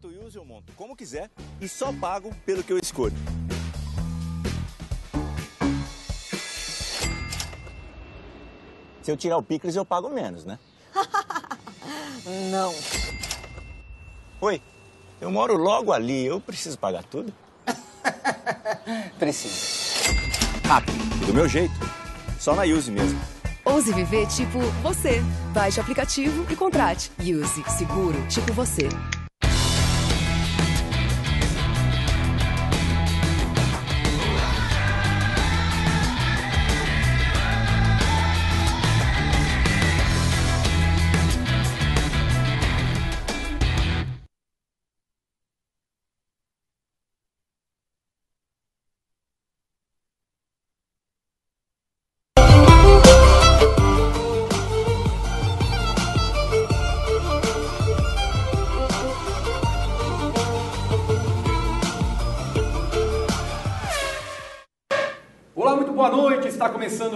Auto Use eu monto como quiser e só pago pelo que eu escolho. Se eu tirar o picles, eu pago menos, né? Não. Oi, eu moro logo ali, eu preciso pagar tudo? Precisa. Rápido, do meu jeito. Só na Use mesmo. Ouse viver tipo você. Baixe o aplicativo e contrate. Use seguro tipo você.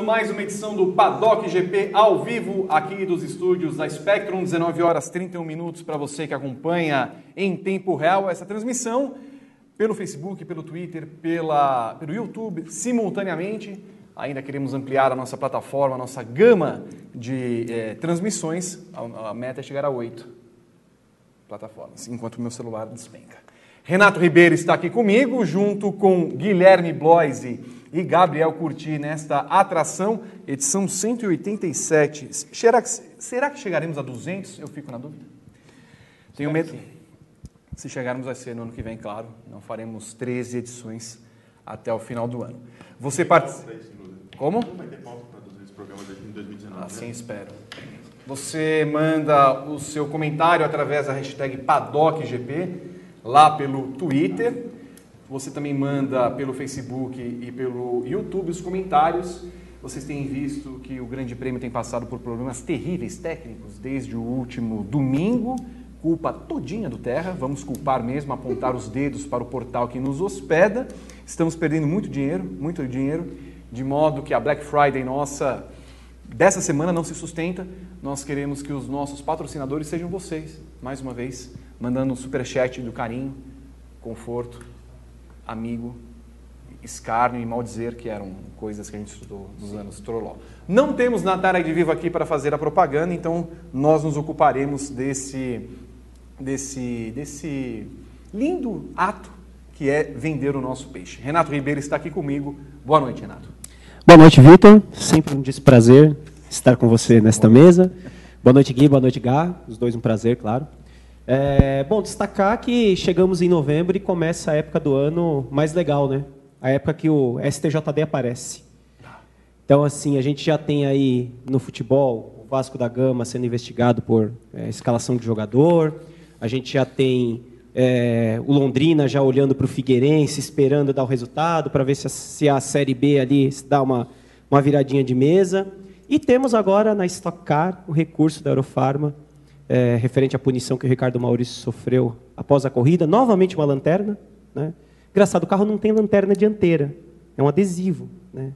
Começando mais uma edição do Paddock GP ao vivo aqui dos estúdios da Spectrum, 19 horas 31 minutos para você que acompanha em tempo real essa transmissão pelo Facebook, pelo Twitter, pela, pelo YouTube, simultaneamente. Ainda queremos ampliar a nossa plataforma, a nossa gama de eh, transmissões. A, a meta é chegar a oito plataformas, enquanto o meu celular despenca. Renato Ribeiro está aqui comigo, junto com Guilherme Bloise e Gabriel Curti nesta atração, edição 187. Será que, será que chegaremos a 200? Eu fico na dúvida. Tenho medo. Se chegarmos, vai ser no ano que vem, claro. Não faremos 13 edições até o final do ano. Você participa. Como? Não vai ter pauta para 200 programas em 2019. Assim né? espero. Você manda o seu comentário através da hashtag PaddockGP, lá pelo Twitter. Você também manda pelo Facebook e pelo YouTube os comentários. Vocês têm visto que o Grande Prêmio tem passado por problemas terríveis técnicos desde o último domingo. Culpa todinha do Terra, vamos culpar mesmo, apontar os dedos para o portal que nos hospeda. Estamos perdendo muito dinheiro, muito dinheiro, de modo que a Black Friday nossa dessa semana não se sustenta. Nós queremos que os nossos patrocinadores sejam vocês, mais uma vez, mandando um superchat do carinho, conforto, amigo, escárnio e mal dizer que eram coisas que a gente estudou nos anos Troló. Não temos Natália de Vivo aqui para fazer a propaganda, então nós nos ocuparemos desse, desse, desse lindo ato que é vender o nosso peixe. Renato Ribeiro está aqui comigo. Boa noite, Renato. Boa noite, Vitor. Sempre um desprazer estar com você nesta mesa. Boa noite, Gui. Boa noite, Gá. Os dois um prazer, claro. É, bom, destacar que chegamos em novembro e começa a época do ano mais legal, né? A época que o STJD aparece. Então, assim, a gente já tem aí no futebol o Vasco da Gama sendo investigado por é, escalação de jogador. A gente já tem é, o Londrina já olhando para o Figueirense, esperando dar o resultado, para ver se a, se a Série B ali dá uma, uma viradinha de mesa. E temos agora na Stock Car o recurso da Eurofarma, é, referente à punição que o Ricardo Maurício sofreu após a corrida. Novamente uma lanterna. Né? Engraçado, o carro não tem lanterna dianteira, é um adesivo. Né?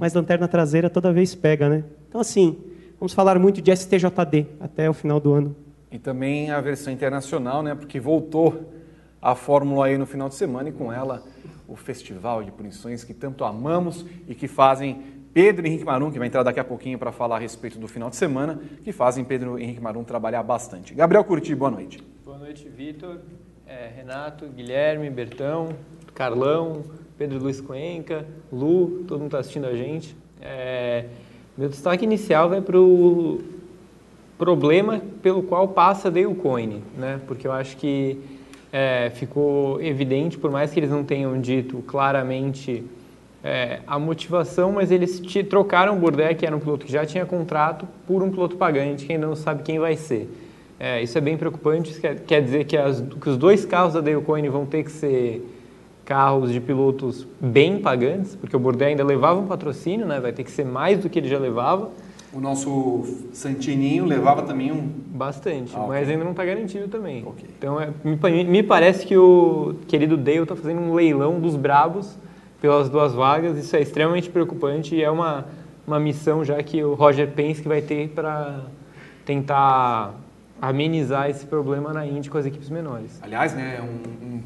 Mas lanterna traseira toda vez pega. Né? Então, assim, vamos falar muito de STJD até o final do ano. E também a versão internacional, né? Porque voltou a Fórmula E no final de semana e com ela o festival de punições que tanto amamos e que fazem Pedro Henrique Marum, que vai entrar daqui a pouquinho para falar a respeito do final de semana, que fazem Pedro Henrique Marum trabalhar bastante. Gabriel Curti, boa noite. Boa noite, Vitor, é, Renato, Guilherme, Bertão, Carlão, Pedro Luiz Cuenca, Lu, todo mundo está assistindo a gente. É, meu destaque inicial vai para o problema pelo qual passa a Dale Coyne, né? porque eu acho que é, ficou evidente, por mais que eles não tenham dito claramente é, a motivação, mas eles te, trocaram o Bourdais, que era um piloto que já tinha contrato, por um piloto pagante, que ainda não sabe quem vai ser. É, isso é bem preocupante, quer, quer dizer que, as, que os dois carros da Dale Coyne vão ter que ser carros de pilotos bem pagantes, porque o Bourdais ainda levava um patrocínio, né? vai ter que ser mais do que ele já levava. O nosso Santininho levava também um. Bastante, Ah, mas ainda não está garantido também. Ok. Então, é, me, me parece que o querido Dale está fazendo um leilão dos brabos pelas duas vagas. Isso é extremamente preocupante e é uma, uma missão já que o Roger Penske vai ter para tentar amenizar esse problema na Indy com as equipes menores. Aliás, né, um- um-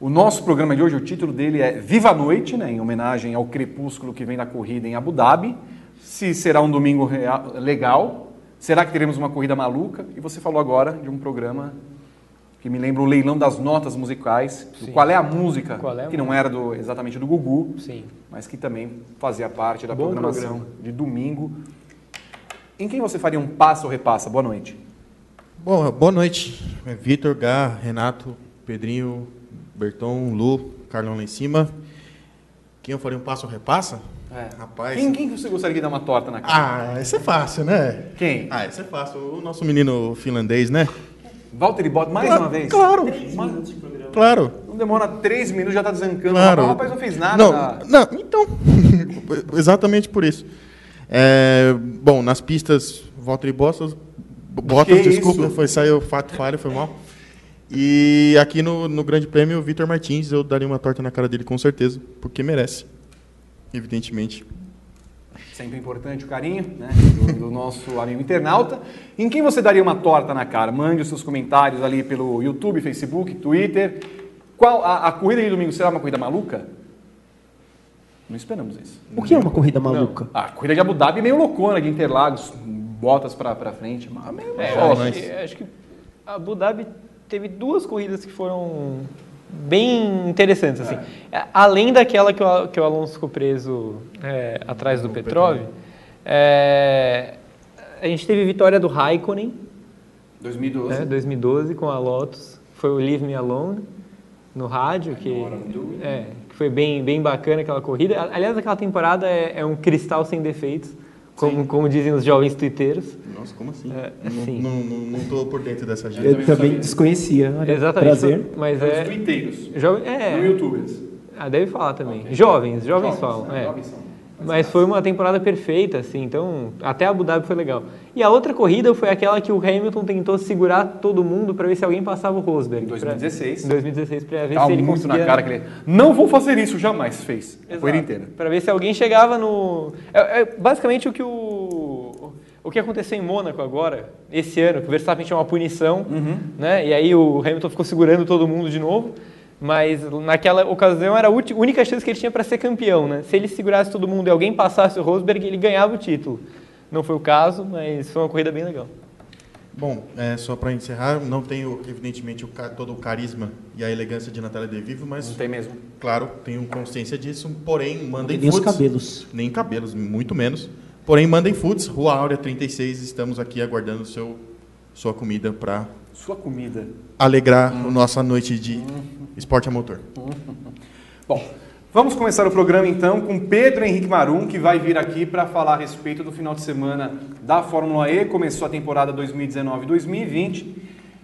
o nosso programa de hoje, o título dele é Viva a Noite, né, em homenagem ao crepúsculo que vem da corrida em Abu Dhabi. Se será um domingo rea- legal, será que teremos uma corrida maluca? E você falou agora de um programa que me lembra o leilão das notas musicais, qual é a música, Qual é a que não era do, exatamente do Gugu, Sim. mas que também fazia parte da Bom programação programa. de domingo. Em quem você faria um passa ou repassa? Boa noite. Bom, boa noite. É Vitor, Gá, Renato, Pedrinho, Berton, Lu, Carlão lá em cima. Quem eu faria um passo ou repassa? É. Rapaz. Quem, quem você gostaria de dar uma torta na cara? Ah, esse é fácil, né? Quem? Ah, esse é fácil. O nosso menino finlandês, né? Valtteri Bottas, mais Claro, uma vez? Claro. Claro. Não demora três minutos, já tá desancando. Claro. O rapaz não fez nada. Não, não então. Exatamente por isso. É, bom, nas pistas, Valtteri Bottas, Bottas, desculpa, isso? foi saiu fato falha, foi mal. E aqui no, no Grande Prêmio, o Vitor Martins, eu daria uma torta na cara dele com certeza, porque merece. Evidentemente. Sempre importante o carinho né, do, do nosso amigo internauta. Em quem você daria uma torta na cara? Mande os seus comentários ali pelo YouTube, Facebook, Twitter. Qual a, a corrida de domingo será uma corrida maluca? Não esperamos isso. O que é uma corrida maluca? A corrida de Abu Dhabi é meio loucona, de Interlagos, botas pra, pra frente. Mas É, acho, que, acho que a Abu Dhabi teve duas corridas que foram bem interessantes. Assim. Além daquela que o, que o Alonso ficou preso é, atrás do Petrov, é, a gente teve vitória do Raikkonen, 2012. né, 2012, com a Lotus. Foi o Leave Me Alone no rádio, que, é, que foi bem, bem bacana aquela corrida. Aliás, aquela temporada é, é um cristal sem defeitos, como, como dizem os jovens twitteiros. Nossa, como assim? É, não, não, não, não tô por dentro dessa gente. Eu também desconhecia. Olha, Exatamente. Prazer. Mas Os é. twitteiros. Jovem, é. No YouTube. Ah, deve falar também. Jovens, jovens, falam. né? é. Jovens são. Mas foi uma temporada perfeita, assim, então até Abu Dhabi foi legal. E a outra corrida foi aquela que o Hamilton tentou segurar todo mundo para ver se alguém passava o Rosberg. Em 2016. Pra, em 2016, para ver Tava se ele muito conseguia... na cara que ele. Não vou fazer isso, jamais fez. Exato. corrida inteira. Para ver se alguém chegava no... É, é basicamente o que o... O que aconteceu em Mônaco agora, esse ano, que o Verstappen tinha uma punição, Uhum. né? E aí o Hamilton ficou segurando todo mundo de novo. Mas naquela ocasião era a única chance que ele tinha para ser campeão, né? Se ele segurasse todo mundo e alguém passasse o Rosberg, ele ganhava o título. Não foi o caso, mas foi uma corrida bem legal. Bom, é, só para encerrar, não tenho, evidentemente, o todo o carisma e a elegância de Natália De Vivo, mas, Não tem mesmo. claro, tenho consciência disso. Porém, mandem Nem os foods. cabelos. Nem cabelos, muito menos. Porém, mandem foods, Rua Áurea 36, estamos aqui aguardando seu, sua comida para Sua comida. alegrar a nossa noite de esporte a motor. Bom, vamos começar o programa então com Pedro Henrique Marum, que vai vir aqui para falar a respeito do final de semana da Fórmula E. Começou a temporada 2019-2020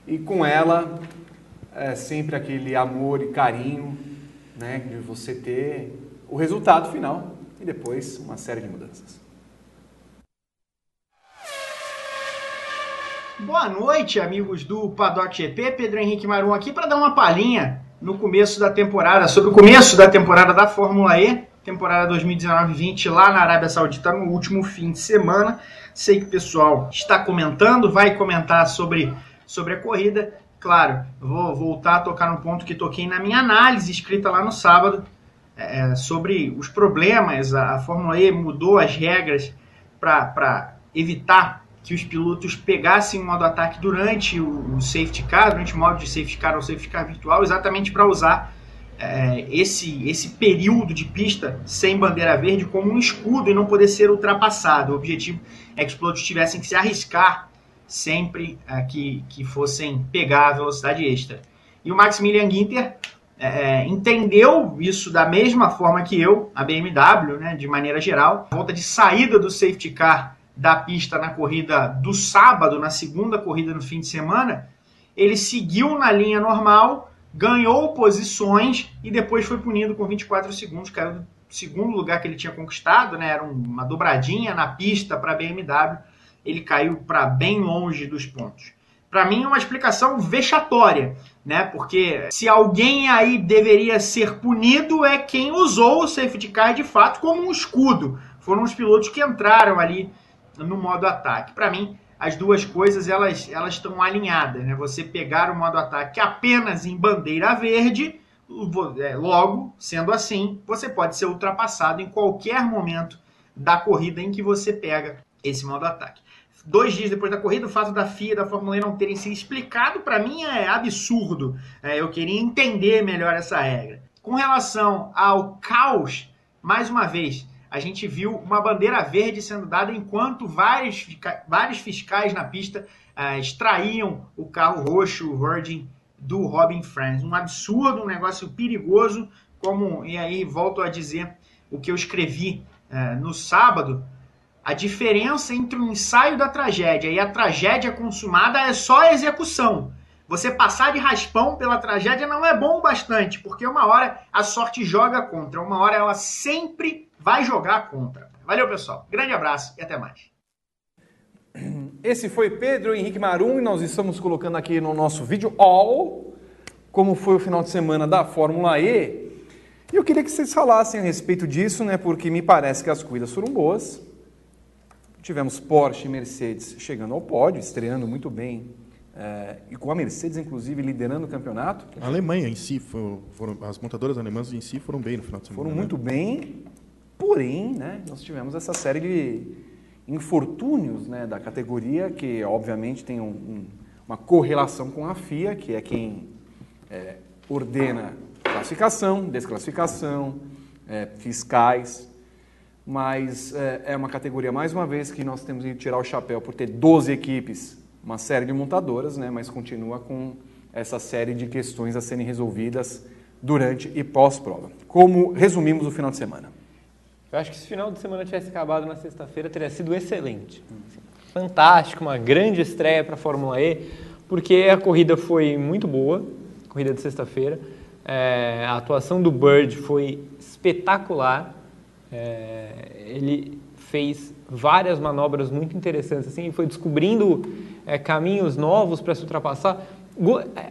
e com ela é sempre aquele amor e carinho né, de você ter o resultado final e depois uma série de mudanças. Boa noite, amigos do Paddock GP. Pedro Henrique Marum aqui para dar uma palhinha no começo da temporada, sobre o começo da temporada da Fórmula E, temporada 2019-20 lá na Arábia Saudita no último fim de semana. Sei que o pessoal está comentando, vai comentar sobre, sobre a corrida. Claro, vou voltar a tocar no ponto que toquei na minha análise escrita lá no sábado é, sobre os problemas. A, a Fórmula E mudou as regras para evitar que os pilotos pegassem o modo ataque durante o, o safety car, durante o modo de safety car ou safety car virtual, exatamente para usar é, esse, esse período de pista sem bandeira verde como um escudo e não poder ser ultrapassado. O objetivo é que os pilotos tivessem que se arriscar sempre é, que, que fossem pegar a velocidade extra. E o Maximilian Ginter é, entendeu isso da mesma forma que eu, a BMW, né, de maneira geral. A volta de saída do safety car da pista na corrida do sábado, na segunda corrida no fim de semana, ele seguiu na linha normal, ganhou posições e depois foi punido com 24 segundos, caiu do segundo lugar que ele tinha conquistado, né? Era uma dobradinha na pista para a BMW, ele caiu para bem longe dos pontos. Para mim é uma explicação vexatória, né? Porque se alguém aí deveria ser punido é quem usou o safety car de fato como um escudo. Foram os pilotos que entraram ali no modo ataque. Para mim, as duas coisas elas elas estão alinhadas, né? Você pegar o modo ataque apenas em bandeira verde, é, logo, sendo assim, você pode ser ultrapassado em qualquer momento da corrida em que você pega esse modo ataque. Dois dias depois da corrida, o fato da FIA da Fórmula E não terem se explicado, para mim é absurdo. É, eu queria entender melhor essa regra. Com relação ao caos, mais uma vez, a gente viu uma bandeira verde sendo dada enquanto vários, vários fiscais na pista uh, extraíam o carro roxo, o Virgin, do Robin Friends. Um absurdo, um negócio perigoso, como, e aí volto a dizer o que eu escrevi uh, no sábado, a diferença entre o ensaio da tragédia e a tragédia consumada é só a execução. Você passar de raspão pela tragédia não é bom o bastante, porque uma hora a sorte joga contra, uma hora ela sempre vai jogar contra. Valeu, pessoal. Grande abraço e até mais. Esse foi Pedro Henrique Marum e nós estamos colocando aqui no nosso vídeo all como foi o final de semana da Fórmula E. E eu queria que vocês falassem a respeito disso, né? Porque me parece que as corridas foram boas. Tivemos Porsche e Mercedes chegando ao pódio, estreando muito bem é, e com a Mercedes, inclusive, liderando o campeonato. A Alemanha em si, foram, foram, as montadoras alemãs em si foram bem no final de semana. Foram né? muito bem, porém, né, nós tivemos essa série de infortúnios né, da categoria, que obviamente tem um, um, uma correlação com a FIA, que é quem é, ordena classificação, desclassificação, é, fiscais, mas é, é uma categoria, mais uma vez, que nós temos que tirar o chapéu por ter 12 equipes uma série de montadoras, né, mas continua com essa série de questões a serem resolvidas durante e pós-prova. Como resumimos o final de semana? Eu acho que se o final de semana tivesse acabado na sexta-feira, teria sido excelente. Fantástico, uma grande estreia para a Fórmula E, porque a corrida foi muito boa, corrida de sexta-feira. É, a atuação do Bird foi espetacular. É, ele fez várias manobras muito interessantes, assim, foi descobrindo é, caminhos novos para se ultrapassar.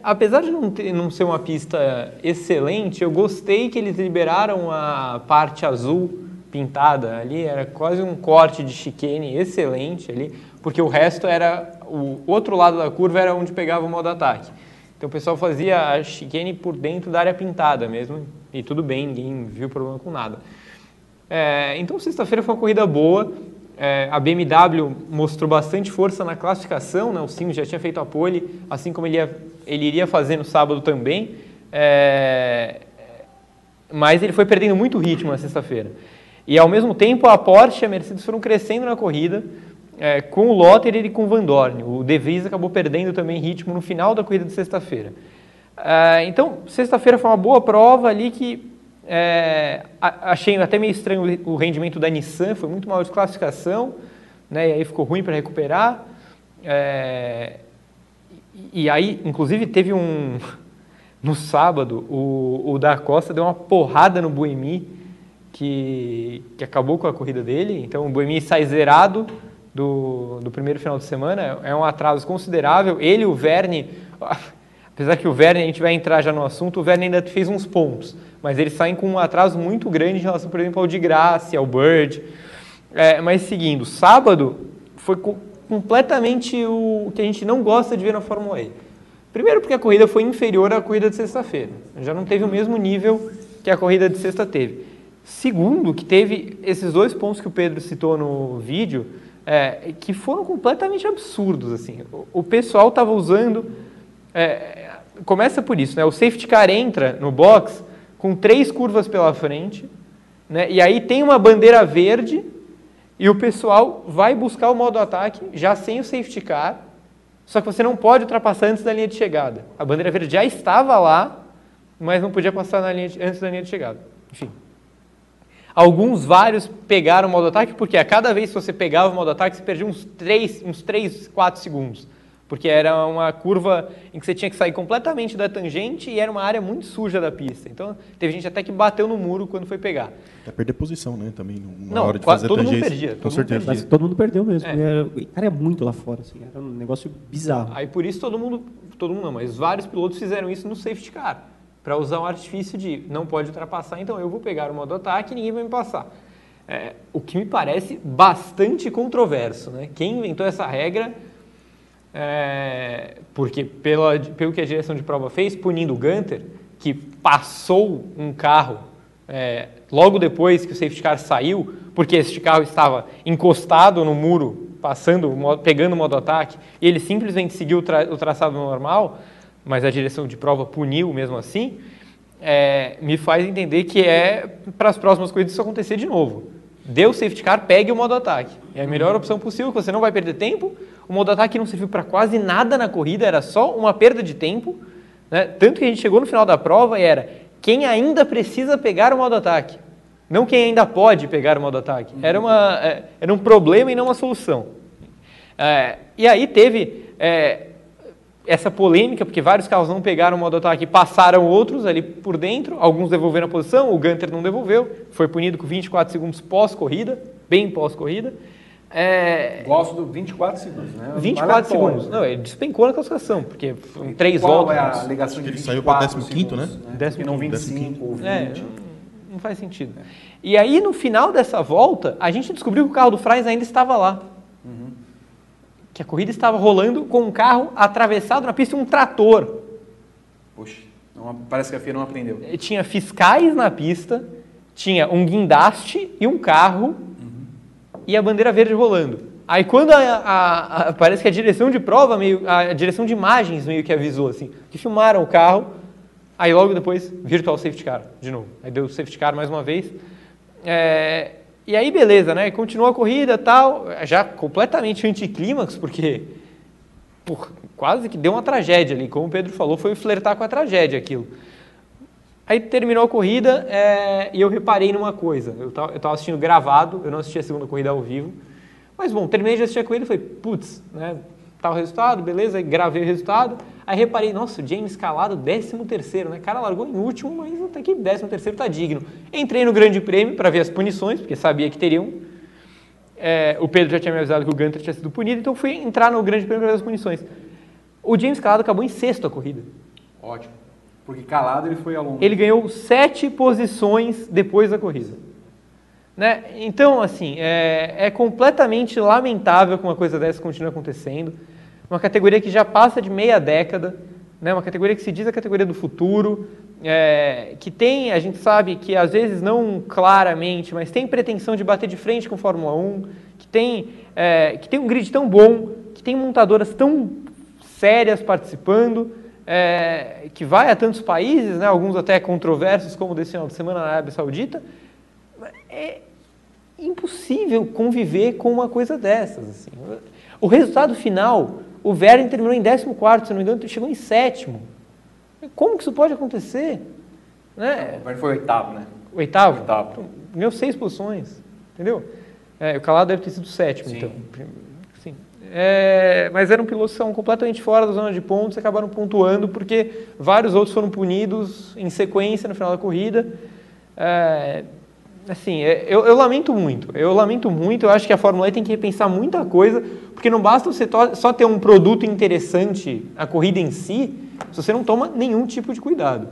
Apesar de não, ter, não ser uma pista excelente, eu gostei que eles liberaram a parte azul pintada ali, era quase um corte de chicane excelente ali, porque o resto era, o outro lado da curva era onde pegava o modo ataque. Então o pessoal fazia a chicane por dentro da área pintada mesmo, e tudo bem, ninguém viu problema com nada. É, então sexta-feira foi uma corrida boa, é, a BMW mostrou bastante força na classificação, né? o Sims já tinha feito a pole, assim como ele, ia, ele iria fazer no sábado também, é, mas ele foi perdendo muito ritmo na sexta-feira. E ao mesmo tempo a Porsche e a Mercedes foram crescendo na corrida, é, com o Lotterer e com o Van Dorn. O De Vries acabou perdendo também ritmo no final da corrida de sexta-feira. É, então, sexta-feira foi uma boa prova ali que é, achei até meio estranho o rendimento da Nissan, foi muito mal de classificação, né, e aí ficou ruim para recuperar. É, e aí, inclusive, teve um. No sábado, o, o Da Costa deu uma porrada no Buemi, que, que acabou com a corrida dele. Então, o Buemi sai zerado do, do primeiro final de semana, é um atraso considerável. Ele e o Verne, apesar que o Verne, a gente vai entrar já no assunto, o Verne ainda fez uns pontos mas eles saem com um atraso muito grande em relação, por exemplo, ao de Graça, ao Bird. É, mas seguindo, sábado foi co completamente o que a gente não gosta de ver na Fórmula E. Primeiro porque a corrida foi inferior à corrida de sexta-feira. Já não teve o mesmo nível que a corrida de sexta teve. Segundo, que teve esses dois pontos que o Pedro citou no vídeo, é, que foram completamente absurdos. Assim. O, o pessoal estava usando... É, começa por isso, né? O safety car entra no box com três curvas pela frente, né? e aí tem uma bandeira verde e o pessoal vai buscar o modo ataque já sem o safety car, só que você não pode ultrapassar antes da linha de chegada. A bandeira verde já estava lá, mas não podia passar de, antes da linha de chegada. Enfim. Alguns, vários, pegaram o modo ataque, porque a cada vez que você pegava o modo ataque, você perdia uns 3, uns 3 4 segundos porque era uma curva em que você tinha que sair completamente da tangente e era uma área muito suja da pista. Então, teve gente até que bateu no muro quando foi pegar. É perder posição, né? Também na Não, hora de fazer todo tangente. mundo perdia. Com todo certeza. Mundo perdia. Mas todo mundo perdeu mesmo. É. Era, cara, é muito lá fora, assim, era um negócio bizarro. Aí por isso todo mundo, todo mundo não, mas vários pilotos fizeram isso no safety car, para usar um artifício de não pode ultrapassar, então eu vou pegar o modo ataque e ninguém vai me passar. É, o que me parece bastante controverso, né? Quem inventou essa regra é, porque pela, pelo que a direção de prova fez, punindo o Gunter, que passou um carro é, logo depois que o safety car saiu, porque este carro estava encostado no muro, passando, pegando o modo ataque, e ele simplesmente seguiu o, tra o traçado normal, mas a direção de prova puniu mesmo assim, é, me faz entender que é para as próximas corridas isso acontecer de novo. Deu safety car, pegue o modo ataque. É a melhor opção possível, você não vai perder tempo. O modo ataque não serviu para quase nada na corrida, era só uma perda de tempo. Né? Tanto que a gente chegou no final da prova e era quem ainda precisa pegar o modo ataque. Não quem ainda pode pegar o modo ataque. Era, uma, é, era um problema e não uma solução. É, e aí teve é, essa polêmica, porque vários carros não pegaram o modo ataque e passaram outros ali por dentro, alguns devolveram a posição, o Gunter não devolveu, foi punido com 24 segundos pós-corrida, bem pós-corrida. É... Gosto do 24 segundos, né? 24 segundos. Não, ele despencou na classificação, porque foram três Qual voltas. é a alegação de Ele saiu para 15 segundos, né? né? Décimo E não quinto, 25 ou 20. É, não faz sentido. E aí, no final dessa volta, a gente descobriu que o carro do Fries ainda estava lá. Que a corrida estava rolando com um carro atravessado na pista e um trator. Poxa, não- parece que a FIA não aprendeu. E Tinha fiscais na pista, tinha um guindaste e um carro e a bandeira verde rolando. Aí quando a, a- a- parece que a direção de prova, meio, a direção de imagens meio que avisou assim, que filmaram o carro, aí logo depois virtual safety car de novo. Aí deu safety car mais uma vez. É, e aí beleza, né? Continuou a corrida tal, já completamente anticlímax, porque por, quase que deu uma tragédia ali, como o Pedro falou, foi flertar com a tragédia aquilo. Aí terminou a corrida é, e eu reparei numa coisa. Eu estava assistindo gravado, eu não assisti a segunda corrida ao vivo. Mas bom, terminei de assistir a corrida e falei, putz, né? O resultado, beleza, aí gravei o resultado. Aí reparei, nossa, o James Calado, 13 terceiro, né? O cara largou em último, mas até que 13 terceiro tá digno. Entrei no grande prêmio para ver as punições, porque sabia que teriam. É, o Pedro já tinha me avisado que o Gunter tinha sido punido, então fui entrar no grande prêmio para ver as punições. O James Calado acabou em sexto a corrida. Ótimo. Porque calado ele foi ao longo. Ele ganhou sete posições depois da corrida. Né? Então, assim, é, é completamente lamentável que uma coisa dessa continue acontecendo. Uma categoria que já passa de meia década, né? uma categoria que se diz a categoria do futuro, é, que tem, a gente sabe que às vezes não claramente, mas tem pretensão de bater de frente com Fórmula 1, que tem, é, que tem um grid tão bom, que tem montadoras tão sérias participando, é, que vai a tantos países, né, alguns até controversos, como desse final de semana na Arábia Saudita, é impossível conviver com uma coisa dessas. Assim. O resultado final, o Verden terminou em 14, se não me engano, chegou em sétimo. Como que isso pode acontecer? Né? O Verne foi oitavo, né? Oitavo? Oitavo. Ganhou seis posições, entendeu? É, o Calado deve ter sido sétimo, Sim. então. Sim. É, mas eram pilotos que estavam completamente fora da zona de pontos e acabaram pontuando porque vários outros foram punidos em sequência no final da corrida. É, assim, é, eu, eu lamento muito, eu lamento muito, eu acho que a Fórmula E tem que repensar muita coisa, porque não basta você só ter um produto interessante, a corrida em si, se você não toma nenhum tipo de cuidado.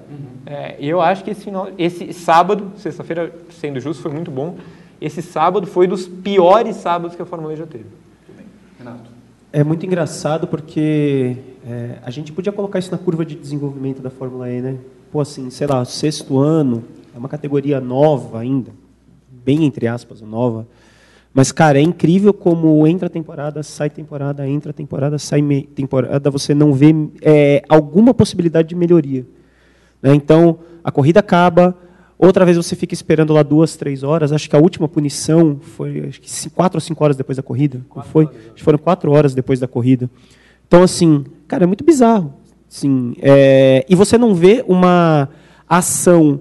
É, e eu acho que esse, final, esse sábado, sexta-feira, sendo justo, foi muito bom. Esse sábado foi dos piores sábados que a Fórmula E já teve. Renato. É muito engraçado porque é, a gente podia colocar isso na curva de desenvolvimento da Fórmula E, né? Pô, assim, sei lá, sexto ano, é uma categoria nova ainda, bem entre aspas, nova. Mas, cara, é incrível como entra temporada, sai temporada, entra temporada, sai me- temporada, você não vê é, alguma possibilidade de melhoria. né? Então, a corrida acaba, outra vez você fica esperando lá duas, três horas. Acho que a última punição foi acho que quatro ou cinco horas depois da corrida. Não foi? Acho que foram quatro horas depois da corrida. Então, assim, cara, é muito bizarro. Sim, é, e você não vê uma ação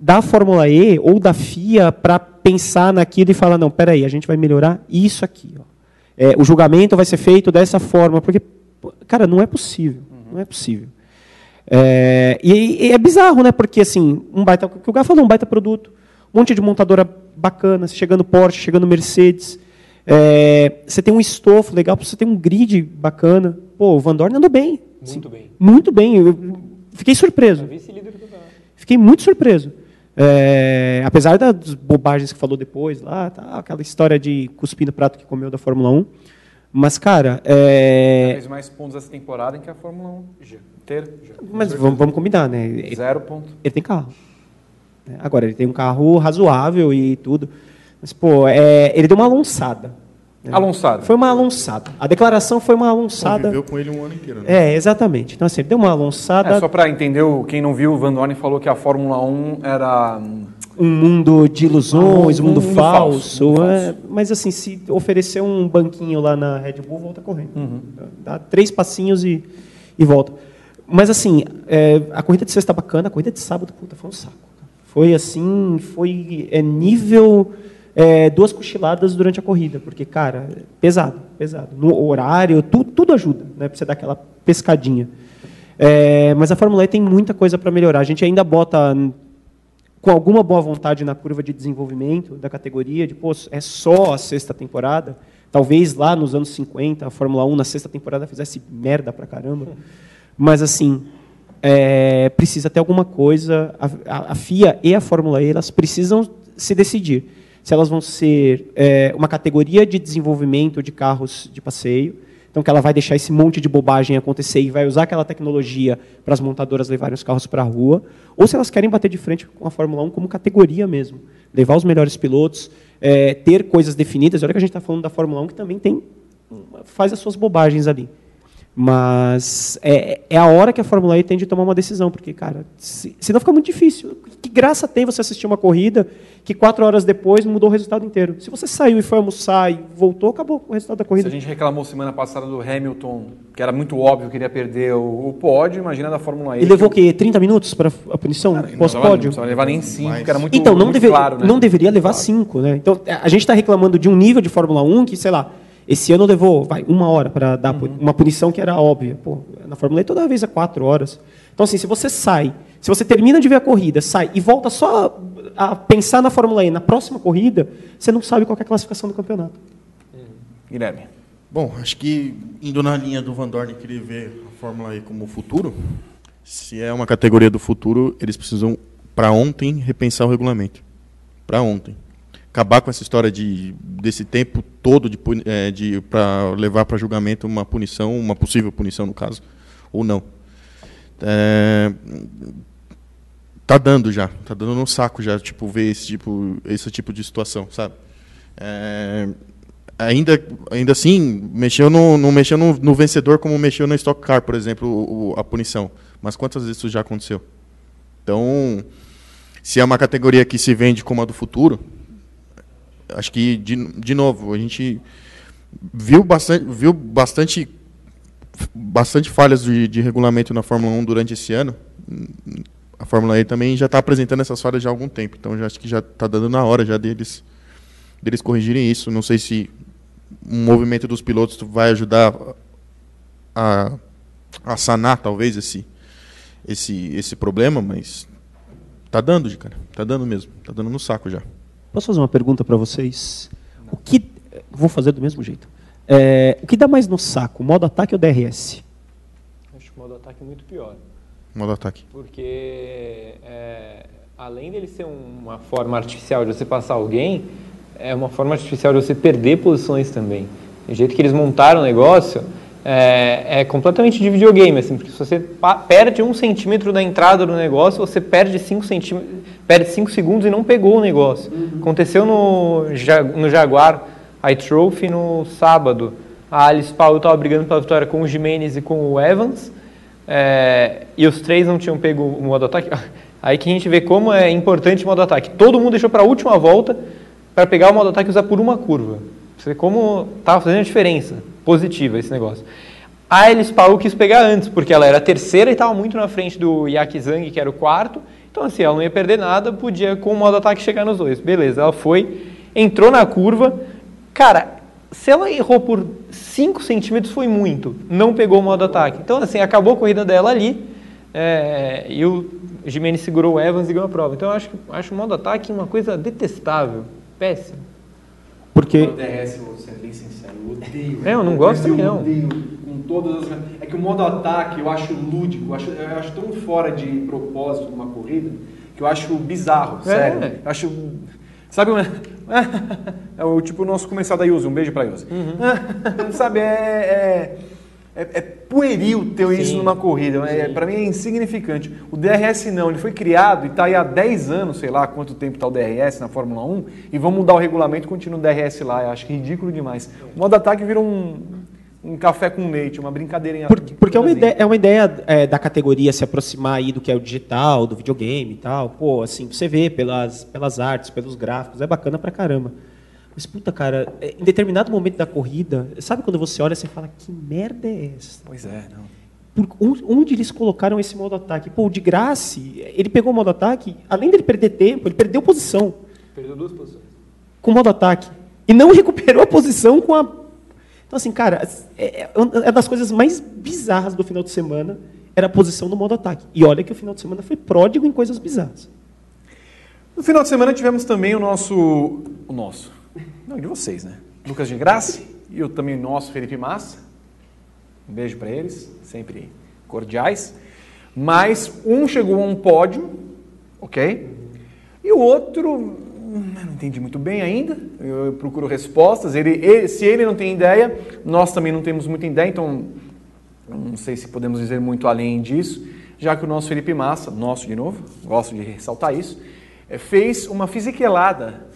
da Fórmula E ou da FIA para pensar naquilo e falar, não, peraí, a gente vai melhorar isso aqui. É, o julgamento vai ser feito dessa forma, porque, cara, não é possível. Não é possível. É, e, e é bizarro, né? Porque assim, um baita, o que o Gá falou, um baita produto, um monte de montadora bacana, chegando Porsche, chegando Mercedes. É, você tem um estofo legal, você tem um grid bacana. Pô, o Van Dorn andou bem. Muito bem. Muito bem. Eu fiquei surpreso. Fiquei muito surpreso. É, apesar das bobagens que falou depois, lá, tá, aquela história de cuspir no prato que comeu da Fórmula 1. Mas, cara, é... Fez mais pontos essa temporada em que a Fórmula 1 já, inteira. Mas vamos, vamos combinar, né? Ele, Zero ponto. ele tem carro. né? Agora, ele tem um carro razoável e tudo. Mas, pô, é, ele deu uma alonçada. Né? Alonçada. Foi uma alonçada. A declaração foi uma alonçada. Conviveu com ele um ano inteiro, né? É, exatamente. Então, assim, ele deu uma alonçada. É, só para entender, o- quem não viu, o Van Dorn falou que a Fórmula 1 era. hum, um mundo de ilusões, Ah, um um mundo, mundo falso. falso, é, mas assim, se oferecer um banquinho lá na Red Bull, volta correndo. Uhum. Dá três passinhos e, e volta. Mas assim, é, a corrida de sexta bacana, a corrida de sábado, puta, foi um saco. Foi assim, foi é, nível é, duas cochiladas durante a corrida, porque, cara, pesado, pesado. No horário, tu, tudo ajuda, né, para você dar aquela pescadinha. É, mas a Fórmula E tem muita coisa para melhorar. A gente ainda bota com alguma boa vontade na curva de desenvolvimento da categoria, de, pô, é só a sexta temporada. Talvez lá nos anos 50 a Fórmula 1 na sexta temporada fizesse merda pra caramba. Mas assim, é, precisa ter alguma coisa. A, a- a FIA e a Fórmula E elas precisam se decidir se elas vão ser é, uma categoria de desenvolvimento de carros de passeio, então que ela vai deixar esse monte de bobagem acontecer e vai usar aquela tecnologia para as montadoras levarem os carros para a rua, ou se elas querem bater de frente com a Fórmula 1 como categoria mesmo, levar os melhores pilotos, é, ter coisas definidas. Olha que a gente está falando da Fórmula 1 que também tem faz as suas bobagens ali. Mas é, é a hora que a Fórmula E tem de tomar uma decisão, porque, cara, se, senão fica muito difícil. Que graça tem você assistir uma corrida que quatro horas depois mudou o resultado inteiro? Se você saiu e foi almoçar e voltou, acabou o resultado da Se corrida. a gente reclamou semana passada do Hamilton, que era muito óbvio que iria perder o, o pódio, imagina da Fórmula E. E levou o quê? 30 minutos para a punição? Cara, não Pós-pódio? precisava levar nem 5, Mas- que era muito, Então, não, muito deve- claro, né? não deveria levar cinco, né? Então, a gente está reclamando de um nível de Fórmula 1 que, sei lá, esse ano levou vai, uma hora para dar pu- uma punição que era óbvia. Pô, na Fórmula E toda vez é quatro horas. Então, assim, se você sai, se você termina de ver a corrida, sai e volta só a, a pensar na Fórmula E na próxima corrida, você não sabe qual é a classificação do campeonato. Guilherme. Bom, acho que indo na linha do Van Dorn querer ver a Fórmula E como futuro, se é uma categoria do futuro, eles precisam, para ontem, repensar o regulamento. Para ontem. Acabar com essa história de desse tempo todo de, eh, de para levar para julgamento uma punição, uma possível punição no caso, ou não. É, tá dando já, tá dando no saco já, tipo ver esse tipo esse tipo de situação, sabe? É, ainda, ainda assim, mexeu no, não mexeu no, no vencedor como mexeu no Stock Car, por exemplo, o- a punição. Mas quantas vezes isso já aconteceu? Então, se é uma categoria que se vende como a do futuro, acho que, de, de novo, a gente viu bastante, viu bastante, bastante falhas de, de regulamento na Fórmula 1 durante esse ano. A Fórmula E também já está apresentando essas falhas já há algum tempo, então já acho que já está dando na hora já deles deles corrigirem isso. Não sei se um movimento dos pilotos vai ajudar a, a sanar talvez esse esse esse problema, mas tá dando, cara. Tá dando mesmo. Tá dando no saco já. Posso fazer uma pergunta para vocês? O que vou fazer do mesmo jeito? É, o que dá mais no saco, modo ataque ou DRS? Acho o modo ataque muito pior. Modo ataque. Porque é, além dele ser uma forma artificial de você passar alguém, é uma forma artificial de você perder posições também. Do jeito que eles montaram o negócio, é, é completamente de videogame, assim, porque se você perde um centímetro da entrada do negócio, você perde 5 centímetros, perde cinco segundos e não pegou o negócio. Aconteceu no, no Jaguar iTrophy no sábado. A Alice Paul estava brigando pela vitória com o Jimenez e com o Evans. É, e os três não tinham pego o modo ataque. Aí que a gente vê como é importante o modo ataque. Todo mundo deixou para a última volta para pegar o modo ataque e usar por uma curva. Você vê como estava fazendo a diferença positiva esse negócio. A Alice Paul quis pegar antes, porque ela era a terceira e estava muito na frente do Yaki Zhang, que era o quarto. Então, assim, ela não ia perder nada, podia com o modo ataque chegar nos dois. Beleza, ela foi, entrou na curva. Cara, se ela errou por 5 centímetros foi muito, não pegou o modo ataque. Então, assim, acabou a corrida dela ali é, e o Jimenez segurou o Evans e ganhou a prova. Então, eu acho, acho o modo ataque uma coisa detestável, péssimo. Porque O DRS, ser bem sincero, eu odeio. É, eu não gosto eu não. odeio com todas as... É que o modo ataque eu acho lúdico, eu acho, eu acho tão fora de propósito numa corrida, que eu acho bizarro, É. sério. Eu acho... Sabe. É o tipo o nosso comercial da Yuzi, um beijo pra Yuzi. Sabe, é, é, é, é pueril ter isso Sim. numa corrida, é, pra mim é insignificante. O DRS não, ele foi criado e tá aí há 10 anos, sei lá quanto tempo tá o DRS na Fórmula 1, e vão mudar o regulamento e continua o DRS lá, eu acho ridículo demais. O modo ataque virou um, um café com leite, uma brincadeirinha. Porque, porque é uma assim. ideia, é uma ideia é, da categoria se aproximar aí do que é o digital, do videogame e tal. Pô, assim, você vê pelas, pelas artes, pelos gráficos, é bacana pra caramba. Mas, puta, cara, é, em determinado momento da corrida, sabe quando você olha e você fala, que merda é essa? Pois é, não. Por, onde, eles colocaram esse modo ataque? Pô, o de graça, ele pegou o modo ataque, além dele perder tempo, ele perdeu posição Perdeu duas posições. com o modo ataque. E não recuperou a posição com a. Então, assim, cara, é, é uma das coisas mais bizarras do final de semana era a posição do modo ataque. E olha que o final de semana foi pródigo em coisas bizarras. No final de semana tivemos também o nosso. O nosso. Não, de vocês, né? Lucas de Graça e o também nosso Felipe Massa. Um beijo para eles, sempre cordiais. Mas um chegou a um pódio, ok? E o outro, hum, não entendi muito bem ainda. Eu procuro respostas. Ele, ele- se ele não tem ideia, nós também não temos muita ideia, então não sei se podemos dizer muito além disso, já que o nosso Felipe Massa, nosso de novo, gosto de ressaltar isso, eh, fez uma fisiquelada.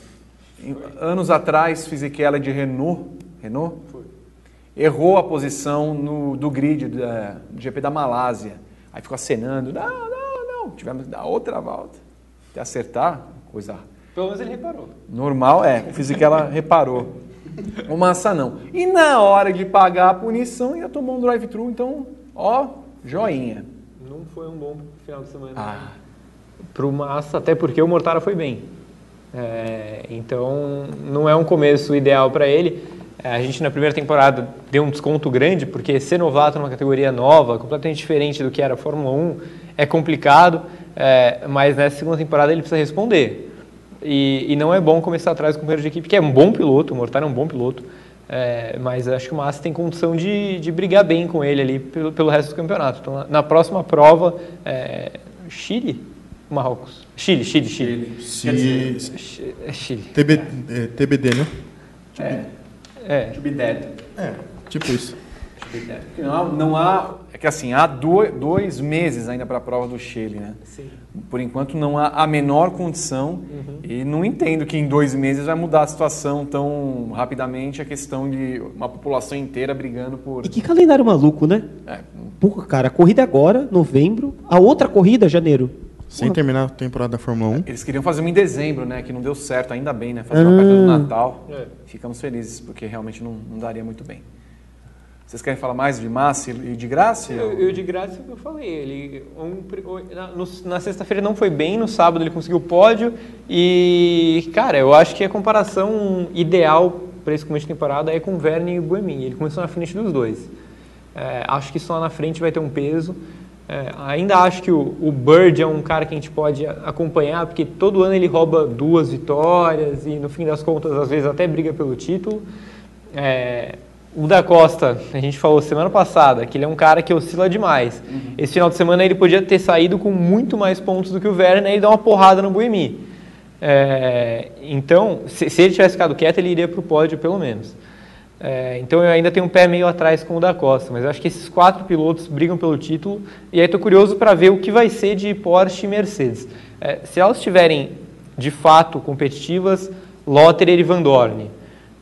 Anos atrás, fisiquela de Renault, Renault? Errou a posição no, do grid da, do GP da Malásia. Aí ficou acenando, não, não, não, tivemos que dar outra volta. Até acertar, coisa Pelo menos ele reparou. Normal, é. O Fisichella reparou. O Massa não. E na hora de pagar a punição, ainda tomou um drive-thru, então, ó, joinha. Não foi um bom final de semana. Ah, Pro Massa, até porque o Mortara foi bem. É, então, não é um começo ideal para ele. É, A gente, na primeira temporada, deu um desconto grande, porque ser novato numa categoria nova, completamente diferente do que era a Fórmula 1, é complicado, é, mas nessa segunda temporada ele precisa responder. E, e não é bom começar atrás com o companheiro de equipe, que é um bom piloto, o Mortara é um bom piloto, é, mas acho que o Massa tem condição de, de brigar bem com ele ali pelo, pelo resto do campeonato. Então, na, na próxima prova, é, Chile? Marrocos. Chile, Chile, Chile. Se, Chi- É Chile. TB, é, TBD, né? É. to be dead. É, tipo isso. Não há, não há- é que assim, há do- dois meses ainda para a prova do Chile, né? Sim. Por enquanto não há a menor condição e não entendo que em dois meses vai mudar a situação tão rapidamente a questão de uma população inteira brigando por... E que calendário maluco, né? É, Porra, cara, a corrida é agora, novembro, a outra corrida, janeiro. Sem terminar a temporada da Fórmula 1. Eles queriam fazer uma em dezembro, né? Que não deu certo, ainda bem, né? Fazer uma perto do Natal. É. Ficamos felizes, porque realmente não, não daria muito bem. Vocês querem falar mais de Massa e de Graça? Eu, eu de graça é eu falei. Ele, um na, na sexta-feira não foi bem, no sábado ele conseguiu o pódio. E, cara, eu acho que a comparação ideal para esse começo de temporada é com o Verne e o Buemin. Ele começou na frente dos dois. É, acho que lá na frente vai ter um peso. É, ainda acho que o, o Bird é um cara que a gente pode acompanhar, porque todo ano ele rouba duas vitórias e no fim das contas, às vezes, até briga pelo título. É, o da Costa, a gente falou semana passada que ele é um cara que oscila demais. Esse final de semana ele podia ter saído com muito mais pontos do que o Werner e dar uma porrada no Buemi. É, então, se, se ele tivesse ficado quieto, ele iria para o pódio pelo menos. É, então eu ainda tenho um pé meio atrás com o da Costa, mas eu acho que esses quatro pilotos brigam pelo título e aí estou curioso para ver o que vai ser de Porsche e Mercedes. É, se elas estiverem de fato competitivas, Lotterer e Van Dorn.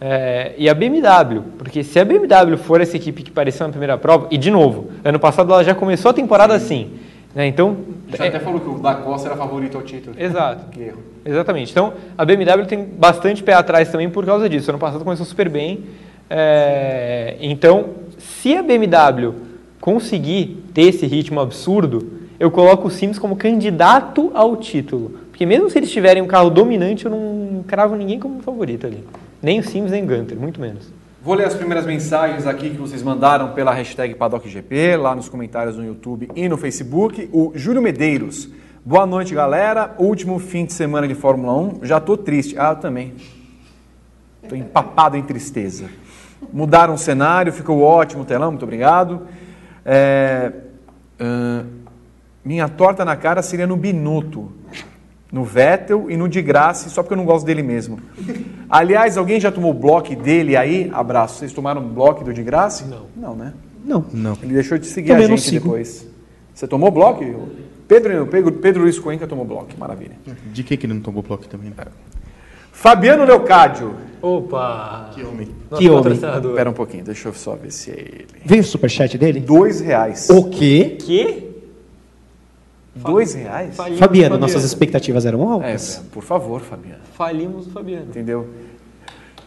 É, e a BMW, porque se a BMW for essa equipe que pareceu na primeira prova, e de novo, ano passado ela já começou a temporada assim, né, então... Já até falou que o da Costa era favorito ao título. Exato. Que erro. Exatamente. Então, a BMW tem bastante pé atrás também por causa disso. Ano passado começou super bem. É, então, se a BMW conseguir ter esse ritmo absurdo, eu coloco o Sims como candidato ao título. Porque mesmo se eles tiverem um carro dominante, eu não cravo ninguém como favorito ali. Nem o Sims, nem o Gunter, muito menos. Vou ler as primeiras mensagens aqui que vocês mandaram pela hashtag PaddockGP, lá nos comentários no YouTube e no Facebook. O Júlio Medeiros. Boa noite, galera. Último fim de semana de Fórmula 1. Já tô triste. Ah, eu também. Tô empapado em tristeza. Mudaram o cenário, ficou ótimo o telão, muito obrigado. É, ah, minha torta na cara seria no Binotto. no Vettel e no de Graça, só porque eu não gosto dele mesmo. Aliás, alguém já tomou bloco dele aí? Abraço. Vocês tomaram bloco do de Graça? Não. Não, né? Não. Não. Ele deixou de seguir Também a gente depois. Você tomou bloco? Pedro, Pedro, Pedro Luiz Cuenca tomou bloco, maravilha. De que que ele não tomou bloco também? né? Fabiano Leocádio. Opa! Que homem. Nosso Que homem. Espera um pouquinho, deixa eu só ver se é ele. Veio o superchat dele? Dois reais. O quê? Que? Dois reais? Falimos Fabiano, nossas expectativas eram É, altas. por favor, Fabiano. Falimos o Fabiano. Entendeu?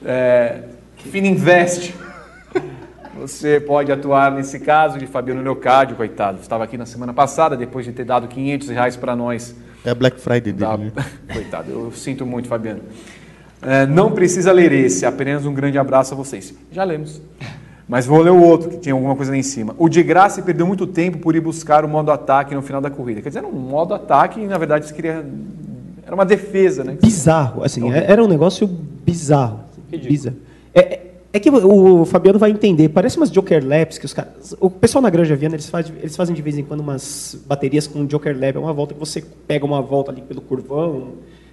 É, Fininvest. Você pode atuar nesse caso de Fabiano Leocádio, coitado. Estava aqui na semana passada, depois de ter dado 500 reais para nós. É a Black Friday dele. Da... né? Coitado, eu sinto muito, Fabiano. É, não precisa ler esse, apenas um grande abraço a vocês. Já lemos. Mas vou ler o outro, que tem alguma coisa lá em cima. O de graça perdeu muito tempo por ir buscar o modo ataque no final da corrida. Quer dizer, era um modo ataque e, na verdade, você queria... era uma defesa, né? Bizarro, assim, é- era um negócio bizarro. Ridículo. Bizarro. É, é- é que o, Fabiano vai entender, parece umas Joker Laps que os caras. O pessoal na Granja Viana, eles, faz, eles fazem de vez em quando umas baterias com Joker Lap, é uma volta que você pega uma volta ali pelo curvão.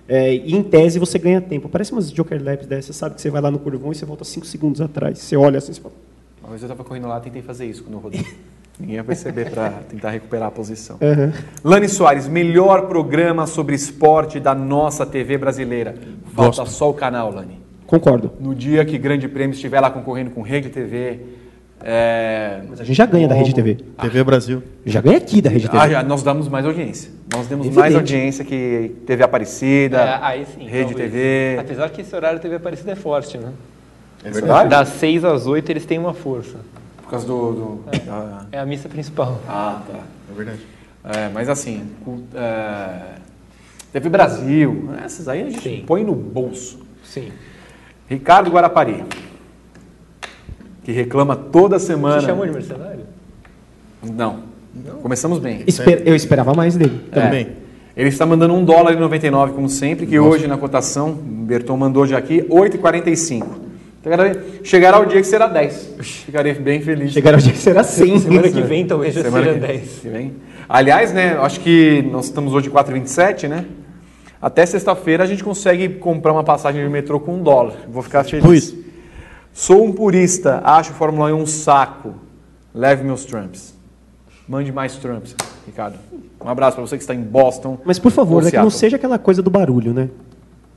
É, e em tese você ganha tempo. Parece umas Joker Laps dessas, sabe? Que você vai lá no curvão e você volta 5 segundos atrás. Você olha assim e fala. Uma vez eu estava correndo lá, tentei fazer isso quando eu rodei. Ninguém ia perceber para tentar recuperar a posição. Aham. Lani Soares, melhor programa sobre esporte da nossa TV brasileira. Falta Gosto. só o canal, Lani. Concordo. No dia que Grande Prêmio estiver lá concorrendo com Rede TV. É... Mas a gente já ganha da Rede TV. TV Brasil. Já ganha aqui da Rede TV. Ah, já, nós damos mais audiência. Nós demos Evidente. mais audiência que TV Aparecida, É, aí sim. Rede talvez. TV. Apesar que esse horário TV Aparecida é forte, né? É verdade? Das 6 às 8 eles têm uma força. Por causa do. do- da- É a missa principal. Ah, tá. É verdade. É, mas assim, cu- é, TV Brasil, essas aí a gente Sim. põe no bolso. Sim. Ricardo Guarapari, que reclama toda semana. Você chamou de mercenário? Não. Começamos bem. Esper- eu esperava mais dele. É. Também. Ele está mandando um dólar e 99, como sempre, que hoje na cotação, o Berton mandou já aqui, 8,45. Então, Chegará o dia que será 10. Ficarei bem feliz. Chegaram o dia que será 100. Semana que vem talvez já Semana seja que- 10. que vem. Aliás, né, acho que nós estamos hoje 4,27, né? Até sexta-feira a gente consegue comprar uma passagem de metrô com um dólar. Vou ficar feliz. Isso. Sou um purista, acho Fórmula 1 um saco. Leve meus Trumps. Mande mais Trumps, Ricardo. Um abraço para você que está em Boston. Mas por favor, né, que não seja aquela coisa do barulho, né?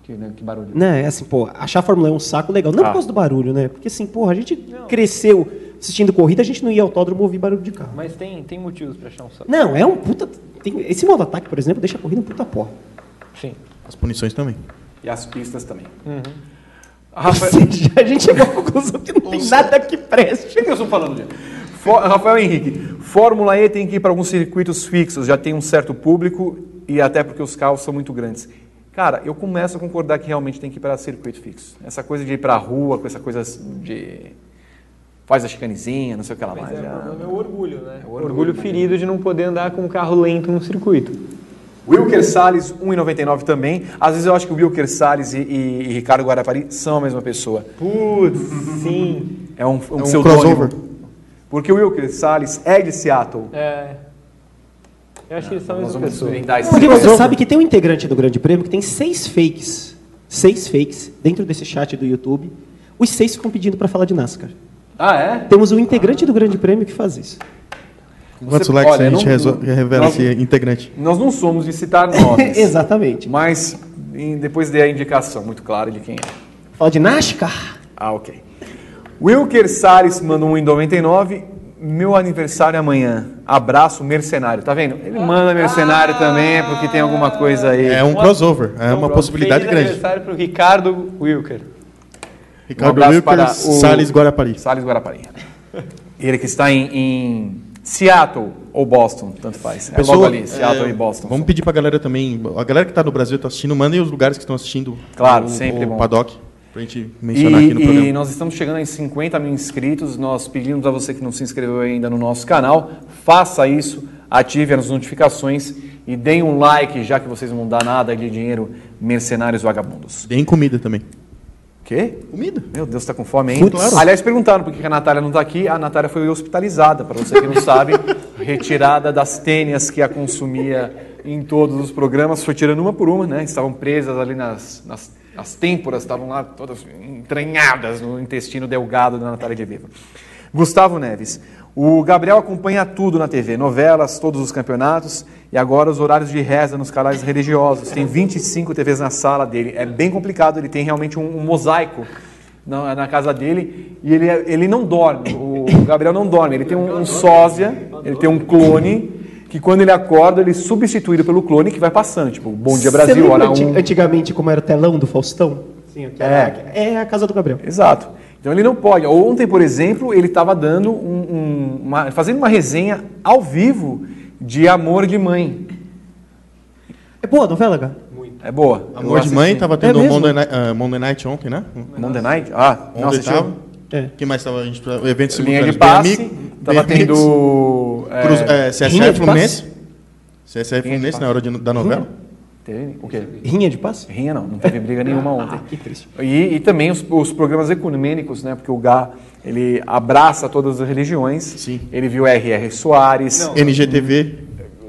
Que, né, que barulho. Né, é assim, pô, achar a Fórmula 1 um saco legal. Não Ah. por causa do barulho, né? Porque assim, porra, a gente cresceu assistindo corrida, a gente não ia ao autódromo ouvir barulho de carro. Mas tem, tem motivos pra achar um saco. Não, é um puta. tem- esse modo ataque, por exemplo, deixa a corrida um puta porra. Sim. As punições também. E as pistas também. Ou Rafael, seja, a gente chegou à conclusão que não tem nada que preste. O que eu estou falando, gente? Fó- Rafael Henrique, Fórmula E tem que ir para alguns circuitos fixos, já tem um certo público e até porque os carros são muito grandes. Cara, eu começo a concordar que realmente tem que ir para circuito fixo. Essa coisa de ir para a rua, com essa coisa de faz a chicanezinha, não sei o que lá Mas mais. é, já- o problema é o orgulho, né? É o orgulho, orgulho, ferido de não poder andar com um carro lento no circuito. Wilker Salles, 1,99 também. Às vezes eu acho que o Wilker Salles e, e- e Ricardo Guarapari são a mesma pessoa. Putz, sim. É um, um, um pseudônimo. crossover. Porque o Wilker Salles é de Seattle. É. Eu acho que eles são a mesma pessoa. Porque você sabe que tem um integrante do Grande Prêmio que tem seis fakes. Seis fakes dentro desse chat do YouTube. Os seis ficam pedindo pra falar de NASCAR. Ah, é? Temos um integrante do Grande Prêmio que faz isso. Quantos Você- likes olha, a gente não- resol- revela nós- esse integrante? Nós não somos de citar nomes. Exatamente. Mas em- depois dei a indicação muito clara de quem é. Fala de NASCAR. Ah, ok. Wilker Salles mandou um em 99. Meu aniversário é amanhã. Abraço, mercenário. Tá vendo? Ele manda mercenário também, porque tem alguma coisa aí. É um crossover. É uma possibilidade Feliz grande. aniversário pro Ricardo Wilker. Ricardo Um abraço Wilker, para o- Salles Guarapari. Salles Guarapari. Ele que está em, em Seattle ou Boston, tanto faz. É logo ali, Seattle é, e Boston. Vamos pedir pra galera também. A galera que tá no Brasil e tá assistindo, mandem os lugares que estão assistindo. Claro, o, sempre o bom. paddock. Pra gente mencionar E, aqui no e programa. nós estamos chegando em 50 mil inscritos. Nós pedimos a você que não se inscreveu ainda no nosso canal, faça isso, ative as notificações e deem um like, já que vocês não vão dar nada de dinheiro, mercenários vagabundos. Deem comida também. Quê? Comida? Meu Deus, está com fome? Food, claro. Aliás, perguntaram por que a Natália não está aqui. A Natália foi hospitalizada, para você que não sabe, retirada das tênias que a consumia em todos os programas, foi tirando uma por uma, né? Estavam presas ali nas, nas as têmporas, estavam lá todas entranhadas no intestino delgado da Natália de Viva. Gustavo Neves. O Gabriel acompanha tudo na TV, novelas, todos os campeonatos e agora os horários de reza nos canais religiosos. Tem 25 TVs na sala dele. É bem complicado, ele tem realmente um, um mosaico na, na, casa dele e ele, ele não dorme. O Gabriel não dorme, ele tem um, um sósia, ele tem um clone que quando ele acorda, ele é substituído pelo clone que vai passando. Tipo, Bom Dia Brasil, hora um... Antigamente, como era o telão do Faustão? Sim, é. é a casa do Gabriel. Exato. Então ele não pode. Ontem, por exemplo, ele estava dando um, um, uma, fazendo uma resenha ao vivo de Amor de Mãe. É boa a novela, cara? Muito. É boa. Amor de Mãe estava tendo é um Monday Night, uh, Monday Night, ontem, né? Monday Night? Ah, ontem nossa, estava. É. que mais estava? A gente, o evento Linha de passe. Estava tendo... É, Cruz, é, CSA Fluminense. CSA Fluminense na hora de, da novela. Teve? O quê? Rinha de passe? Rinha não, não teve briga nenhuma ontem. Ah, que triste. E, e também os, os, programas ecumênicos, né? Porque o Gá, ele abraça todas as religiões. Sim. Ele viu R.R. Soares. Não. NGTV.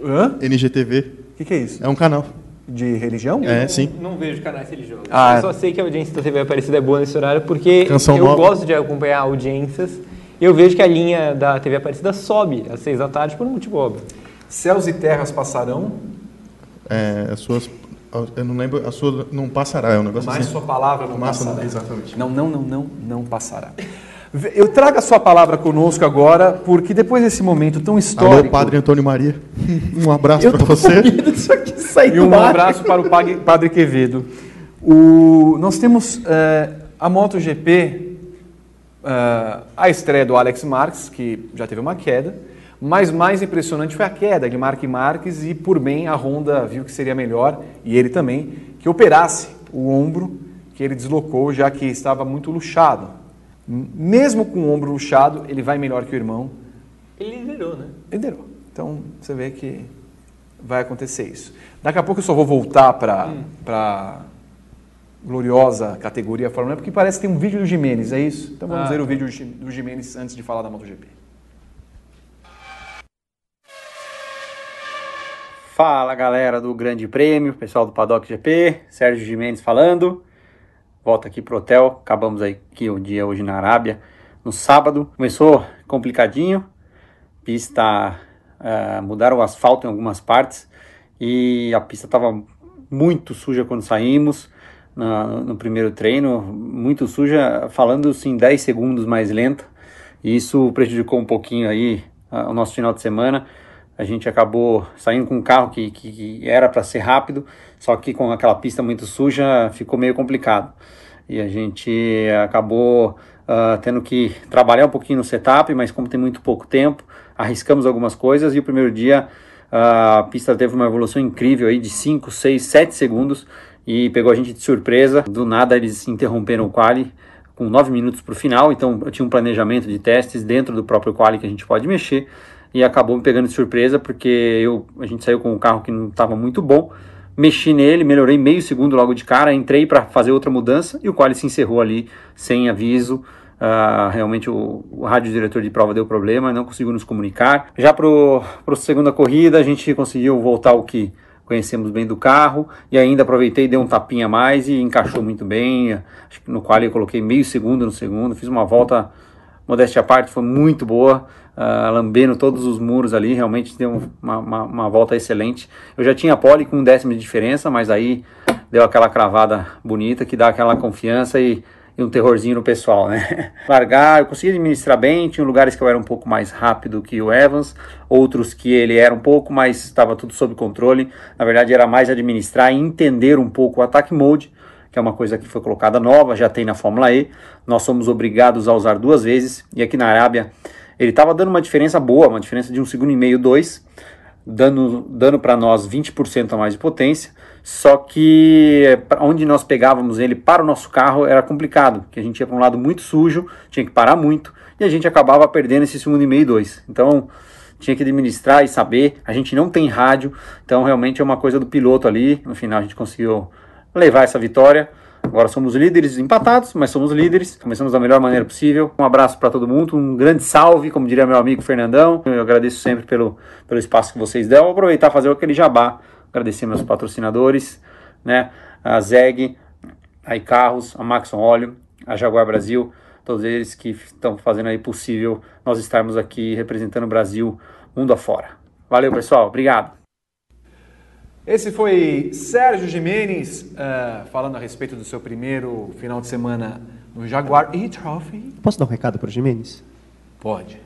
Hã? NGTV. O que, que, é isso? É um canal. De religião? É, sim. Não vejo canais religiosos. Ah, eu só sei que a audiência da TV Aparecida é boa nesse horário porque Canção eu nova. gosto de acompanhar audiências e eu vejo que a linha da TV Aparecida sobe às seis da tarde por um motivo óbvio. Céus e terras passarão, é, as suas eu não lembro, a sua não passará, é um negócio Mas assim. sua palavra não Massa, passará. Exatamente. Não, não, não, não, não passará. Eu trago a sua palavra conosco agora, porque depois desse momento tão histórico... Alô, Padre Antônio Maria, um abraço para você. e um abraço para o Padre Quevedo. O, nós temos é, a MotoGP, é, a estreia do Alex Marques, que já teve uma queda, mas mais impressionante foi a queda de Mark Marques e, por bem, a Honda viu que seria melhor, e ele também, que operasse o ombro que ele deslocou, já que estava muito luxado. Mesmo com o ombro luxado, ele vai melhor que o irmão. Ele liderou, né? Liderou. Então, você vê que vai acontecer isso. Daqui a pouco eu só vou voltar para hum. a gloriosa categoria Fórmula 1, porque parece que tem um vídeo do Jimenez, é isso? Então vamos ah. ver o vídeo do Jimenez antes de falar da MotoGP. Fala galera do Grande Prêmio, pessoal do Paddock GP, Sérgio Jimenez falando. Volta aqui pro hotel, acabamos aqui o dia hoje na Arábia, no sábado. Começou complicadinho, pista, uh, mudaram o asfalto em algumas partes e a pista estava muito suja quando saímos no, no primeiro treino, muito suja, falando assim 10 segundos mais lenta. E isso prejudicou um pouquinho aí uh, o nosso final de semana a gente acabou saindo com um carro que, que, era para ser rápido, só que com aquela pista muito suja ficou meio complicado. E a gente acabou uh, tendo que trabalhar um pouquinho no setup, mas como tem muito pouco tempo, arriscamos algumas coisas e o primeiro dia uh, a pista teve uma evolução incrível aí de 5, 6, 7 segundos e pegou a gente de surpresa. Do nada eles interromperam o quali com 9 minutos para o final, então eu tinha um planejamento de testes dentro do próprio quali que a gente pode mexer e acabou me pegando de surpresa porque eu, a gente saiu com um carro que não estava muito bom. Mexi nele, melhorei meio segundo logo de cara, entrei para fazer outra mudança e o qual se encerrou ali sem aviso. Uh, realmente o, o rádio diretor de prova deu problema, não conseguiu nos comunicar. Já para a segunda corrida a gente conseguiu voltar ao que conhecemos bem do carro e ainda aproveitei, dei um tapinha a mais e encaixou muito bem. Acho que no qual eu coloquei meio segundo no segundo, fiz uma volta modéstia à parte, foi muito boa uh, lambendo todos os muros ali, realmente deu uma, uma, uma, volta excelente. Eu já tinha pole com um décimo de diferença, mas aí deu aquela cravada bonita que dá aquela confiança e, e um terrorzinho no pessoal, né? Largar, eu consegui administrar bem, tinha lugares que eu era um pouco mais rápido que o Evans, outros que ele era um pouco, mas estava tudo sob controle. Na verdade, era mais administrar e entender um pouco o ataque mode, que é uma coisa que foi colocada nova, já tem na Fórmula E. Nós somos obrigados a usar duas vezes, e aqui na Arábia ele estava dando uma diferença boa, uma diferença de um segundo e meio, dois, dando, dando para nós 20% a mais de potência. Só que onde nós pegávamos ele para o nosso carro era complicado, porque a gente ia para um lado muito sujo, tinha que parar muito e a gente acabava perdendo esse segundo e meio, dois. Então tinha que administrar e saber. A gente não tem rádio, então realmente é uma coisa do piloto ali. No final a gente conseguiu levar essa vitória. Agora somos líderes empatados, mas somos líderes. Começamos da melhor maneira possível. Um abraço para todo mundo, um grande salve, como diria meu amigo Fernandão. Eu agradeço sempre pelo, pelo espaço que vocês dão. Vou aproveitar fazer aquele jabá agradecer meus patrocinadores, né? A ZEG, a iCarros, a Maxon Óleo, a Jaguar Brasil, todos eles que estão fazendo aí possível nós estarmos aqui representando o Brasil mundo afora. Valeu, pessoal. Obrigado. Esse foi Sérgio Jimenez uh, falando a respeito do seu primeiro final de semana no Jaguar e-Trophy. Posso dar um recado para o Jimenez? Pode.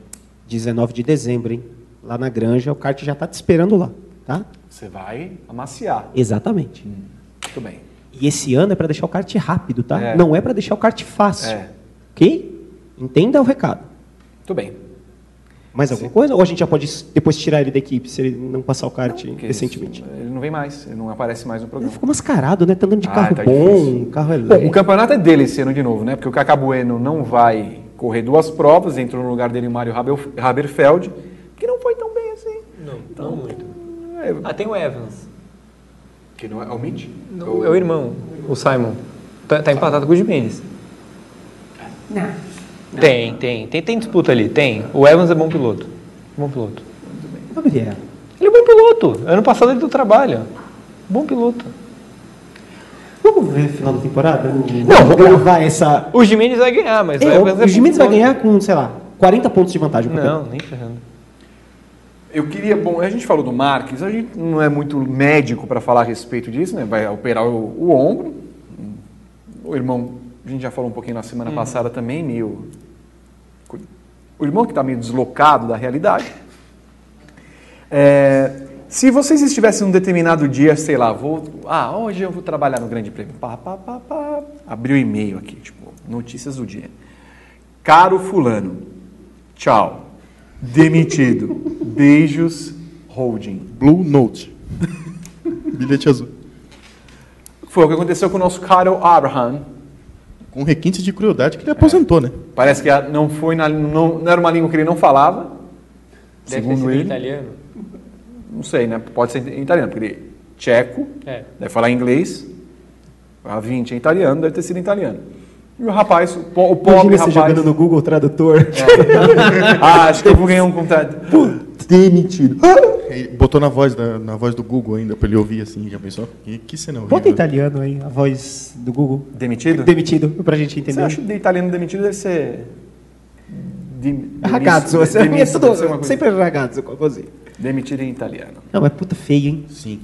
19 de dezembro, hein? Lá na granja, o kart já está te esperando lá, tá? Você vai amaciar. Exatamente. Hum, muito bem. E esse ano é para deixar o kart rápido, tá? É. Não é para deixar o kart fácil. É. Ok? Entenda o recado. Muito bem. Mais alguma coisa? Ou a gente já pode depois tirar ele da equipe se ele não passar o kart Que recentemente? isso, Ele não vem mais, ele não aparece mais no Ele programa. ficou mascarado, né? Tá andando de Ah, carro tá bom, difícil. carro Bom, elétrico. o campeonato é dele esse ano de novo, né? Porque o Cacá Bueno não vai correr duas provas, entrou no lugar dele o Mário Haber- Haberfeld, que não foi tão bem assim. Não, não muito. É, Ah, tem o Evans. que não é, é o Mitch? Não, é o irmão, o Simon. Tá, tá empatado com o Jimenez. Tem, tem, tem. Tem disputa ali, tem. O Evans é bom piloto. Bom piloto. Gabriel. Ele é bom piloto. Ano passado ele deu trabalho. Bom piloto. Vamos ver o final da temporada? Não, vamos gravar essa. O Jimenez vai ganhar, mas É, o Evans o é o Jimenez vai ganhar com, sei lá, 40 pontos de vantagem. Não, nem ferrando. Eu queria, bom, a gente falou do Marques, a gente não é muito médico para falar a respeito disso, né? Vai operar o, o ombro. O irmão, a gente já falou um pouquinho na semana passada também, meio. O irmão que está meio deslocado da realidade. É, se vocês estivessem num determinado dia, sei lá, vou. Ah, hoje eu vou trabalhar no Grande Prêmio. Pá, pá, pá, pá. Abriu o e-mail aqui, tipo, notícias do dia. Caro Fulano, tchau. Demitido. Beijos, holding. Blue Note. Bilhete azul. Foi o que aconteceu com o nosso Carol Abraham. Com requintes de crueldade que ele aposentou, né? Parece que não foi na, não, não era uma língua que ele não falava. Deve segundo ele. italiano. Não sei, né? Pode ser em italiano, porque ele é tcheco, É. deve falar inglês. A 20 é italiano, deve ter sido italiano. E o rapaz, o, po- o pobre Imagina você rapaz. jogando no Google Tradutor. Ah, acho que eu vou ganhar um contato. Demitido. Ele botou na voz, da, na voz do Google ainda, pra ele ouvir assim, já pensou? Que, que cena horrível. Bota em italiano aí, a voz do Google. Demitido? Demitido, pra gente Você entender. acha que de italiano demitido deve ser. De, Ragazzo, você é demissio, deve ser uma tudo, coisa- sempre ragazzo, così. Demitido em italiano. Não, mas puta feio, hein? Sim.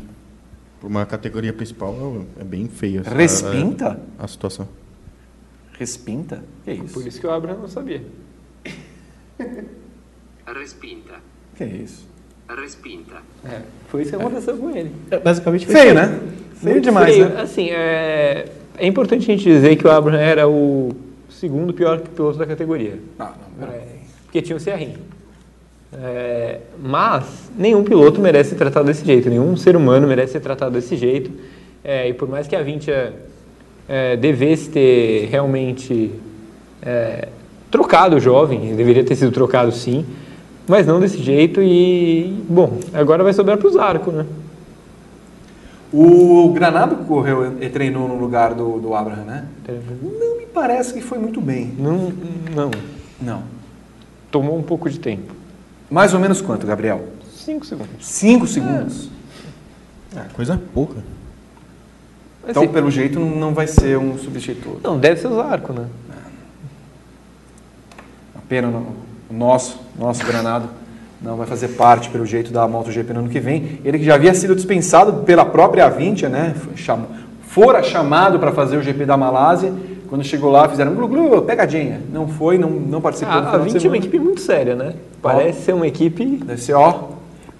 Por uma categoria principal é bem feia. essa- Respinta? A, a situação. Respinta? Que isso? Por isso que o Abraham não sabia. Respinta. Que isso? Respinta. É, foi isso que aconteceu com ele. Basicamente foi Feio, isso. né? Feio Muito demais, feio. né? Assim, é, é importante a gente dizer que o Abraham era o segundo pior piloto da categoria. Ah, não, É, porque tinha o Serrinho. É, mas nenhum piloto merece ser tratado desse jeito, nenhum ser humano merece ser tratado desse jeito. É, e por mais que a Vintia é, devesse ter realmente é, trocado o jovem, deveria ter sido trocado sim, mas não desse jeito. E, bom, agora vai sobrar para o Zarco, né? O Granado correu e treinou no lugar do, do Abraham, né? Não me parece que foi muito bem. Não, não, Não. tomou um pouco de tempo. Mais ou menos quanto, Gabriel? Cinco segundos. Cinco segundos. Ah, coisa pouca. Então, Assim, pelo jeito, não vai ser um substituto. não, deve ser o Zarco, né? A pena, não- nosso, nosso Granado, não vai fazer parte, pelo jeito, da MotoGP no ano que vem. Ele que já havia sido dispensado pela própria Avintia, né? Cham- Fora chamado para fazer o GP da Malásia. Quando chegou lá, fizeram glu, glu, pegadinha. Não foi, não, não participou do A, a final de 20 é uma equipe muito séria, né? Parece ser uma equipe. Deve ser, ó.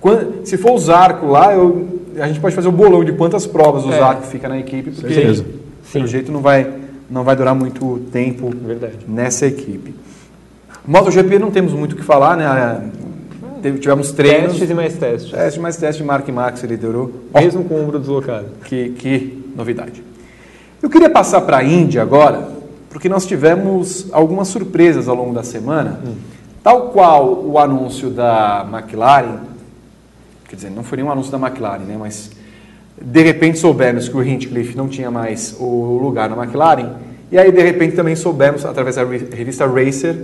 quando- se for o Zarco lá, eu- a gente pode fazer o bolão de quantas provas o É. Zarco fica na equipe, porque Certeza. pelo jeito não vai, não vai durar muito tempo Verdade. nessa equipe. MotoGP não temos muito o que falar, né? Teve- Tivemos treinos. Testes e mais testes. Teste mais teste, Mark Max liderou. Mesmo com o ombro deslocado. Que, que novidade. Eu queria passar para a Índia agora, porque nós tivemos algumas surpresas ao longo da semana. Tal qual o anúncio da McLaren, quer dizer, não foi nenhum anúncio da McLaren, né? mas de repente soubemos que o Hinchcliffe não tinha mais o lugar na McLaren, e aí de repente também soubemos, através da re- revista Racer,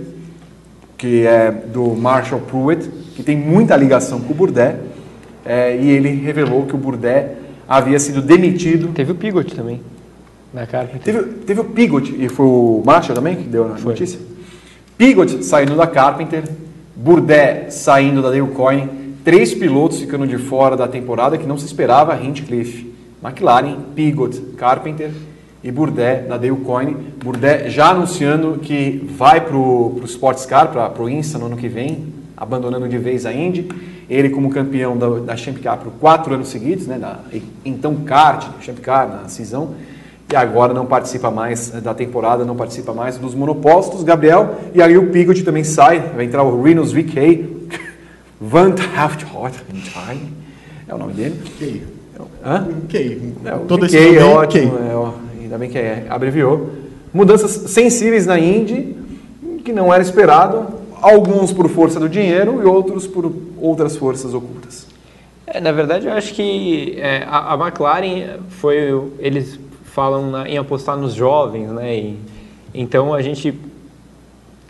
que é do Marshall Pruitt, que tem muita ligação com o Bourdais, é, e ele revelou que o Bourdais havia sido demitido. Teve o Pigot também, na Carpenter. Teve, teve o Pigot, e foi o Marshall também que deu a notícia? Pigot saindo da Carpenter, Bourdais saindo da Dale Coyne, três pilotos ficando de fora da temporada que não se esperava, Hinchcliffe, McLaren, Pigot, Carpenter e Bourdais da Dale Coyne. Bourdais já anunciando que vai para o Sports Car, para o Insta no ano que vem, abandonando de vez a Indy. Ele como campeão da, da Champ Car por quatro anos seguidos, né, da, então kart, Champ Car, na cisão, e agora não participa mais da temporada, não participa mais dos monopostos, Gabriel, e aí o Pigot também sai, vai entrar o Rinus VK, Van Time, é o nome dele. VK. Hã? VK. É, o Todo VK esse nome é aí, ótimo, VK. é, ó, ainda bem que é, abreviou. Mudanças sensíveis na Indy, que não era esperado, alguns por força do dinheiro e outros por outras forças ocultas. É, na verdade, eu acho que é, a, a McLaren foi. Eles falam na- em apostar nos jovens, né? E, então a gente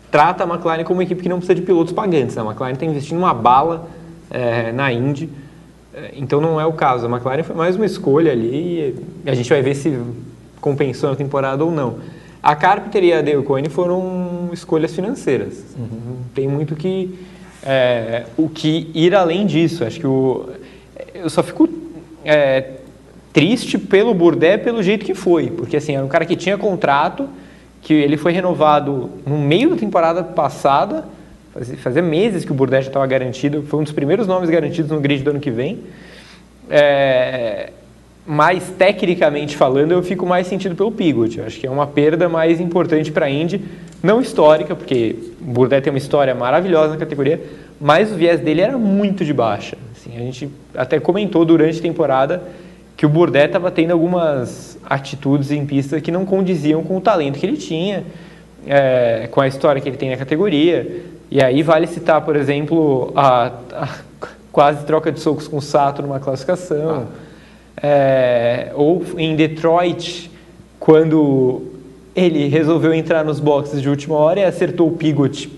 trata a McLaren como uma equipe que não precisa de pilotos pagantes. né? A McLaren está investindo uma bala é, na Indy, é, então não é o caso. A McLaren foi mais uma escolha ali e a gente vai ver se compensou na temporada ou não. A Carpenter e a Dale Coyne foram escolhas financeiras. Não tem muito que é, o que ir além disso. Acho que o, eu só fico é, triste pelo Burdé pelo jeito que foi, porque assim era um cara que tinha contrato, que ele foi renovado no meio da temporada passada, fazia, meses que o Burdé já estava garantido, foi um dos primeiros nomes garantidos no grid do ano que vem. É, mas tecnicamente falando, eu fico mais sentido pelo Pigot. Eu acho que é uma perda mais importante para a Indy, não histórica, porque o Burdett tem uma história maravilhosa na categoria, mas o viés dele era muito de baixa. Assim, a gente até comentou durante a temporada que o Burdett estava tendo algumas atitudes em pista que não condiziam com o talento que ele tinha, é, com a história que ele tem na categoria. E aí vale citar, por exemplo, a, a quase troca de socos com o Sato numa classificação. É, ou em Detroit, quando ele resolveu entrar nos boxes de última hora e acertou o Pigot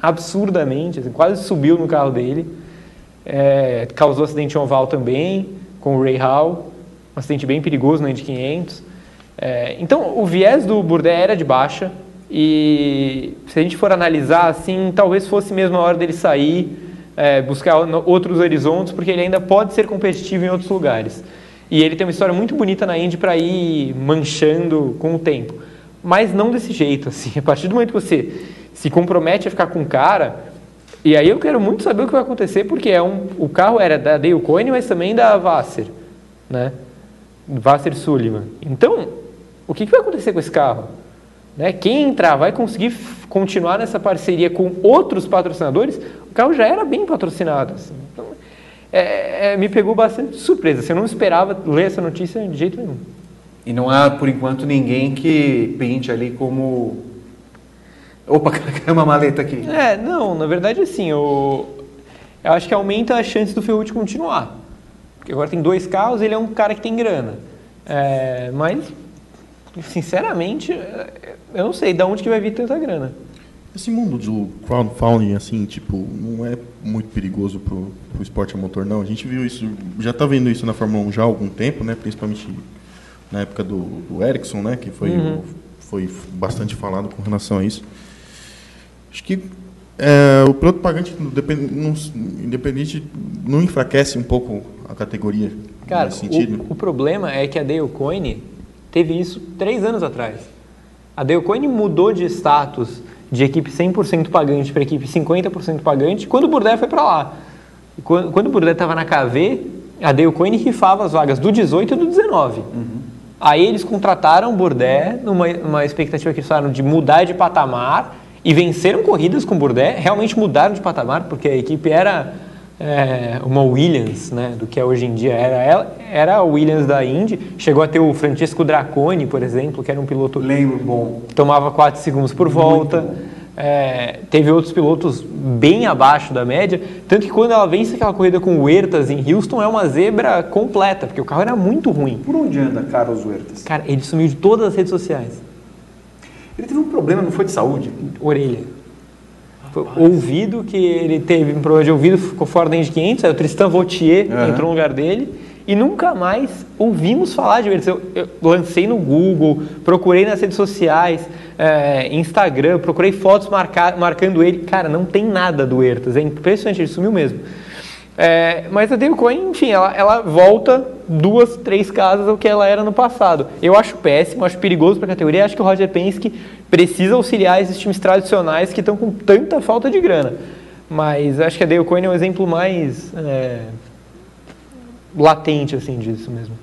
absurdamente, assim, quase subiu no carro dele. É, causou acidente oval também, com o Ray Hall, um acidente bem perigoso na Indy 500. É, então, o viés do Bourdais era de baixa e se a gente for analisar assim, talvez fosse mesmo a hora dele sair, é, buscar outros horizontes, porque ele ainda pode ser competitivo em outros lugares. E ele tem uma história muito bonita na Indy para ir manchando com o tempo. Mas não desse jeito, assim. A partir do momento que você se compromete a ficar com o cara, e aí eu quero muito saber o que vai acontecer, porque é um, o carro era da Dale Coyne, mas também da Vasser, né? Vasser Sullivan. Então, o que, que vai acontecer com esse carro? Né? Quem entrar vai conseguir continuar nessa parceria com outros patrocinadores? O carro já era bem patrocinado. assim. Então, é- é, me pegou bastante surpresa. assim, eu não esperava ler essa notícia de jeito nenhum. E não há, por enquanto, ninguém que pinte ali como. Opa, caiu uma maleta aqui. É, não, na verdade, assim, eu, eu acho que aumenta a chance do Ferrucci continuar. Porque agora tem dois carros, ele é um cara que tem grana. É, mas, sinceramente, eu não sei de onde que vai vir tanta grana. Esse mundo do crowdfunding, assim, tipo, não é muito perigoso pro, pro esporte a motor, não. A gente viu isso, já tá vendo isso na Fórmula 1 já há algum tempo, né? Principalmente na época do, do Ericsson, né? Que foi, Uhum. foi bastante falado com relação a isso. Acho que é, o piloto pagante, não, independente, não enfraquece um pouco a categoria Cara, nesse sentido? o, o problema é que a Dale Coyne teve isso três anos atrás. A Dale Coyne mudou de status de equipe 100% pagante para equipe 50% pagante quando o Bourdais foi para lá. Quando, quando o Bourdais estava na KV, a Dale Coyne rifava as vagas do 18 e do 19. Aí eles contrataram o Bourdais numa, numa expectativa que eles falaram de mudar de patamar e venceram corridas com o Bourdais, realmente mudaram de patamar, porque a equipe era é, uma Williams, né, do que é hoje em dia. Era, ela- era a Williams da Indy, chegou a ter o Francesco Draconi, por exemplo, que era um piloto Lembro, bom. tomava 4 segundos por volta. É, teve outros pilotos bem abaixo da média, tanto que quando ela vence aquela corrida com o Huertas em Houston é uma zebra completa, porque o carro era muito ruim. Por onde anda Carlos Huertas? Cara, ele sumiu de todas as redes sociais. Ele teve um problema, não foi de saúde? Orelha. Foi ouvido que ele teve um problema de ouvido, ficou fora da Indy 500, aí o Tristan Vautier Aham. entrou no lugar dele, e nunca mais ouvimos falar de Huertas. Eu, eu lancei no Google, procurei nas redes sociais, é, Instagram, procurei fotos marcar, marcando ele. Cara, não tem nada do Huertas, é impressionante, ele sumiu mesmo. É, mas a Dale Cohen, enfim, ela, ela volta duas, três casas ao que ela era no passado. Eu acho péssimo, acho perigoso para a categoria. Acho que o Roger Penske precisa auxiliar esses times tradicionais que estão com tanta falta de grana. Mas acho que a Dale Cohen é um exemplo mais é, latente assim disso mesmo.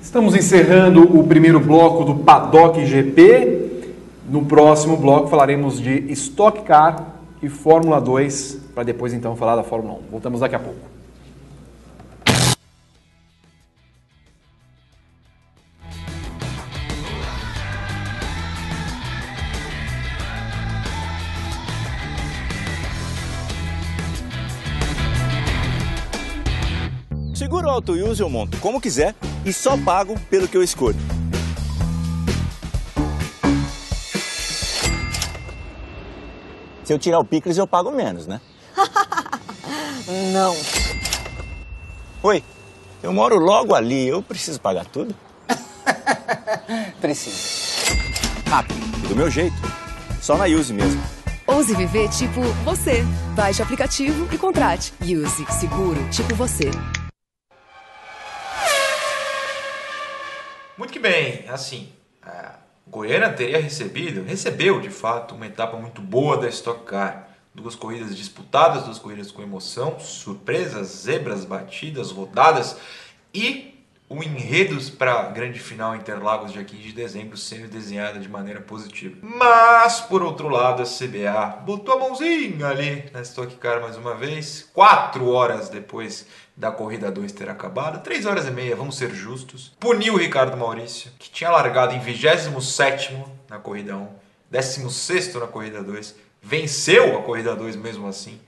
Estamos encerrando o primeiro bloco do Paddock GP. No próximo bloco falaremos de Stock Car e Fórmula 2, para depois então falar da Fórmula 1. Voltamos daqui a pouco. Seguro auto use eu monto como quiser e só pago pelo que eu escolho. Se eu tirar o picles eu pago menos, né? Não. Oi, eu moro logo ali, eu preciso pagar tudo? Preciso. Rápido, e do meu jeito. Só na Use mesmo. Ouse viver tipo você. Baixe o aplicativo e contrate. Use Seguro tipo você. Muito que bem, assim, a Goiânia teria recebido, recebeu de fato uma etapa muito boa da Stock Car. Duas corridas disputadas, duas corridas com emoção, surpresas, zebras, batidas, rodadas e o enredo para a grande final Interlagos dia 15 de dezembro sendo desenhada de maneira positiva. Mas, por outro lado, a CBA botou a mãozinha ali na Stock Car mais uma vez, quatro horas depois da corrida 2 ter acabado, 3 horas e meia, vamos ser justos. Puniu o Ricardo Maurício, que tinha largado em 27 na corrida 1, 16 na corrida 2, venceu a corrida 2 mesmo assim.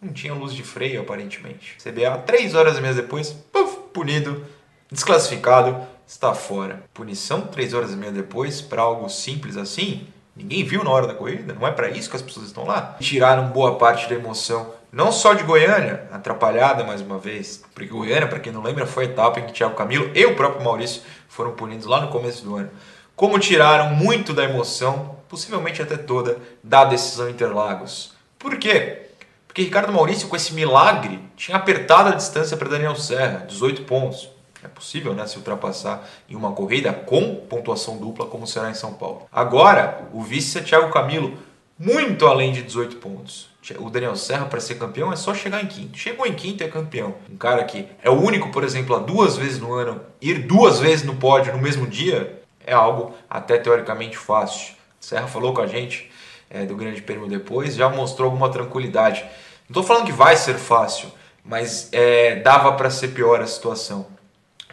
Não tinha luz de freio, aparentemente. CBA, 3 horas e meia depois, puff, punido, desclassificado, está fora. Punição 3 horas e meia depois, para algo simples assim, ninguém viu na hora da corrida, não é para isso que as pessoas estão lá. Tiraram boa parte da emoção não só de Goiânia, atrapalhada mais uma vez, porque Goiânia, para quem não lembra, foi a etapa em que Thiago Camilo e o próprio Maurício foram punidos lá no começo do ano. Como tiraram muito da emoção, possivelmente até toda, da decisão Interlagos. Por quê? Porque Ricardo Maurício, com esse milagre, tinha apertado a distância para Daniel Serra, 18 pontos. É possível né, se ultrapassar em uma corrida com pontuação dupla, como será em São Paulo. Agora, o vice é Thiago Camilo, muito além de 18 pontos. O Daniel Serra, para ser campeão, é só chegar em quinto. Chegou em quinto é campeão. Um cara que é o único, por exemplo, a duas vezes no ano, ir duas vezes no pódio no mesmo dia, é algo até teoricamente fácil. Serra falou com a gente é, do Grande Prêmio depois, já mostrou alguma tranquilidade. Não estou falando que vai ser fácil, mas é, dava para ser pior a situação.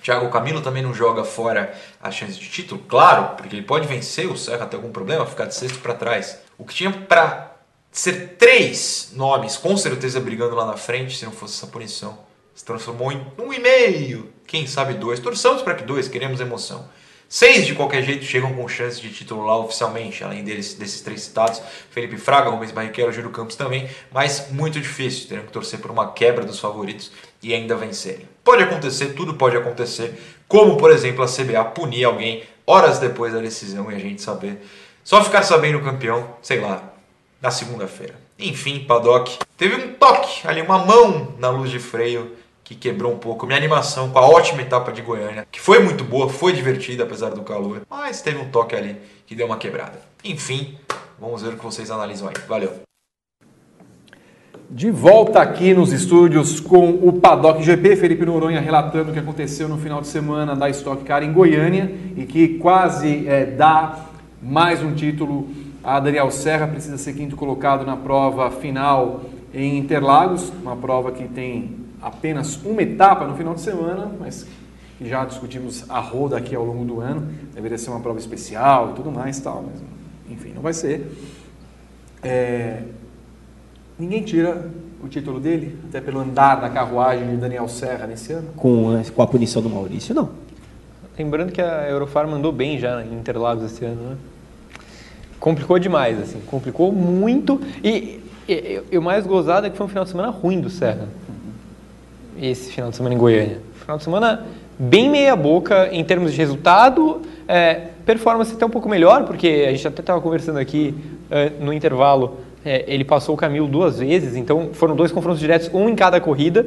Thiago Camilo também não joga fora a chance de título, claro, porque ele pode vencer o Serra, tem algum problema, ficar de sexto para trás. O que tinha para ser três nomes com certeza brigando lá na frente, se não fosse essa punição, se transformou em um e meio, quem sabe dois. Torçamos para que dois, queremos emoção. Seis, de qualquer jeito, chegam com chance de título lá oficialmente, além deles, desses três citados. Felipe Fraga, Rubens Barrichello, Júlio Campos também, mas muito difícil. Teremos que torcer por uma quebra dos favoritos e ainda vencerem. Pode acontecer, tudo pode acontecer, como por exemplo a CBA punir alguém horas depois da decisão e a gente saber. Só ficar sabendo o campeão, sei lá, na segunda-feira. Enfim, Paddock teve um toque ali, uma mão na luz de freio que quebrou um pouco minha animação com a ótima etapa de Goiânia, que foi muito boa, foi divertida apesar do calor, mas teve um toque ali que deu uma quebrada. Enfim, vamos ver o que vocês analisam aí. Valeu! De volta aqui nos estúdios com o Paddock GP, Felipe Noronha relatando o que aconteceu no final de semana da Stock Car em Goiânia e que quase é, dá mais um título a Daniel Serra, precisa ser quinto colocado na prova final em Interlagos, uma prova que tem apenas uma etapa no final de semana, mas que já discutimos a roda aqui ao longo do ano, deveria ser uma prova especial e tudo mais tal, mas enfim, não vai ser. É... Ninguém tira o título dele, até pelo andar da carruagem de Daniel Serra nesse ano? Com a, com a punição do Maurício, não. Lembrando que a Eurofar mandou bem já em Interlagos esse ano, né? Complicou demais, assim, complicou muito. E, e, e, o mais gozado é que foi um final de semana ruim do Serra. Esse final de semana em Goiânia. Final de semana bem meia boca em termos de resultado, é, performance até um pouco melhor, porque a gente até estava conversando aqui é, no intervalo, é, ele passou o Camilo duas vezes, então foram dois confrontos diretos, um em cada corrida,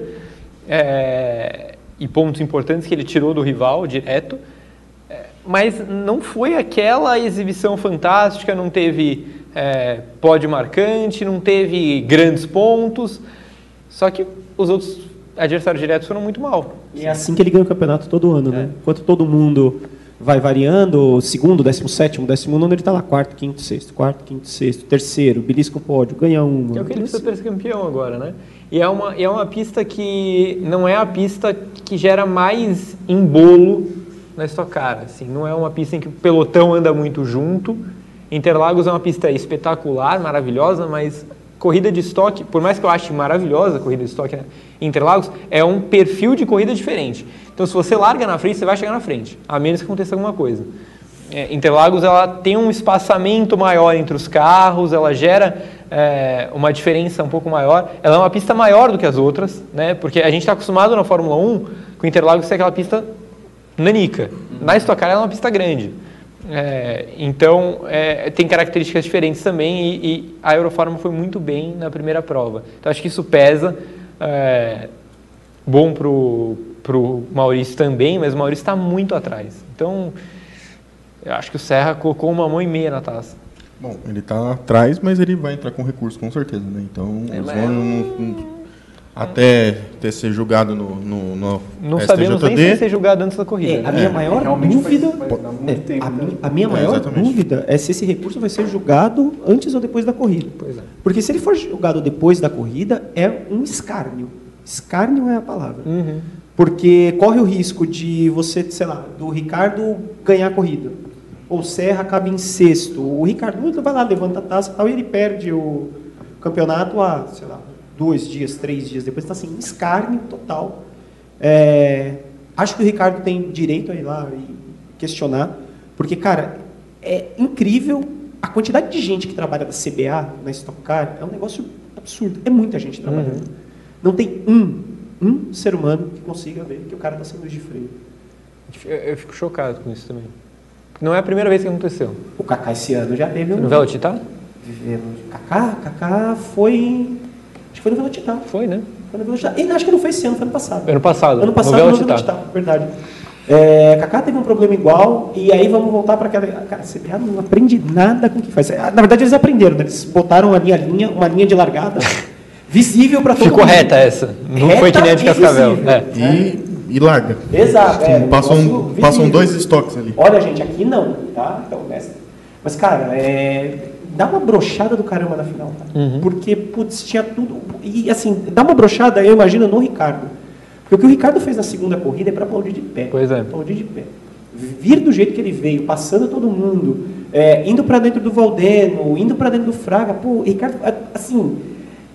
é, e pontos importantes que ele tirou do rival direto, mas não foi aquela exibição fantástica, não teve é, pódio marcante, não teve grandes pontos, só que os outros adversários diretos foram muito mal. E é assim que ele ganha o campeonato todo ano, né? Enquanto todo mundo vai variando, segundo, décimo sétimo, décimo nono, ele está lá, quarto, quinto, sexto, quarto, quinto, sexto, terceiro, belisco pódio, ganha uma. Que é o que ele precisa ser campeão agora, né? E é uma, é uma pista que não é a pista que gera mais embolo na Stock Car, assim, não é uma pista em que o pelotão anda muito junto. Interlagos é uma pista espetacular, maravilhosa, mas corrida de estoque, por mais que eu ache maravilhosa a corrida de estoque né, Interlagos, é um perfil de corrida diferente. Então, se você larga na frente, você vai chegar na frente, a menos que aconteça alguma coisa. É, Interlagos ela tem um espaçamento maior entre os carros, ela gera é, uma diferença um pouco maior. Ela é uma pista maior do que as outras, né? Porque a gente está acostumado na Fórmula 1 com Interlagos ser aquela pista nanica. Na Stock Car ela é uma pista grande. É, então, é, tem características diferentes também e, e, a Euroforma foi muito bem na primeira prova. Então, acho que isso pesa. É, bom para o Maurício também, mas o Maurício está muito atrás. Então, eu acho que o Serra colocou uma mão e meia na taça. Bom, ele está atrás, mas ele vai entrar com recurso com certeza, né? Então, É, eles mas- vão até ter ser julgado no, no, no Não sabemos nem se vai ser julgado antes da corrida. É, a né? minha maior realmente dúvida. vai- vai é, tempo, a, né? minha, a minha É, maior exatamente. dúvida é se esse recurso vai ser julgado antes ou depois da corrida. Pois é. Porque se ele for julgado depois da corrida, é um escárnio. Escárnio é a palavra. Uhum. Porque corre o risco de você, sei lá, do Ricardo ganhar a corrida. Ou o Serra acaba em sexto. O Ricardo vai lá, levanta a taça e tal, e ele perde o campeonato a, sei lá, dois dias, três dias depois. Está assim, escárnio total. É, acho que o Ricardo tem direito a ir lá e questionar. Porque, cara, é incrível a quantidade de gente que trabalha da CBA, na Stock Car, é um negócio absurdo. É muita gente trabalhando. Não tem um, um ser humano que consiga ver que o cara está sem luz de freio. Eu, eu fico chocado com isso também. Não é a primeira vez que aconteceu. O Kaká esse ano já teve um... No Velocitar? Vivemos. Kaká, Kaká foi... Acho que foi no Velocitar. Foi, né? Foi no Velocitar. Ele acho que não foi esse ano, foi ano passado. Ano passado. Ano passado no. Velocitar, verdade. É, Kaká teve um problema igual, e aí vamos voltar para aquela. Cara, a CBA não aprende nada com o que faz. Na verdade, eles aprenderam, né? Eles botaram ali a linha, uma linha de largada visível para todo Ficou mundo. reta essa. Não Reta foi que nem a de e Cascavel. visível. É. E, e larga. Exato. é, passam, passam dois estoques ali. Olha, gente, aqui não, tá? Então. Mas, cara, é... dá uma brochada do caramba na final, tá? Uhum. Porque, putz, tinha tudo. E, assim, dá uma brochada, eu imagino, no Ricardo. Porque o que o Ricardo fez na segunda corrida é para aplaudir de pé. Pois é. Aplaudir de pé. Vir do jeito que ele veio, passando todo mundo, é, indo para dentro do Valdeno, indo para dentro do Fraga. Pô, o Ricardo, assim,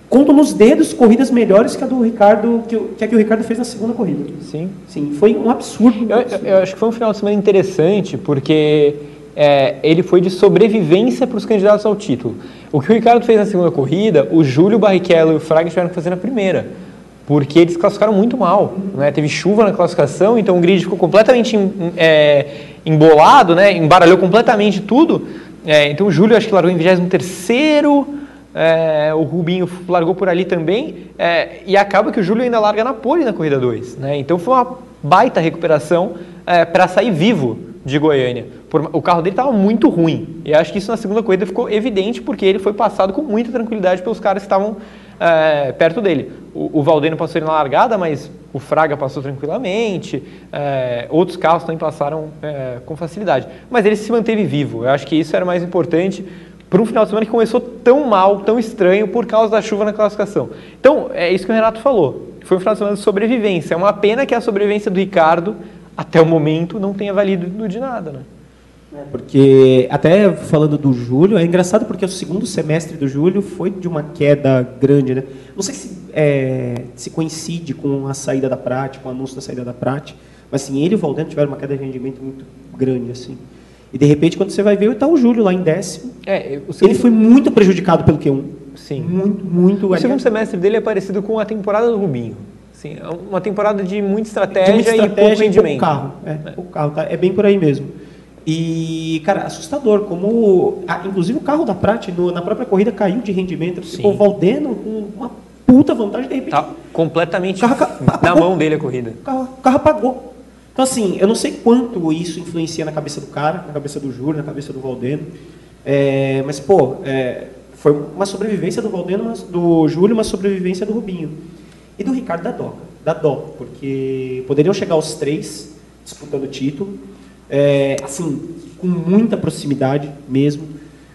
conto nos dedos corridas melhores que a do Ricardo, que, que a que o Ricardo fez na segunda corrida. Sim. Sim, foi um absurdo. um Eu, absurdo. eu acho que foi um final de semana interessante, porque é, ele foi de sobrevivência para os candidatos ao título. O que o Ricardo fez na segunda corrida, o Júlio Barrichello e o Fraga tiveram que fazer na primeira. Porque eles classificaram muito mal. Né? Teve chuva na classificação, então o grid ficou completamente é, embolado, né? embaralhou completamente tudo. É, então o Júlio acho que largou em 23 é, o Rubinho largou por ali também, é, e acaba que o Júlio ainda larga na pole na corrida 2. Né? Então foi uma baita recuperação para sair vivo de Goiânia. O carro dele estava muito ruim, e acho que isso na segunda corrida ficou evidente, porque ele foi passado com muita tranquilidade pelos caras que estavam é, perto dele. O, o Valdeno passou ele na largada, mas o Fraga passou tranquilamente, é, outros carros também passaram é, com facilidade. Mas ele se manteve vivo, eu acho que isso era mais importante para um final de semana que começou tão mal, tão estranho por causa da chuva na classificação. Então, é isso que o Renato falou. Foi um final de semana de sobrevivência. É uma pena que a sobrevivência do Ricardo, até o momento, não tenha valido de nada, né? Porque, até falando do Júlio, é engraçado porque o segundo semestre do Júlio foi de uma queda grande, né? Não sei se, é, se coincide com a saída da prática, com o anúncio da saída da prática, mas assim, ele e o Valdeno tiveram uma queda de rendimento muito grande, assim. E de repente, quando você vai ver, está o Júlio lá em décimo. É, o Ele segundo, foi muito prejudicado pelo Q1. Sim. Muito, muito. o segundo semestre dele é parecido com a temporada do Rubinho. Sim, é uma temporada de muita estratégia, de muita e estratégia e pouco rendimento. carro. É, pouco carro, tá? É bem por aí mesmo. E, cara, assustador, como. ah, inclusive o carro da Prat no- na própria corrida caiu de rendimento. Sim. Ficou o Valdeno com uma puta vantagem, de repente Tá completamente carro- na mão dele a corrida. o carro, carro apagou. Então, assim, eu não sei quanto isso influencia na cabeça do cara, na cabeça do Júlio, na cabeça do Valdeno. É, mas, pô, é, foi uma sobrevivência do Valdeno, do Júlio, uma sobrevivência do Rubinho. E do Ricardo da Doca, da Dó, porque poderiam chegar os três disputando o título, é, assim, com muita proximidade mesmo.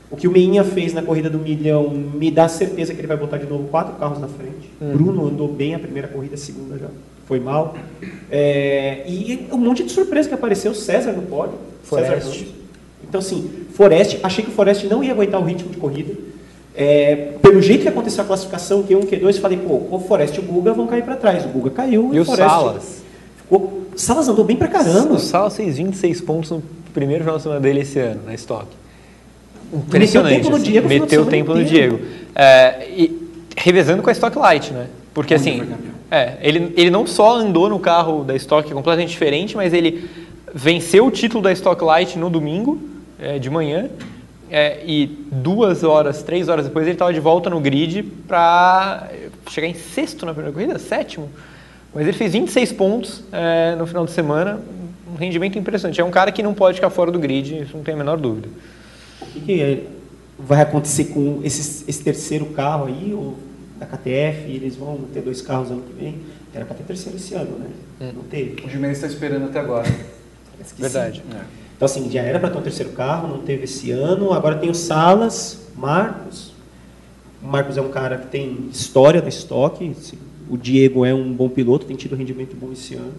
O que o Meinha fez na corrida do milhão me dá certeza que ele vai botar de novo quatro carros na frente. Bruno andou bem a primeira corrida, a segunda já foi mal. É, e um monte de surpresa que apareceu, César no pódio. Forest. César Ramos. Então, assim, Forest, achei que o Forest não ia aguentar o ritmo de corrida. É, pelo jeito que aconteceu a classificação, Q1, Q2, falei, pô, o Forest e o Guga vão cair para trás. O Guga caiu E o Forest Salas? ficou. Salas andou bem pra caramba. O Salas fez 26 pontos no primeiro final de semana dele esse ano, na estoque. Meteu tempo no assim, Diego o Meteu semana tempo no. Diego. É, e revezando com a Stock Light, né? Porque assim, é, ele, ele não só andou no carro da Stock completamente diferente, mas ele venceu o título da Stock Light no domingo, é, de manhã, é, e duas horas, três horas depois ele estava de volta no grid para chegar em sexto na primeira corrida, sétimo. Mas ele fez 26 pontos é, no final de semana, um rendimento impressionante. É um cara que não pode ficar fora do grid, isso não tem a menor dúvida. O que, que vai acontecer com esse, esse terceiro carro aí, o da KTF? Eles vão ter dois carros ano que vem. Era para ter terceiro esse ano, né? Não teve. O Jimenez está esperando até agora. Verdade. sim. Então, assim, já era para ter um terceiro carro, não teve esse ano. Agora tem o Salas, Marcos. O Marcos é um cara que tem história na estoque. assim, O Diego é um bom piloto, tem tido rendimento bom esse ano.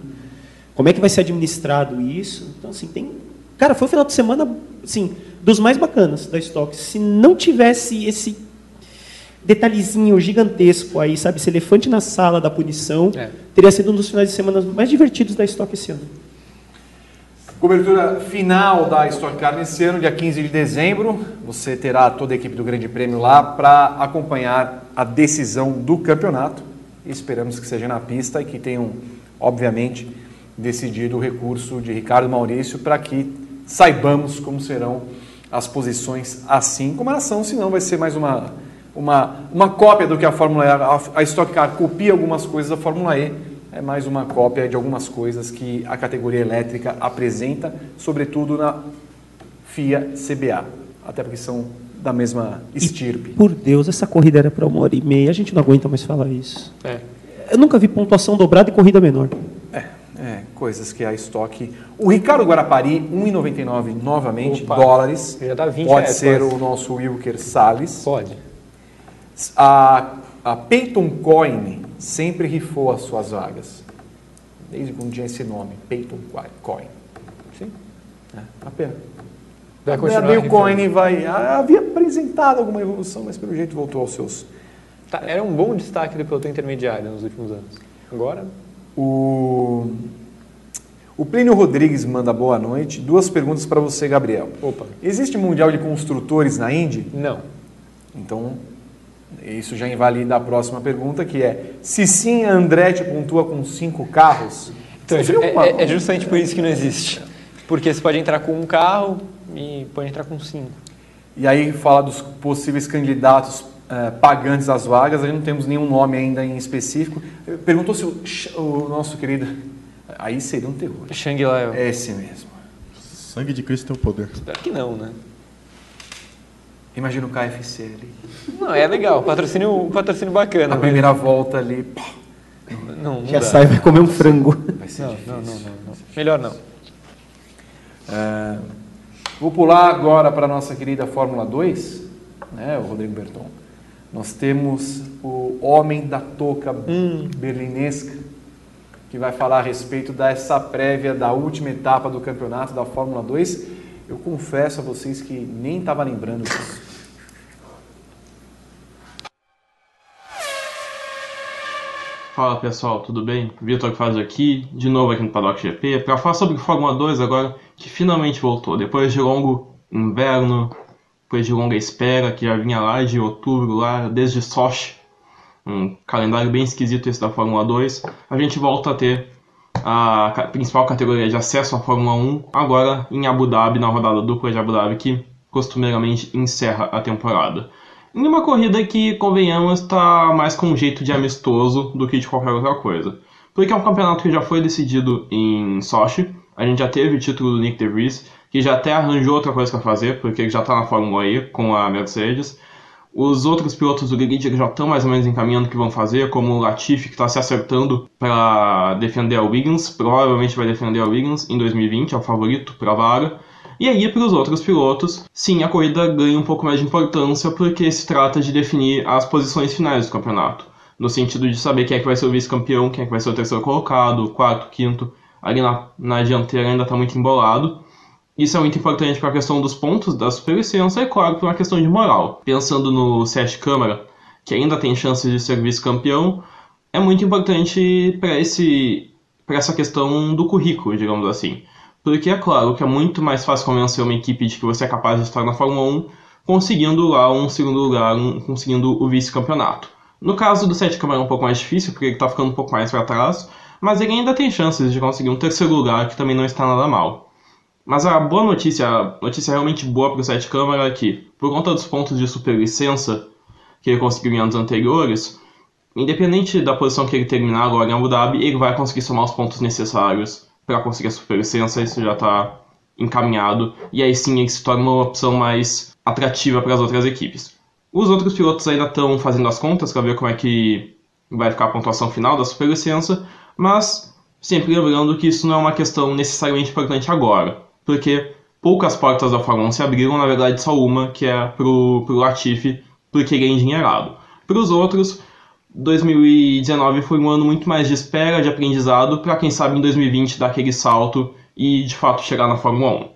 Como é que vai ser administrado isso? Então, assim, tem. Cara, foi um final de semana, assim, dos mais bacanas da estoque. Se não tivesse esse detalhezinho gigantesco aí, sabe, esse elefante na sala da punição, É. teria sido um dos finais de semana mais divertidos da estoque esse ano. Cobertura final da Stock Car nesse ano, dia 15 de dezembro. Você terá toda a equipe do Grande Prêmio lá para acompanhar a decisão do campeonato. Esperamos que seja na pista e que tenham, obviamente, decidido o recurso de Ricardo Maurício para que saibamos como serão as posições assim como elas são, senão vai ser mais uma, uma, uma cópia do que a Fórmula E. A Stock Car copia algumas coisas da Fórmula E, é mais uma cópia de algumas coisas que a categoria elétrica apresenta, sobretudo na FIA CBA, até porque são da mesma estirpe. Por Deus, essa corrida era para uma hora e meia. A gente não aguenta mais falar isso. É. Eu nunca vi pontuação dobrada e corrida menor. É, é, coisas que a estoque. O Ricardo Guarapari, 1,99 novamente, Opa, dólares. já dá 20 Pode reais ser quase. o nosso Wilker Salles. Pode. A, a Peyton Coin sempre rifou as suas vagas. Desde quando tinha esse nome, Peyton Coin. Sim. É, a pena. Vai A continuar Bill rifando. Coin vai. ah, Havia apresentado alguma evolução, mas pelo jeito voltou aos seus. Tá, era um bom destaque do pelotão intermediário nos últimos anos. Agora, O, o Plínio Rodrigues manda boa noite. Duas perguntas para você, Gabriel. opa, Existe Mundial de Construtores na Indy? não. Então, isso já invalida a próxima pergunta, que é: se sim, a Andretti pontua com cinco carros? Então, é, é- é justamente por isso que não existe. Porque você pode entrar com um carro e pode entrar com cinco. E aí fala dos possíveis candidatos eh, pagantes das vagas, aí não temos nenhum nome ainda em específico. Perguntou se o, o nosso querido. Aí seria um terror. Shangri-La, É esse mesmo. Sangue de Cristo tem o poder. espero que não, né? Imagina o KFC ali. Não, é legal, patrocínio, patrocínio bacana. Na mas primeira volta ali. pá, Não, não Já dá. sai e vai comer um frango. vai ser Não, difícil. não, não, não, não. Melhor não. É, vou pular agora para a nossa querida Fórmula 2, né, o Rodrigo Berton. Nós temos o homem da touca berlinesca, que vai falar a respeito dessa prévia da última etapa do campeonato da Fórmula 2. Eu confesso a vocês que nem estava lembrando disso. Fala pessoal, tudo bem? Vitor faz aqui, de novo aqui no Paddock GP, para falar sobre Fórmula 2 agora, que finalmente voltou. Depois de longo inverno, depois de longa espera, que já vinha lá de outubro, lá desde Sochi, um calendário bem esquisito esse da Fórmula 2, a gente volta a ter a principal categoria de acesso à Fórmula 1 agora em Abu Dhabi, na rodada dupla de Abu Dhabi, que costumeiramente encerra a temporada. Em uma corrida que, convenhamos, está mais com um jeito de amistoso do que de qualquer outra coisa. Porque é um campeonato que já foi decidido em Sochi, a gente já teve o título do Nick DeVries, que já até arranjou outra coisa para fazer, porque ele já está na Fórmula E com a Mercedes. Os outros pilotos do grid já estão mais ou menos encaminhando o que vão fazer, como o Latifi, que está se acertando para defender a Wiggins, provavelmente vai defender a Wiggins em 2020, é o favorito para a vaga. E aí, para os outros pilotos, sim, a corrida ganha um pouco mais de importância porque se trata de definir as posições finais do campeonato. No sentido de saber quem é que vai ser o vice-campeão, quem é que vai ser o terceiro colocado, o quarto, quinto. Ali na, na dianteira ainda está muito embolado. Isso é muito importante para a questão dos pontos da superlicença e, claro, para uma questão de moral. Pensando no Sete Câmara, que ainda tem chances de ser vice-campeão, é muito importante para essa questão do currículo, digamos assim. Porque é claro que é muito mais fácil convencer uma equipe de que você é capaz de estar na Fórmula 1 conseguindo lá um segundo lugar, um- conseguindo o vice-campeonato. No caso do Sete Câmara é um pouco mais difícil, porque ele está ficando um pouco mais para trás, mas ele ainda tem chances de conseguir um terceiro lugar, que também não está nada mal. Mas a boa notícia, a notícia realmente boa para o Sete Câmara é que, por conta dos pontos de superlicença que ele conseguiu em anos anteriores, independente da posição que ele terminar agora em Abu Dhabi, ele vai conseguir somar os pontos necessários para conseguir a superlicença, isso já está encaminhado, e aí sim ele se torna uma opção mais atrativa para as outras equipes. Os outros pilotos ainda estão fazendo as contas para ver como é que vai ficar a pontuação final da superlicença, mas sempre lembrando que isso não é uma questão necessariamente importante agora, porque poucas portas da Fórmula 1 se abriram, na verdade só uma, que é pro, pro Latifi, porque ele é endinheirado. Para os outros, 2019 foi um ano muito mais de espera, de aprendizado, para quem sabe em 2020 dar aquele salto e de fato chegar na Fórmula 1.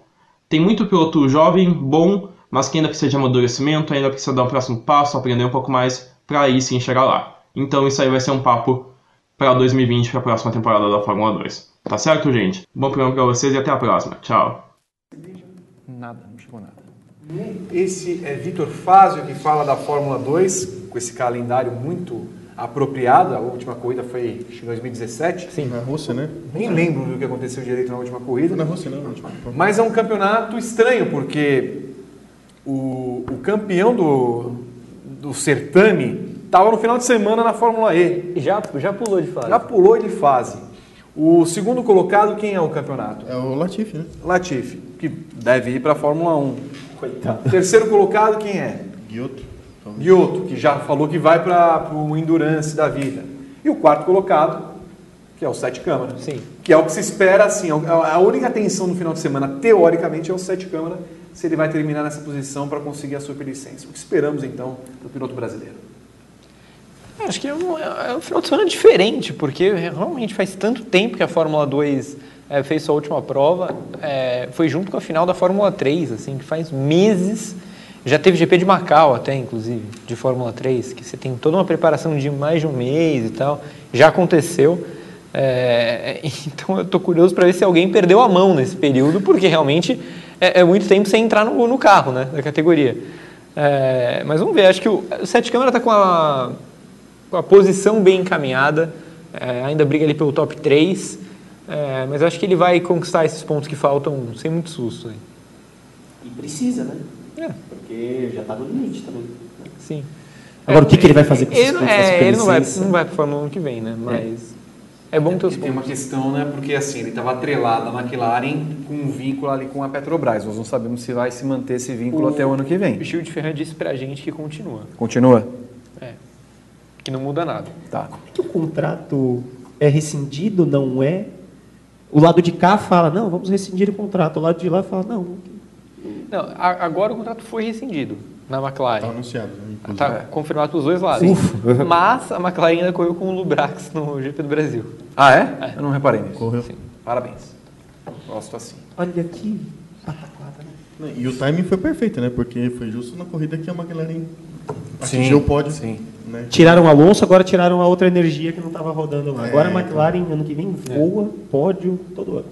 Tem muito piloto jovem, bom, mas que ainda precisa de amadurecimento, ainda precisa dar um próximo passo, aprender um pouco mais, para aí sim chegar lá. Então isso aí vai ser um papo para 2020, para a próxima temporada da Fórmula 2. Tá certo, gente? Bom programa para vocês e até a próxima. Tchau. Nada, não chegou nada. Esse é Vitor Fazio que fala da Fórmula 2, com esse calendário muito apropriado. A última corrida foi em 2017. Sim. Na Rússia, né? Nem lembro do que aconteceu direito na última corrida. Na Rússia, não. na última. Mas é um campeonato estranho, porque o, o campeão do, do certame estava no final de semana na Fórmula E. Já, já pulou de fase. Já pulou de fase. O segundo colocado, quem é o campeonato? É o Latifi, né? Latifi, que deve ir para a Fórmula 1. Coitado. Terceiro colocado, quem é? Guioto. Giotto, que já falou que vai para o Endurance da vida. E o quarto colocado, que é o Sete Câmara. Sim. Que é o que se espera, assim, a a única tensão no final de semana, teoricamente, é o Sete Câmara, se ele vai terminar nessa posição para conseguir a superlicença. O que esperamos, então, do piloto brasileiro? Acho que é um, é um final de semana diferente, porque realmente faz tanto tempo que a Fórmula 2 é, fez sua última prova. é, foi junto com a final da Fórmula 3, assim, que faz meses. Já teve GP de Macau até, inclusive, de Fórmula 3, que você tem toda uma preparação de mais de um mês e tal. Já aconteceu. É, então eu tô curioso para ver se alguém perdeu a mão nesse período, porque realmente é, é muito tempo sem entrar no, no carro né, da categoria. É, mas vamos ver, acho que o, o Sete Câmara está com a, com a posição bem encaminhada, é, ainda briga ali pelo top 3, é, mas acho que ele vai conquistar esses pontos que faltam sem muito susto. Né? E precisa, né? É. Porque já tá no limite também. Sim. Agora, o que, que ele vai fazer com Ele, pontos é, ele não vai, não vai para Fórmula 1 que vem, né? Mas é, bom ter os E tem uma pontos. questão, né? Porque assim, ele estava atrelado à McLaren com um vínculo ali com a Petrobras. Nós não sabemos se vai se manter esse vínculo até o ano que vem. O Gil de Ferran disse pra gente que continua. Continua? É. Que não muda nada. Tá. que o contrato é rescindido, não é? O lado de cá fala, não, vamos rescindir o contrato. O lado de lá fala, não. Não, a- agora o contrato foi rescindido na McLaren. Tá anunciado. né, inclusive. Tá confirmado pelos dois lados. Ufa. Mas a McLaren ainda correu com o Lubrax no GP do Brasil. Ah, é? Eu não reparei nisso. Correu. Parabéns. Gosto assim. Olha aqui, pataquada, né? E o timing foi perfeito, né? Porque foi justo na corrida que a McLaren Sim, atingiu o pódio. sim. Né? Tiraram o Alonso, agora tiraram a outra energia que não estava rodando lá. É, Agora a então. McLaren, ano que vem, voa, pódio, todo ano.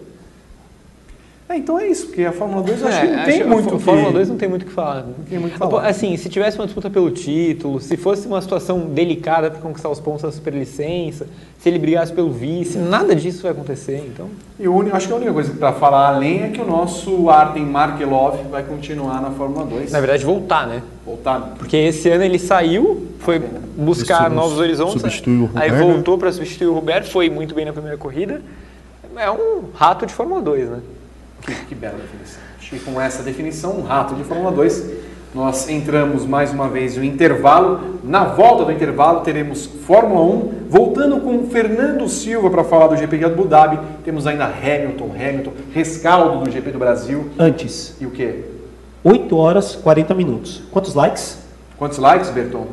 É, então é isso, porque a Fórmula 2 eu acho É, que não tem acho- muito a o que- Fórmula 2 não tem muito o que falar. Não tem muito o que falar. Assim, se tivesse uma disputa pelo título, se fosse uma situação delicada para conquistar os pontos da superlicença, se ele brigasse pelo vice, nada disso vai acontecer, então... E o único, acho que a única coisa para falar além é que o nosso Artem Markelov vai continuar na Fórmula 2. Na verdade, voltar, né? Voltar. né? Porque esse ano ele saiu, foi buscar Esse novos horizontes, substituiu o aí voltou para substituir o Roberto, foi muito bem na primeira corrida. É um rato de Fórmula 2, né? Que, que bela definição. Que com essa definição, um rato de Fórmula 2, nós entramos mais uma vez no intervalo. Na volta do intervalo, teremos Fórmula 1, voltando com Fernando Silva para falar do GP de Abu Dhabi. Temos ainda Hamilton, Hamilton, rescaldo do GP do Brasil. Antes, E o quê? 8 horas 40 minutos. Quantos likes? Quantos likes, Berton?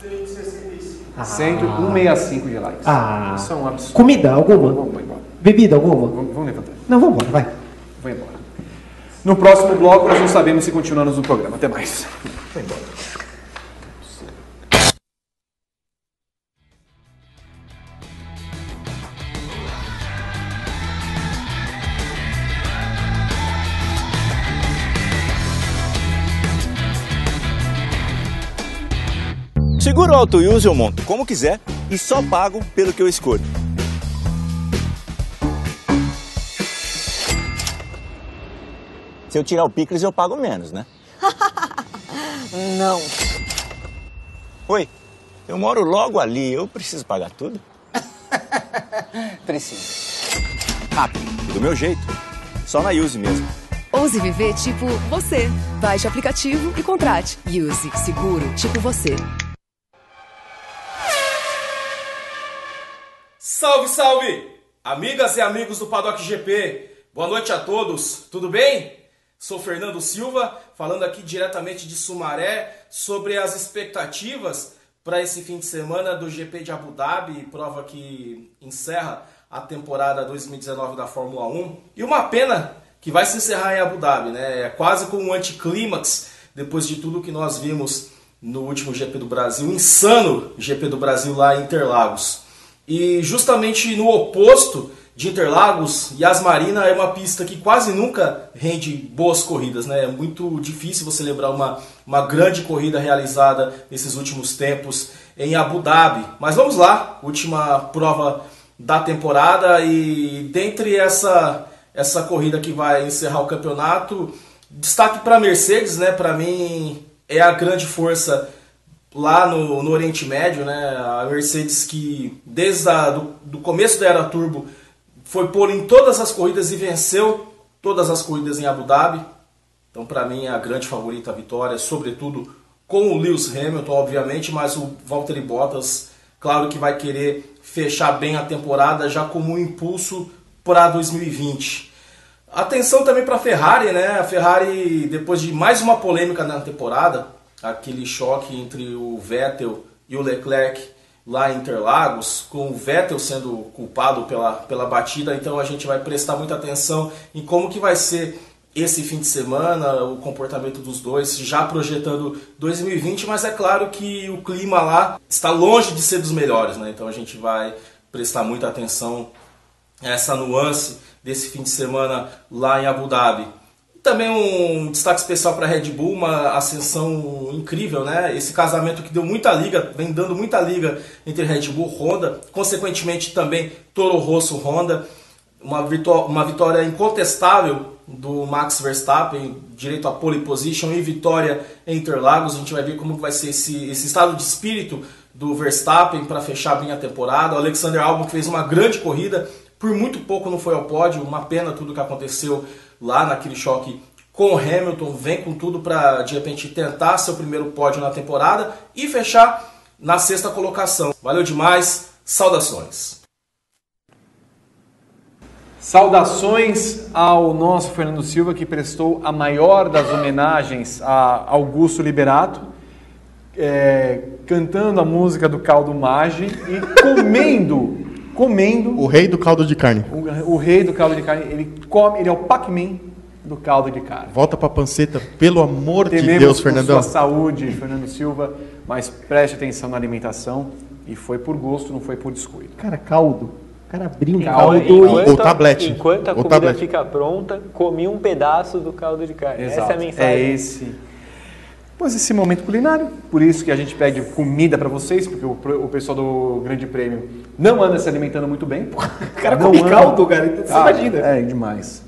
165 de likes. Ah. Isso é um absurdo. Comida alguma? Vamos embora. Bebida alguma? Vamos, vamos levantar. Não, vamos embora, vai. Vou embora. No próximo bloco, nós não sabemos se continuamos no programa. Até mais. Vou embora. Seguro auto use eu monto como quiser e só pago pelo que eu escolho. Se eu tirar o picles, eu pago menos, né? Não. Oi, eu moro logo ali, eu preciso pagar tudo? Preciso. Rápido, do meu jeito. Só na Use mesmo. Ouse viver tipo você. Baixe o aplicativo e contrate. Use seguro tipo você. Salve, salve! Amigas e amigos do Paddock GP, boa noite a todos, tudo bem? Sou Fernando Silva, falando aqui diretamente de Sumaré sobre as expectativas para esse fim de semana do GP de Abu Dhabi, prova que encerra a temporada 2019 da Fórmula 1. E uma pena que vai se encerrar em Abu Dhabi, né? É quase como um anticlímax depois de tudo que nós vimos no último GP do Brasil, insano GP do Brasil lá em Interlagos. E justamente no oposto de Interlagos, Yas Marina é uma pista que quase nunca rende boas corridas, né? É muito difícil você lembrar uma, uma grande corrida realizada nesses últimos tempos em Abu Dhabi. Mas vamos lá, última prova da temporada e dentre essa essa corrida que vai encerrar o campeonato, destaque para Mercedes, né? Para mim é a grande força lá no, no Oriente Médio, né? A Mercedes que desde a, do, do começo da era turbo foi pôr em todas as corridas e venceu todas as corridas em Abu Dhabi. Então, para mim, é a grande favorita à vitória, sobretudo com o Lewis Hamilton, obviamente, mas o Valtteri Bottas, claro que vai querer fechar bem a temporada já como um impulso para 2020. Atenção também para a Ferrari, né? A Ferrari, depois de mais uma polêmica na temporada, aquele choque entre o Vettel e o Leclerc lá em Interlagos, com o Vettel sendo culpado pela, pela batida, então a gente vai prestar muita atenção em como que vai ser esse fim de semana, o comportamento dos dois, já projetando 2020, mas é claro que o clima lá está longe de ser dos melhores, né? Então a gente vai prestar muita atenção a essa nuance desse fim de semana lá em Abu Dhabi. Também um destaque especial para a Red Bull, uma ascensão incrível, né? Esse casamento que deu muita liga, vem dando muita liga entre Red Bull e Honda, consequentemente também Toro Rosso Honda, uma uma vitória incontestável do Max Verstappen, direito a pole position e vitória em Interlagos. A gente vai ver como vai ser esse, esse estado de espírito do Verstappen para fechar bem a temporada. O Alexander Albon fez uma grande corrida, por muito pouco não foi ao pódio, uma pena tudo que aconteceu lá naquele choque com o Hamilton, vem com tudo para de repente tentar seu primeiro pódio na temporada e fechar na sexta colocação. Valeu demais, saudações. Saudações ao nosso Fernando Silva, que prestou a maior das homenagens a Augusto Liberato, é, cantando a música do Caldo Mage e comendo, comendo... O rei do caldo de carne. O, o rei do caldo de carne, ele come, ele é o Pac-Man do caldo de carne. Volta pra panceta, pelo amor de Tememos Deus, por Fernandão. sua saúde, Fernando Silva, mas preste atenção na alimentação e foi por gosto, não foi por descuido. Cara, caldo. cara abriu um Enquanto- caldo enquanto, O tablete. Enquanto a O comida tablete. fica pronta, comi um pedaço do caldo de carne. Essa é a Exato. mensagem. É esse. Pois esse momento culinário, por isso que a gente pede comida para vocês, porque o, o pessoal do Grande Prêmio não anda se alimentando muito bem. O cara come caldo, cara, então você imagina. É, demais.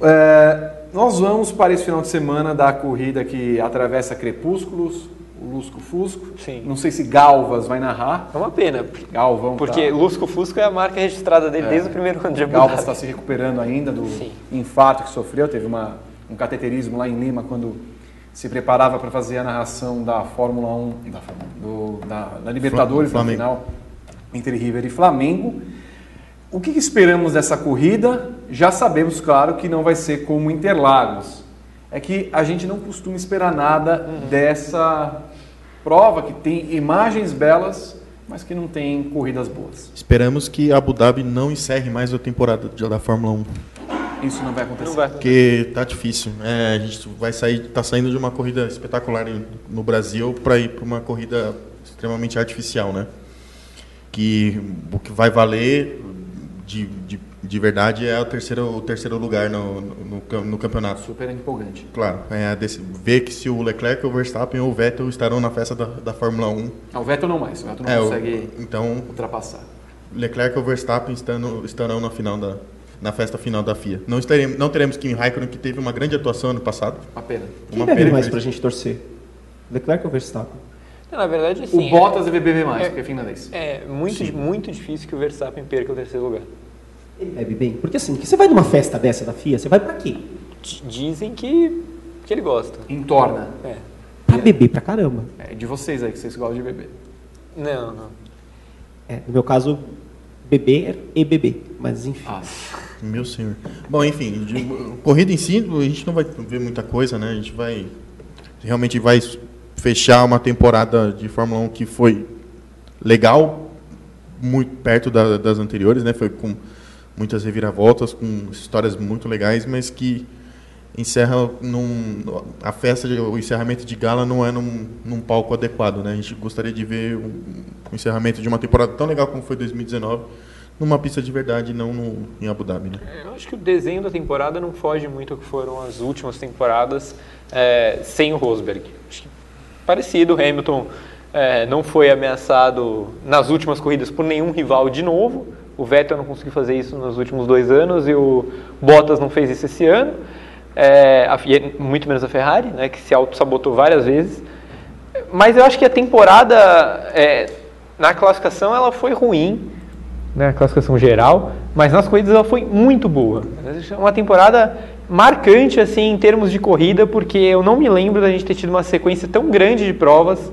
É, nós vamos para esse final de semana da corrida que atravessa Crepúsculos, o Lusco Fusco. Sim. Não sei se Galvas vai narrar. É uma pena, Galvão porque tá- Lusco Fusco é a marca registrada dele É. desde o primeiro ano de Abu Galvas está se recuperando ainda do Sim. infarto que sofreu, teve uma, um cateterismo lá em Lima quando se preparava para fazer a narração da Fórmula 1, da, Fórmula 1, do- da, da Libertadores, na Flamengo. final entre River e Flamengo. O que, que esperamos dessa corrida? Já sabemos, claro, que não vai ser como Interlagos. É que a gente não costuma esperar nada dessa prova que tem imagens belas, mas que não tem corridas boas. Esperamos que Abu Dhabi não encerre mais a temporada da Fórmula 1. Isso não vai acontecer. Não vai. Porque tá difícil. É, a gente vai sair, tá saindo de uma corrida espetacular no Brasil para ir para uma corrida extremamente artificial, né? Que o que vai valer de, de, de verdade é o terceiro, o terceiro lugar no, no, no campeonato. Super empolgante. Claro, é desse- ver que se o Leclerc, o Verstappen ou o Vettel estarão na festa da, da Fórmula 1. Ah, o Vettel não mais, o Vettel não É, o- consegue então ultrapassar. Leclerc ou Verstappen estando, estarão na final da na festa final da FIA. Não estaremos, não teremos Kimi Raikkonen que teve uma grande atuação ano passado. Uma pena. Quem Uma deve pena mais que- pra gente torcer? Leclerc ou Verstappen? Na verdade, assim, o Bottas deve beber mais, é- porque é finlandês. É muito, muito difícil que o Verstappen perca o terceiro lugar. Ele bebe bem? Porque assim, que você vai numa festa dessa da FIA, você vai pra quê? D- Dizem que, que ele gosta. Entorna. É. Pra beber pra caramba. É de vocês aí, que vocês gostam de beber. Não, não. É, no meu caso, beber e beber. Mas enfim. Ah, Meu senhor. Bom, enfim, de, corrida em si, a gente não vai ver muita coisa, né? A gente vai realmente vai fechar uma temporada de Fórmula 1 que foi legal, muito perto da- das anteriores, né? Foi com muitas reviravoltas, com histórias muito legais, mas que encerra num a festa, o encerramento de gala não é num, num palco adequado, né? A gente gostaria de ver um, o encerramento de uma temporada tão legal como foi 2019 numa pista de verdade, não no, em Abu Dhabi, né? Eu acho que o desenho da temporada não foge muito ao que foram as últimas temporadas é, sem o Rosberg. Parecido, Hamilton é, não foi ameaçado nas últimas corridas por nenhum rival de novo. O Vettel não conseguiu fazer isso nos últimos dois anos e o Bottas não fez isso esse ano. É, a- é muito menos a Ferrari, né, que se auto-sabotou várias vezes. Mas eu acho que a temporada, é, na classificação, ela foi ruim, né, a classificação geral, mas nas corridas ela foi muito boa. É Uma temporada marcante assim em termos de corrida, porque eu não me lembro da gente ter tido uma sequência tão grande de provas,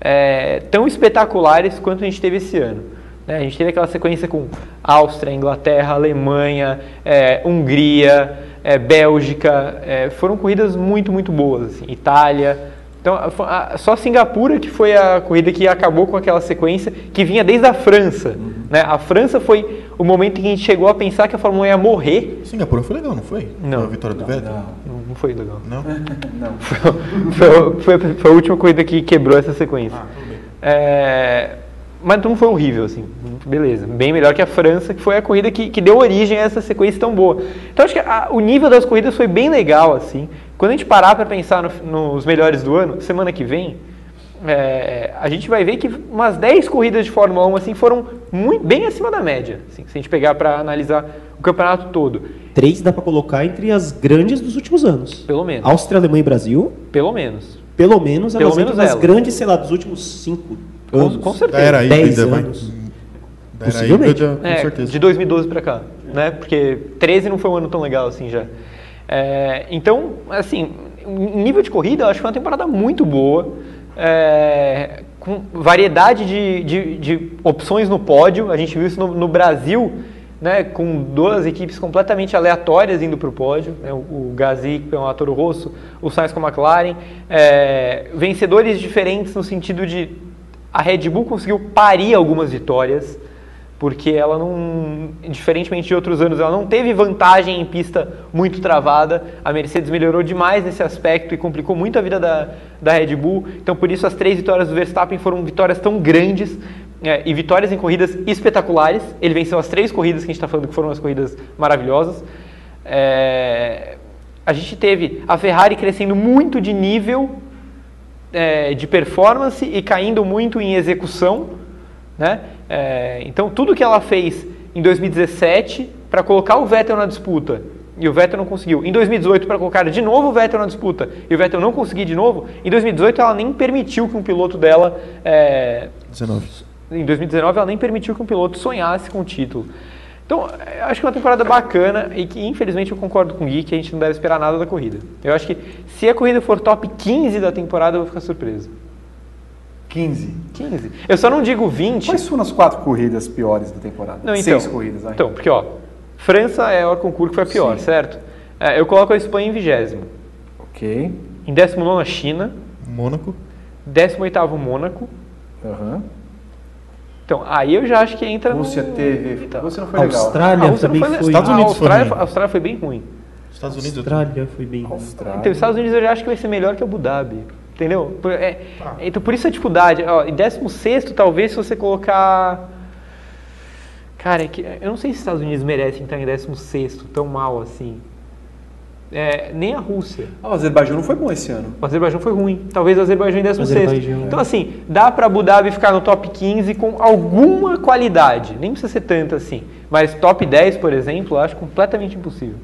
é, tão espetaculares quanto a gente teve esse ano. né. a gente teve aquela sequência com Áustria, Inglaterra, Alemanha, é, Hungria, é, Bélgica, é, foram corridas muito, muito boas. assim, Itália. Então, a- fo- a- só Singapura que foi a corrida que acabou com aquela sequência que vinha desde a França. né? A França foi o momento em que a gente chegou a pensar que a Fórmula 1 ia morrer. Singapura foi legal, não foi? Não. Foi a vitória do Vettel? Não, não foi legal. Não? não. Foi, foi- foi a última corrida que quebrou essa sequência. É, mas não foi horrível, assim. Beleza. Bem melhor que a França, que foi a corrida que, que deu origem a essa sequência tão boa. Então acho que a- o nível das corridas foi bem legal, assim. Quando a gente parar para pensar no- nos melhores do ano, semana que vem, é, a gente vai ver que umas 10 corridas de Fórmula 1 assim, foram muito, bem acima da média. assim, se a gente pegar para analisar o campeonato todo. Três dá pra colocar entre as grandes dos últimos anos. Pelo menos. Áustria, Alemanha e Brasil. Pelo menos. Pelo menos Pelo menos elas. grandes, sei lá, dos últimos cinco Com- anos. com certeza. Da era 10 híbrida, vai. anos. Possivelmente. híbrida, com É, certeza. de 2012 para cá, né? Porque 13 não foi um ano tão legal assim já. É, então, assim, nível de corrida, eu acho que foi uma temporada muito boa, é, com variedade de, de, de opções no pódio. A gente viu isso no, no Brasil, né? Com duas equipes completamente aleatórias indo para o pódio, né, o, o Gasly com a Toro Rosso, o Sainz com a McLaren, é, vencedores diferentes no sentido de a Red Bull conseguiu parir algumas vitórias, porque ela não, diferentemente de outros anos, ela não teve vantagem em pista muito travada. A Mercedes melhorou demais nesse aspecto e complicou muito a vida da, da Red Bull. Então, por isso, as três vitórias do Verstappen foram vitórias tão grandes, é, e vitórias em corridas espetaculares. Ele venceu as três corridas que a gente está falando que foram as corridas maravilhosas. É, a gente teve a Ferrari crescendo muito de nível é, de performance e caindo muito em execução. Né? É, então, tudo que ela fez em 2017 para colocar o Vettel na disputa e o Vettel não conseguiu. Em 2018, para colocar de novo o Vettel na disputa e o Vettel não conseguir de novo, em 2018 ela nem permitiu que um piloto dela. É, 19. Em 2019 ela nem permitiu que um piloto sonhasse com o título. Então, eu acho que é uma temporada bacana e que, infelizmente, eu concordo com o Gui que a gente não deve esperar nada da corrida. Eu acho que se a corrida for top 15 da temporada, eu vou ficar surpreso. 15. 15. Eu só não digo 20. Quais foram as quatro corridas piores da temporada? Não, então, Seis corridas, vai. Então, porque, ó, França é o concurso que foi a pior, Sim. certo? É, eu coloco a Espanha em vigésimo. Ok. Em 19 a China. Mônaco. 18 Mônaco. Aham. Então, aí eu já acho que entra Rússia no... teve. Então, Rússia não foi legal. Austrália a Rússia não também foi... foi. Estados a Unidos foi Austrália, ruim. a Austrália foi bem ruim. Estados Unidos. Austrália foi bem. Austrália. Então, os Estados Unidos eu já acho que vai ser melhor que Abu Dhabi. Entendeu? Por- é- Tá. Então, por isso a dificuldade. Ó, em 16, talvez, se você colocar. Cara, é que, eu não sei se os Estados Unidos merecem estar em 16 tão mal assim. É, nem a Rússia. Ah, o Azerbaijão não foi bom esse ano. O Azerbaijão foi ruim. Talvez o Azerbaijão em 16. Azerbaijão, Então, é. assim, dá para Abu Dhabi ficar no top 15 com alguma qualidade. Nem precisa ser tanto assim. Mas top 10, por exemplo, eu acho completamente impossível.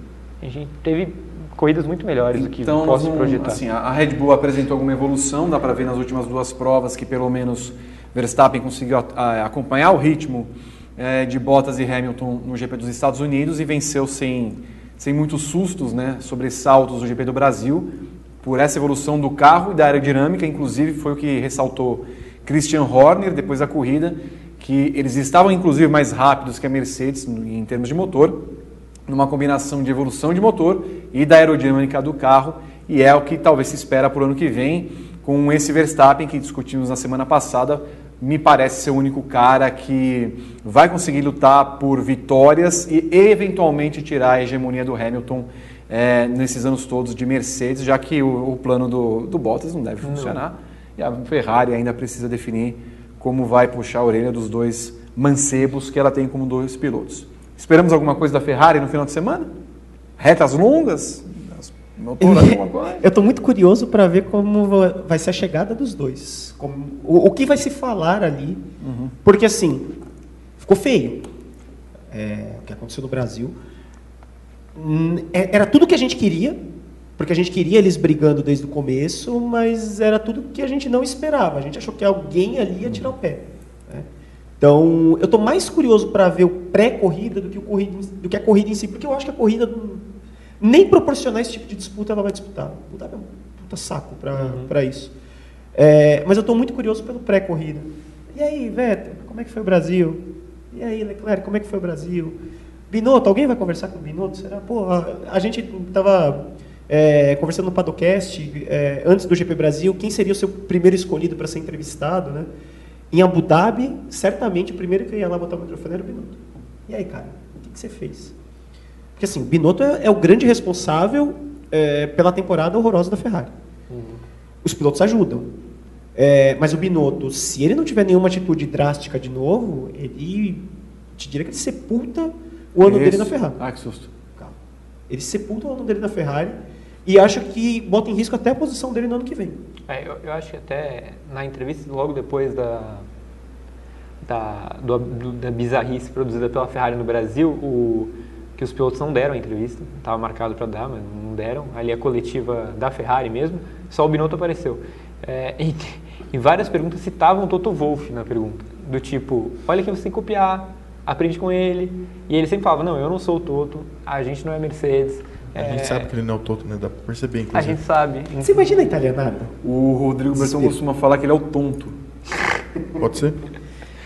A gente teve corridas muito melhores do que Então, posso projetar. assim, a Red Bull apresentou alguma evolução, dá para ver nas últimas duas provas que pelo menos Verstappen conseguiu acompanhar o ritmo eh, de Bottas e Hamilton no GP dos Estados Unidos e venceu sem, sem muitos sustos, né, sobressaltos do GP do Brasil, por essa evolução do carro e da aerodinâmica, inclusive foi o que ressaltou Christian Horner depois da corrida, que eles estavam inclusive mais rápidos que a Mercedes em termos de motor, numa combinação de evolução de motor e da aerodinâmica do carro, e é o que talvez se espera para o ano que vem, com esse Verstappen que discutimos na semana passada, me parece ser o único cara que vai conseguir lutar por vitórias e eventualmente tirar a hegemonia do Hamilton eh, nesses anos todos de Mercedes, já que o, o plano do, do Bottas não deve funcionar, e a Ferrari ainda precisa definir como vai puxar a orelha dos dois mancebos que ela tem como dois pilotos. Esperamos alguma coisa da Ferrari no final de semana? Retas longas? Eu estou muito curioso para ver como va- vai ser a chegada dos dois. Como- o, o que vai se falar ali. Porque, assim, ficou feio é, o que aconteceu no Brasil. É- Era tudo que a gente queria, porque a gente queria eles brigando desde o começo, mas era tudo que a gente não esperava. A gente achou que alguém ali ia tirar o pé. Então, eu estou mais curioso para ver o pré-corrida do que, o corrida, do que a corrida em si, porque eu acho que a corrida não- nem proporcionar esse tipo de disputa ela vai disputar. Dhabi é um puta saco para isso. É, mas eu estou muito curioso pelo pré-corrida. E aí, Vettel, como é que foi o Brasil? E aí, Leclerc, como é que foi o Brasil? Binotto, alguém vai conversar com o Binotto? Será? Pô, a, a gente estava conversando no Padocast é, antes do GP Brasil, quem seria o seu primeiro escolhido para ser entrevistado, né? Em Abu Dhabi, certamente o primeiro que ia lá botar o microfone era o Binotto. E aí, cara, o que, você fez? Porque assim, o Binotto é, é o grande responsável é, pela temporada horrorosa da Ferrari. Os pilotos ajudam. É, mas o Binotto, se ele não tiver nenhuma atitude drástica de novo, ele te diria que ele sepulta o ano dele Isso. na Ferrari. Ah, que susto. Ele sepulta o ano dele na Ferrari e acha que bota em risco até a posição dele no ano que vem. É, eu, eu acho que até na entrevista, logo depois da, da, do- da bizarrice produzida pela Ferrari no Brasil, o, que os pilotos não deram a entrevista, estava marcado para dar, mas não deram. Ali a coletiva da Ferrari mesmo, só o Binotto apareceu. É, e, e várias perguntas citavam Toto Wolff na pergunta, do tipo, olha que você tem que copiar, aprende com ele. E ele sempre falava, não, eu não sou o Toto, a gente não é Mercedes. A é, gente sabe que ele não é o Toto, né? Dá pra perceber, A inclusive. gente sabe. Você imagina a italianada? O Rodrigo Bertão costuma falar que ele é o tonto. Pode ser?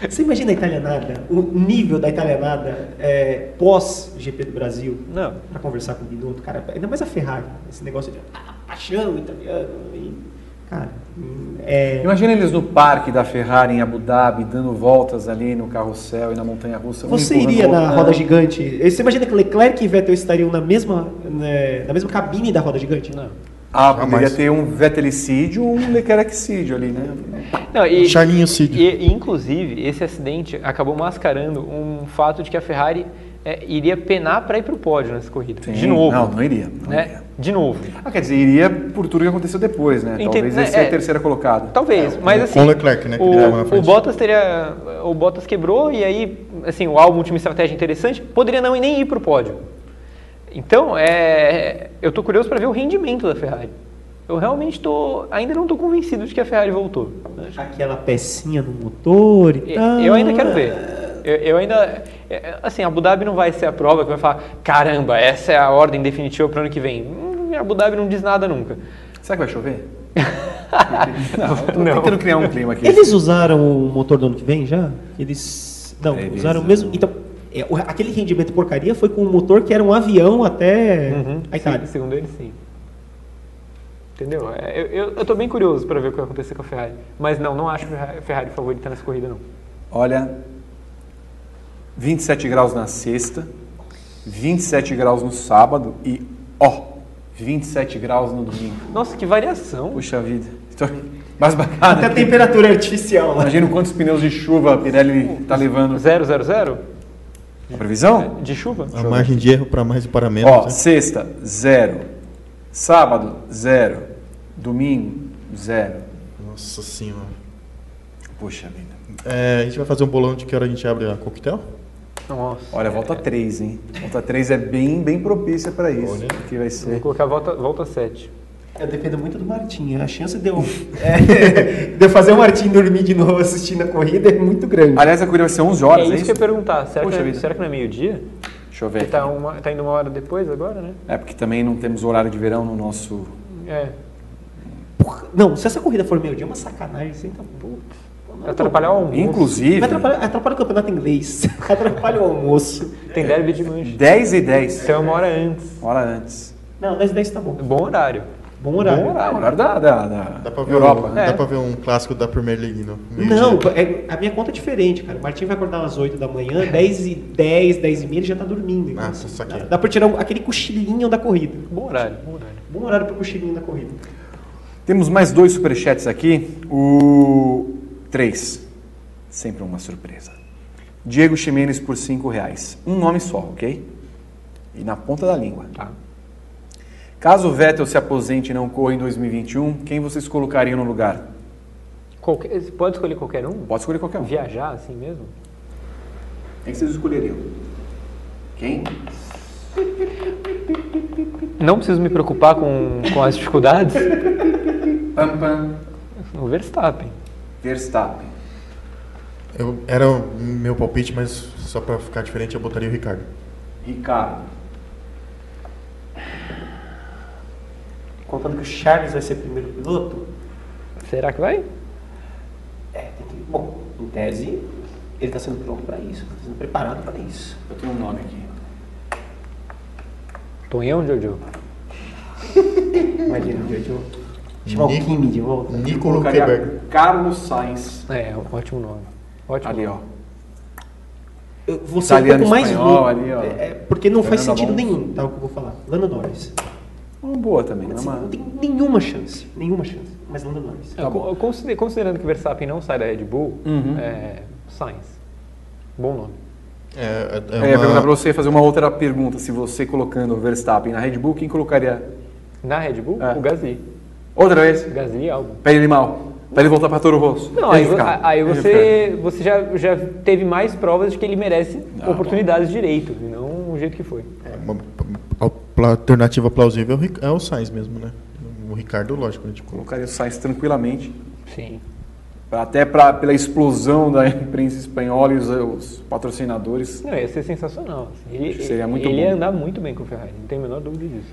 Você imagina a italianada? O nível da italianada é, pós-GP do Brasil? Não. Pra conversar com o Binotto, cara, ainda mais a Ferrari, esse negócio de ah, paixão italiano. E, cara, é, Imagina eles no parque da Ferrari em Abu Dhabi, dando voltas ali no carrossel e na montanha-russa. um Você empurrando iria na roda gigante? Você imagina que Leclerc e Vettel estariam na mesma, né, na mesma cabine da roda gigante? Não. Ah, Jamais. poderia ter um Vetelicídio ou um Leclerccídio ali, né? Não, e, Charlinho Cid. e, e, inclusive, esse acidente acabou mascarando um fato de que a Ferrari é, iria penar para ir para o pódio nessa corrida. Sim. De novo. Não, não iria. Não né? iria. De novo. Ah, quer dizer, iria por tudo que aconteceu depois, né? Entendo, Talvez né? esse seja É. a terceira colocada. Talvez, mas assim. com o Leclerc, né, O, o Bottas teria. O Bottas quebrou e aí, assim, o álbum tinha uma estratégia interessante, poderia não nem ir para o pódio. Então, é, eu tô curioso para ver o rendimento da Ferrari. Eu realmente tô, ainda não estou convencido de que a Ferrari voltou. Aquela pecinha no motor e tal. Eu ainda quero ver. Eu, eu ainda. é, Assim, Abu Dhabi não vai ser a prova que vai falar: caramba, essa é a ordem definitiva para o ano que vem. Hum, Abu Dhabi não diz nada nunca. Será que vai chover? não, Não. tentando criar um clima aqui. Eles usaram o motor do ano que vem já? Eles. Não, Eles- usaram o mesmo. Então, é, o- aquele rendimento porcaria foi com um motor que era um avião até Uhum, a Itália. sim, segundo ele, sim. Entendeu? É, Eu, eu, eu tô bem curioso para ver o que vai acontecer com a Ferrari. Mas não, não acho a Ferrari favorita nessa corrida, não. Olha, 27 graus na sexta, 27 graus no sábado e, ó, 27 graus no domingo. Nossa, que variação. Puxa vida. Mais bacana. Até a temperatura artificial lá. Imagina quantos pneus de chuva a Pirelli tá levando. Zero, zero, zero? A previsão? De chuva? A margem de erro para mais e para menos. Ó, né? sexta, zero. Sábado, zero. Domingo, zero. Nossa senhora. Puxa vida. É, a gente vai fazer um bolão de que hora a gente abre a coquetel? Nossa. Olha, volta 3, hein? Volta 3 é bem, bem propícia para isso. Que vai Vou ser. colocar volta, volta 7. Eu dependo muito do Martim. A chance de eu, é, de eu fazer o Martim dormir de novo assistindo a corrida é muito grande. Aliás, a corrida vai ser 11 É horas, isso é que eu isso? ia perguntar. Será, Puxa que, é- vida. será que não é meio-dia? Deixa eu ver. Porque tá, uma, tá indo uma hora depois agora, né? É porque também não temos horário de verão no nosso. É. Porra, não, se essa corrida for meio-dia, é uma sacanagem. Assim, tá, putz. Vai atrapalhar o almoço. Inclusive, Vai atrapalhar, atrapalha o campeonato inglês. atrapalha o almoço. Tem derby de mancha. 10 e 10. Então é uma hora antes. Uma hora antes. Não, 10 10 tá bom. Bom horário. Bom horário. Bom horário. horário da, da, da Dá pra ver, Europa. um, né? dá pra ver um clássico da Premier League, não? Não, é- a minha conta é diferente, cara. O Martim vai acordar às 8 da manhã, 10 e 10, 10 e meia, ele já tá dormindo. então, Nossa, saquei. dá, dá pra tirar um- aquele cochilinho da corrida. Bom horário, bom horário. Bom horário pro cochilinho da corrida. Temos mais dois superchats aqui. O 3. Sempre uma surpresa. Diego Ximenes por 5 reais. Um nome só, ok? E na ponta da língua. Tá. Caso o Vettel se aposente e não corra em 2021, quem vocês colocariam no lugar? Qualquer, pode escolher qualquer um? Pode escolher qualquer um. Viajar assim mesmo? Quem vocês escolheriam? Quem? Não preciso me preocupar com, com as dificuldades? Pam, pam. O Verstappen. Verstappen. Eu, era o meu palpite, mas só pra ficar diferente eu botaria o Ricardo. Ricardo. Contando que o Charles vai ser primeiro piloto, Será que vai? é, tem que. Bom, em tese, ele tá sendo pronto pra isso, tá sendo preparado pra isso. Eu tenho um nome aqui. Tonhão, Jojo? Imagina, Jojo. Chamar o Kimi de volta. Nico Colocaria Huckenberg. Carlos Sainz. É, um ótimo nome. Ótimo Ali, ó. nome. Eu vou ser um pouco mais espanhol louco. ali, ó. É, é, porque não faz sentido Alonso. nenhum, tá? O que eu vou falar. Lando Norris. Uma boa também, não é Assim, uma... não tem nenhuma chance. Nenhuma chance. Mas Lando Norris. É, co- consider- considerando que Verstappen não sai da Red Bull, Uhum. é, Sainz. Bom nome. É, é, é Eu ia perguntar uma... pra você fazer uma outra pergunta. Se você colocando o Verstappen na Red Bull, quem colocaria? Na Red Bull, É. o Gasly. Outra vez? Gasly e Albon. Pra ele mal. Pra ele voltar pra Toro Rosso. Não, aí, aí você, você já, já teve mais provas de que ele merece Ah, oportunidades direito, e não o jeito que foi. uma, a pla- alternativa plausível é o é o Sainz mesmo, né? O Ricardo, lógico, a gente. Colocaria o Sainz tranquilamente. Sim. Até pra, pela explosão da imprensa espanhola e os, os patrocinadores. Não, ia ser sensacional. Ele, seria muito ele bom. ia andar muito bem com o Ferrari, não tem a menor dúvida disso.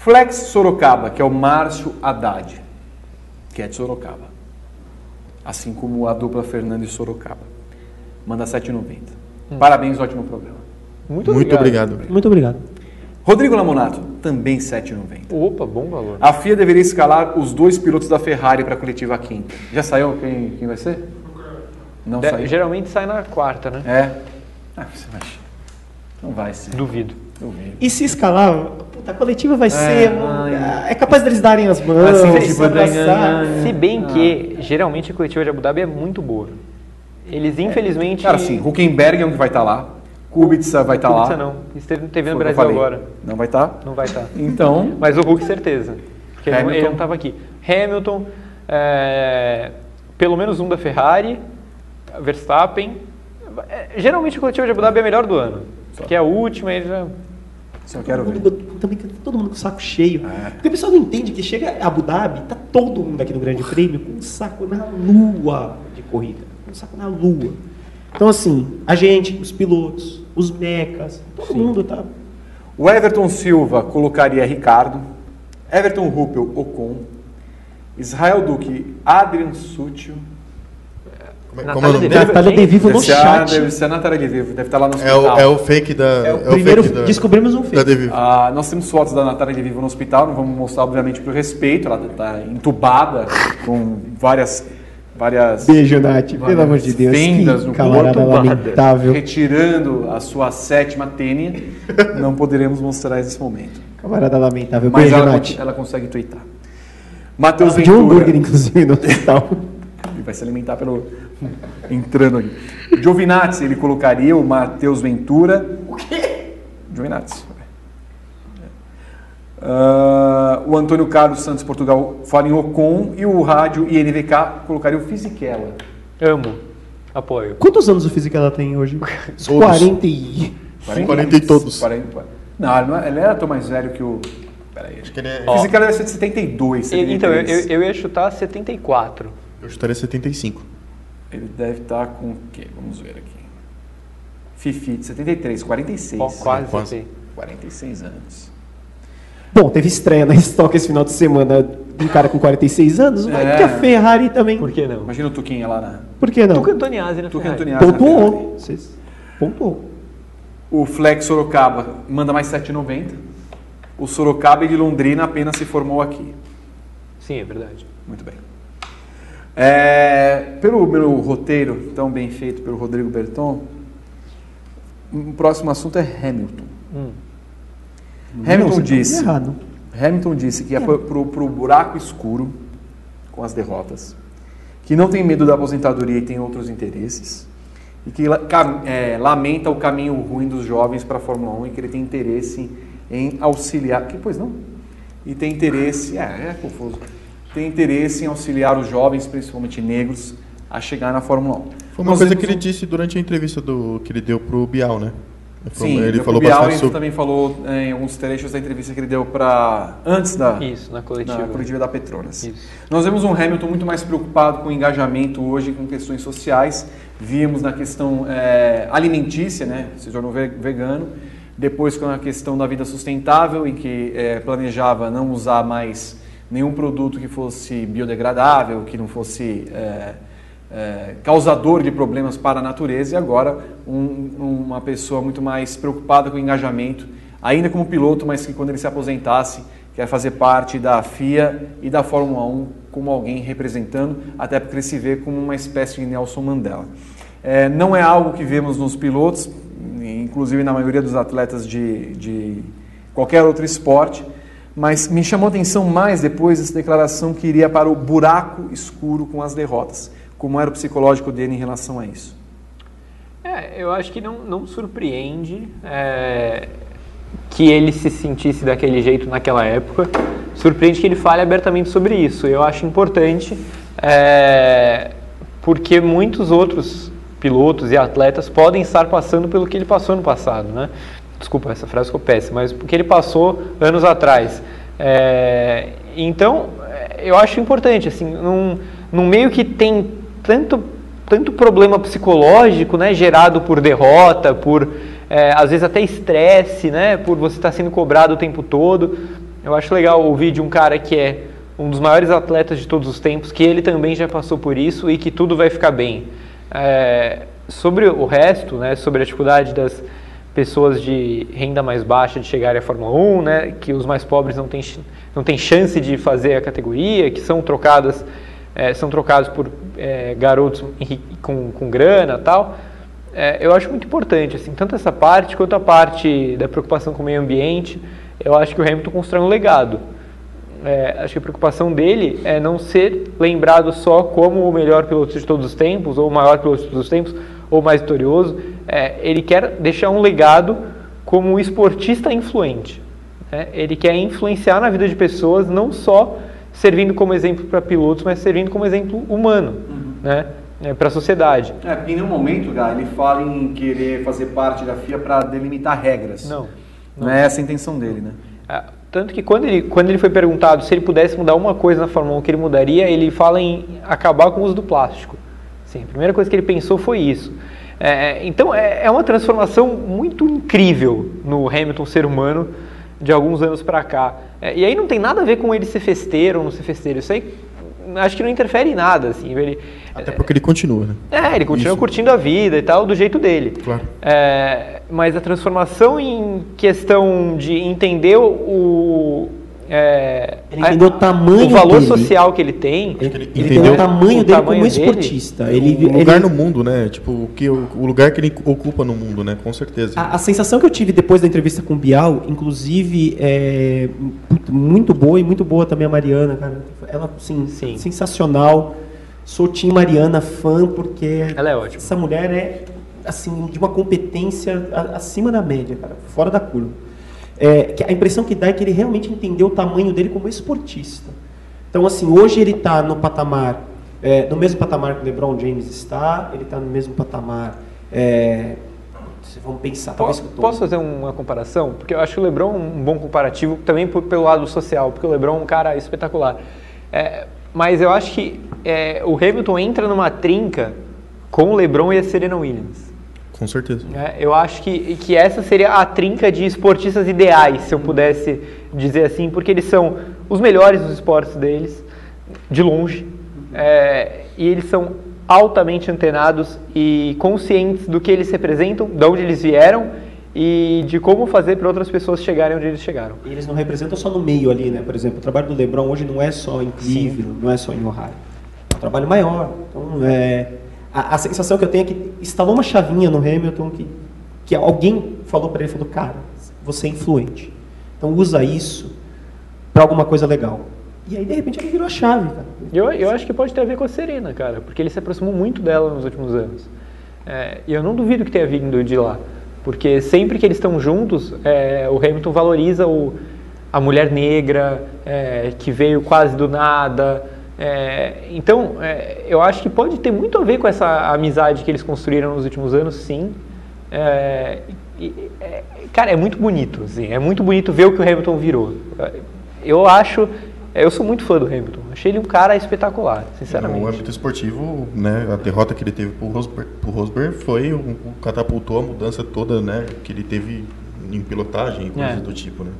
Flex Sorocaba, que é o Márcio Haddad, que é de Sorocaba. Assim como a dupla Fernando e Sorocaba. Manda 7,90. Parabéns, ótimo programa. Muito, Muito obrigado. Muito obrigado. Rodrigo Lamonato, também 7,90. Opa, bom valor. A FIA deveria escalar os dois pilotos da Ferrari para a coletiva quinta. Já saiu quem, quem vai ser? Não De- saiu. geralmente sai na quarta, né? É. Ah, você vai... Não vai ser. Duvido. Duvido. E se escalar, puta, a coletiva vai É, ser. ai. É capaz deles darem as mãos, Assim, se se, abraçar. se bem que, geralmente, a coletiva de Abu Dhabi é muito boa. Eles, infelizmente... Cara, sim, Huckenberg é um que vai estar lá. Kubica vai estar lá. Kubica não. Esteve teve no Foi o Brasil agora. Não vai estar? Não vai estar. Então. Mas o Hulk, certeza. Porque não- ele Hamilton. não estava aqui. Hamilton, é, pelo menos um da Ferrari, Verstappen. É, Geralmente a coletiva de Abu Dhabi é a melhor do ano. Porque é a última, ele já... Só quero ver. Todo mundo- Também tá todo mundo com o saco cheio. Porque o pessoal não entende que chega a Abu Dhabi, tá todo mundo aqui no Grande Prêmio com um saco na lua de corrida. Com um saco na lua. Então, assim, a gente, os pilotos, os mecas, todo mundo tá. O Everton Silva colocaria Ricardo, Everton Ruppel, Ocon, Israel Duque, Adrian Sutil. Como é- como é o nome dele? Natália De Vivo no Deve ser a- chat. Deve ser a Natália De Vivo, deve estar lá no É o, hospital. é o fake da. É o é primeiro- fake da- descobrimos um fake. Da Devivo. Ah, nós temos fotos da Natália de Vivo no hospital, não vamos mostrar, obviamente, por respeito. Ela está entubada com várias. várias Beijo, Nath, pelo amor de Deus, Fendas que no camarada corpo, lamentável. retirando a sua sétima tênia. Não poderemos mostrar nesse momento. Camarada lamentável. Mas Beijo, ela, Nath. ela consegue twittar. Matheus Ela pediu um Ventura. hambúrguer, inclusive, no hospital. Ele vai se alimentar pelo. entrando ali. Giovinazzi, ele colocaria o Matheus Ventura. O quê? Giovinazzi. Ah, o Antônio Carlos Santos Portugal fala em Ocon e o rádio INVK colocaria o Fisichella. Amo. Apoio. Quantos anos o físico ela tem hoje? Todos. 40 e... 40 e todos. 40, não, ele não é- ele era tão mais velho que o. Peraí. Acho que ele é- O Fisichella deve ser de 72, Ele- então, eu, 73. eu- eu ia chutar 74. Eu chutaria 75. Ele deve estar com o quê? Vamos ver aqui. Fifi, de 73, 46. Ó, quase Quase. acertei. 46 anos. Bom, teve estreia na estoque esse final de semana de um cara com 46 anos. Vai É. que a Ferrari também. Por que não? Imagina o Tuquinha lá na. Por que não? Tuca Antoniazzi na Tuca Ferrari. Antoniazzi. Pontuou. Vocês... Pontuou. O Flex Sorocaba manda mais 7,90. O Sorocaba e de Londrina apenas se formou aqui. Sim, é verdade. Muito bem. É, pelo meu roteiro, tão bem feito pelo Rodrigo Berton, o próximo assunto é Hamilton. Hum. Hamilton Não, tá disse, errado. Hamilton disse que ia pro, pro, pro buraco escuro com as derrotas, que não tem medo da aposentadoria e tem outros interesses, e que é, lamenta o caminho ruim dos jovens para a Fórmula 1 e que ele tem interesse em auxiliar. Que, pois não? E tem interesse. É, é confuso. Tem interesse em auxiliar os jovens, principalmente negros, a chegar na Fórmula 1. Foi uma Nós coisa que ele um- disse durante a entrevista do, que ele deu pro Bial, né? Sim, ele o falou Bial, bastante ele sobre. também falou em alguns trechos da entrevista que ele deu para antes da Isso, na coletiva. na coletiva da Petronas. Isso. Nós vemos um Hamilton muito mais preocupado com o engajamento hoje com questões sociais. Vimos na questão é, alimentícia, né? Se tornou ve- vegano. Depois com a questão da vida sustentável, em que é, planejava não usar mais nenhum produto que fosse biodegradável, que não fosse é, é, causador de problemas para a natureza. E agora um- uma pessoa muito mais preocupada com o engajamento, ainda como piloto, mas que quando ele se aposentasse quer fazer parte da FIA e da Fórmula 1 como alguém representando, até porque ele se vê como uma espécie de Nelson Mandela. É, não é algo que vemos nos pilotos, inclusive na maioria dos atletas de, de qualquer outro esporte, mas me chamou a atenção mais depois essa declaração que iria para o buraco escuro com as derrotas. Como era o psicológico dele em relação a isso? É, eu acho que não, não surpreende é, que ele se sentisse daquele jeito naquela época. Surpreende que ele fale abertamente sobre isso. Eu acho importante, é, porque muitos outros pilotos e atletas podem estar passando pelo que ele passou no passado, né? Desculpa, essa frase ficou péssima, mas porque ele passou anos atrás. É, então, eu acho importante, assim, num, num meio que tem tanto tanto problema psicológico, né, gerado por derrota, por é, às vezes até estresse, né, por você estar sendo cobrado o tempo todo. Eu acho legal ouvir de um cara que é um dos maiores atletas de todos os tempos, que ele também já passou por isso e que tudo vai ficar bem. É, sobre o resto, né, sobre a dificuldade das pessoas de renda mais baixa de chegarem à Fórmula 1, né, que os mais pobres não têm, não têm chance de fazer a categoria, que são trocadas é, são trocados por é, garotos com, com grana tal. é, eu acho muito importante, assim, tanto essa parte quanto a parte da preocupação com o meio ambiente. Eu acho que o Hamilton constrói um legado. É, acho que a preocupação dele é não ser lembrado só como o melhor piloto de todos os tempos, ou o maior piloto de todos os tempos, ou mais vitorioso. É, ele quer deixar um legado como esportista influente. né? Ele quer influenciar na vida de pessoas, não só servindo como exemplo para pilotos, mas servindo como exemplo humano, né? para a sociedade. É, porque em nenhum momento, Gá, ele fala em querer fazer parte da FIA para delimitar regras. Não. Não é essa a intenção dele, né? Ah, Tanto que quando ele, quando ele foi perguntado se ele pudesse mudar uma coisa na Fórmula 1, o que ele mudaria, ele fala em acabar com o uso do plástico. Sim, a primeira coisa que ele pensou foi isso. É, então é, é uma transformação muito incrível no Hamilton ser humano de alguns anos para cá. É, e aí não tem nada a ver com ele ser festeiro ou não ser festeiro. Isso aí acho que não interfere em nada. Assim. Ele, Até porque ele continua, né? é, ele continua Isso. curtindo a vida e tal, do jeito dele. Claro. É, mas a transformação em questão de entender o. é, Ele entendeu o tamanho o valor dele. social que ele tem. Ele entendeu o tamanho dele como esportista. Ele, o lugar ele- no mundo, né? Tipo, o, que, o, o lugar que ele ocupa no mundo, né? Com certeza. A, a sensação que eu tive depois da entrevista com o Bial, inclusive, é muito- boa e muito boa também a Mariana, cara. Ela, assim, sensacional. Sou Tim Mariana, fã, porque Ela é ótima. essa mulher é, assim, de uma competência a- acima da média, cara, fora da curva. É, que a impressão que dá é que ele realmente entendeu o tamanho dele como esportista. Então, assim, hoje ele está no patamar, é, no mesmo patamar que o LeBron James está, ele está no mesmo patamar. É, vamos pensar, talvez Posso, que o posso fazer uma comparação? Porque eu acho o LeBron um bom comparativo também por- pelo lado social, porque o LeBron é um cara espetacular. É, mas eu acho que é, o Hamilton entra numa trinca com o LeBron e a Serena Williams. Com certeza. né? Eu acho que, que essa seria a trinca de esportistas ideais, se eu pudesse dizer assim, porque eles são os melhores dos esportes deles, de longe, é, e eles são altamente antenados e conscientes do que eles representam, de onde eles vieram e de como fazer para outras pessoas chegarem onde eles chegaram. E eles não representam só no meio ali, né? Por exemplo, o trabalho do LeBron hoje não é só em Cleveland, não é só em Ohio. É um trabalho maior. Então, é, a, a sensação que eu tenho é que instalou uma chavinha no Hamilton que, que alguém falou para ele, falou, cara, você é influente. Então usa isso para alguma coisa legal. E aí, de repente, ele virou a chave, cara. Eu, eu acho que pode ter a ver com a Serena, cara, porque ele se aproximou muito dela nos últimos anos. É, e eu não duvido que tenha vindo de lá, porque sempre que eles estão juntos, é, o Hamilton valoriza o, a mulher negra, é, que veio quase do nada. É, então, é, eu acho que pode ter muito a ver com essa amizade que eles construíram nos últimos anos, sim. É, e- é, cara, é muito bonito, assim, é muito bonito ver o que o Hamilton virou. Eu acho, eu sou muito fã do Hamilton. Achei ele um cara espetacular, sinceramente. No âmbito esportivo, né, a derrota que ele teve Rosberg, pro Rosberg foi o, o catapultou a mudança toda, né, que ele teve em pilotagem e coisas É. do tipo, né.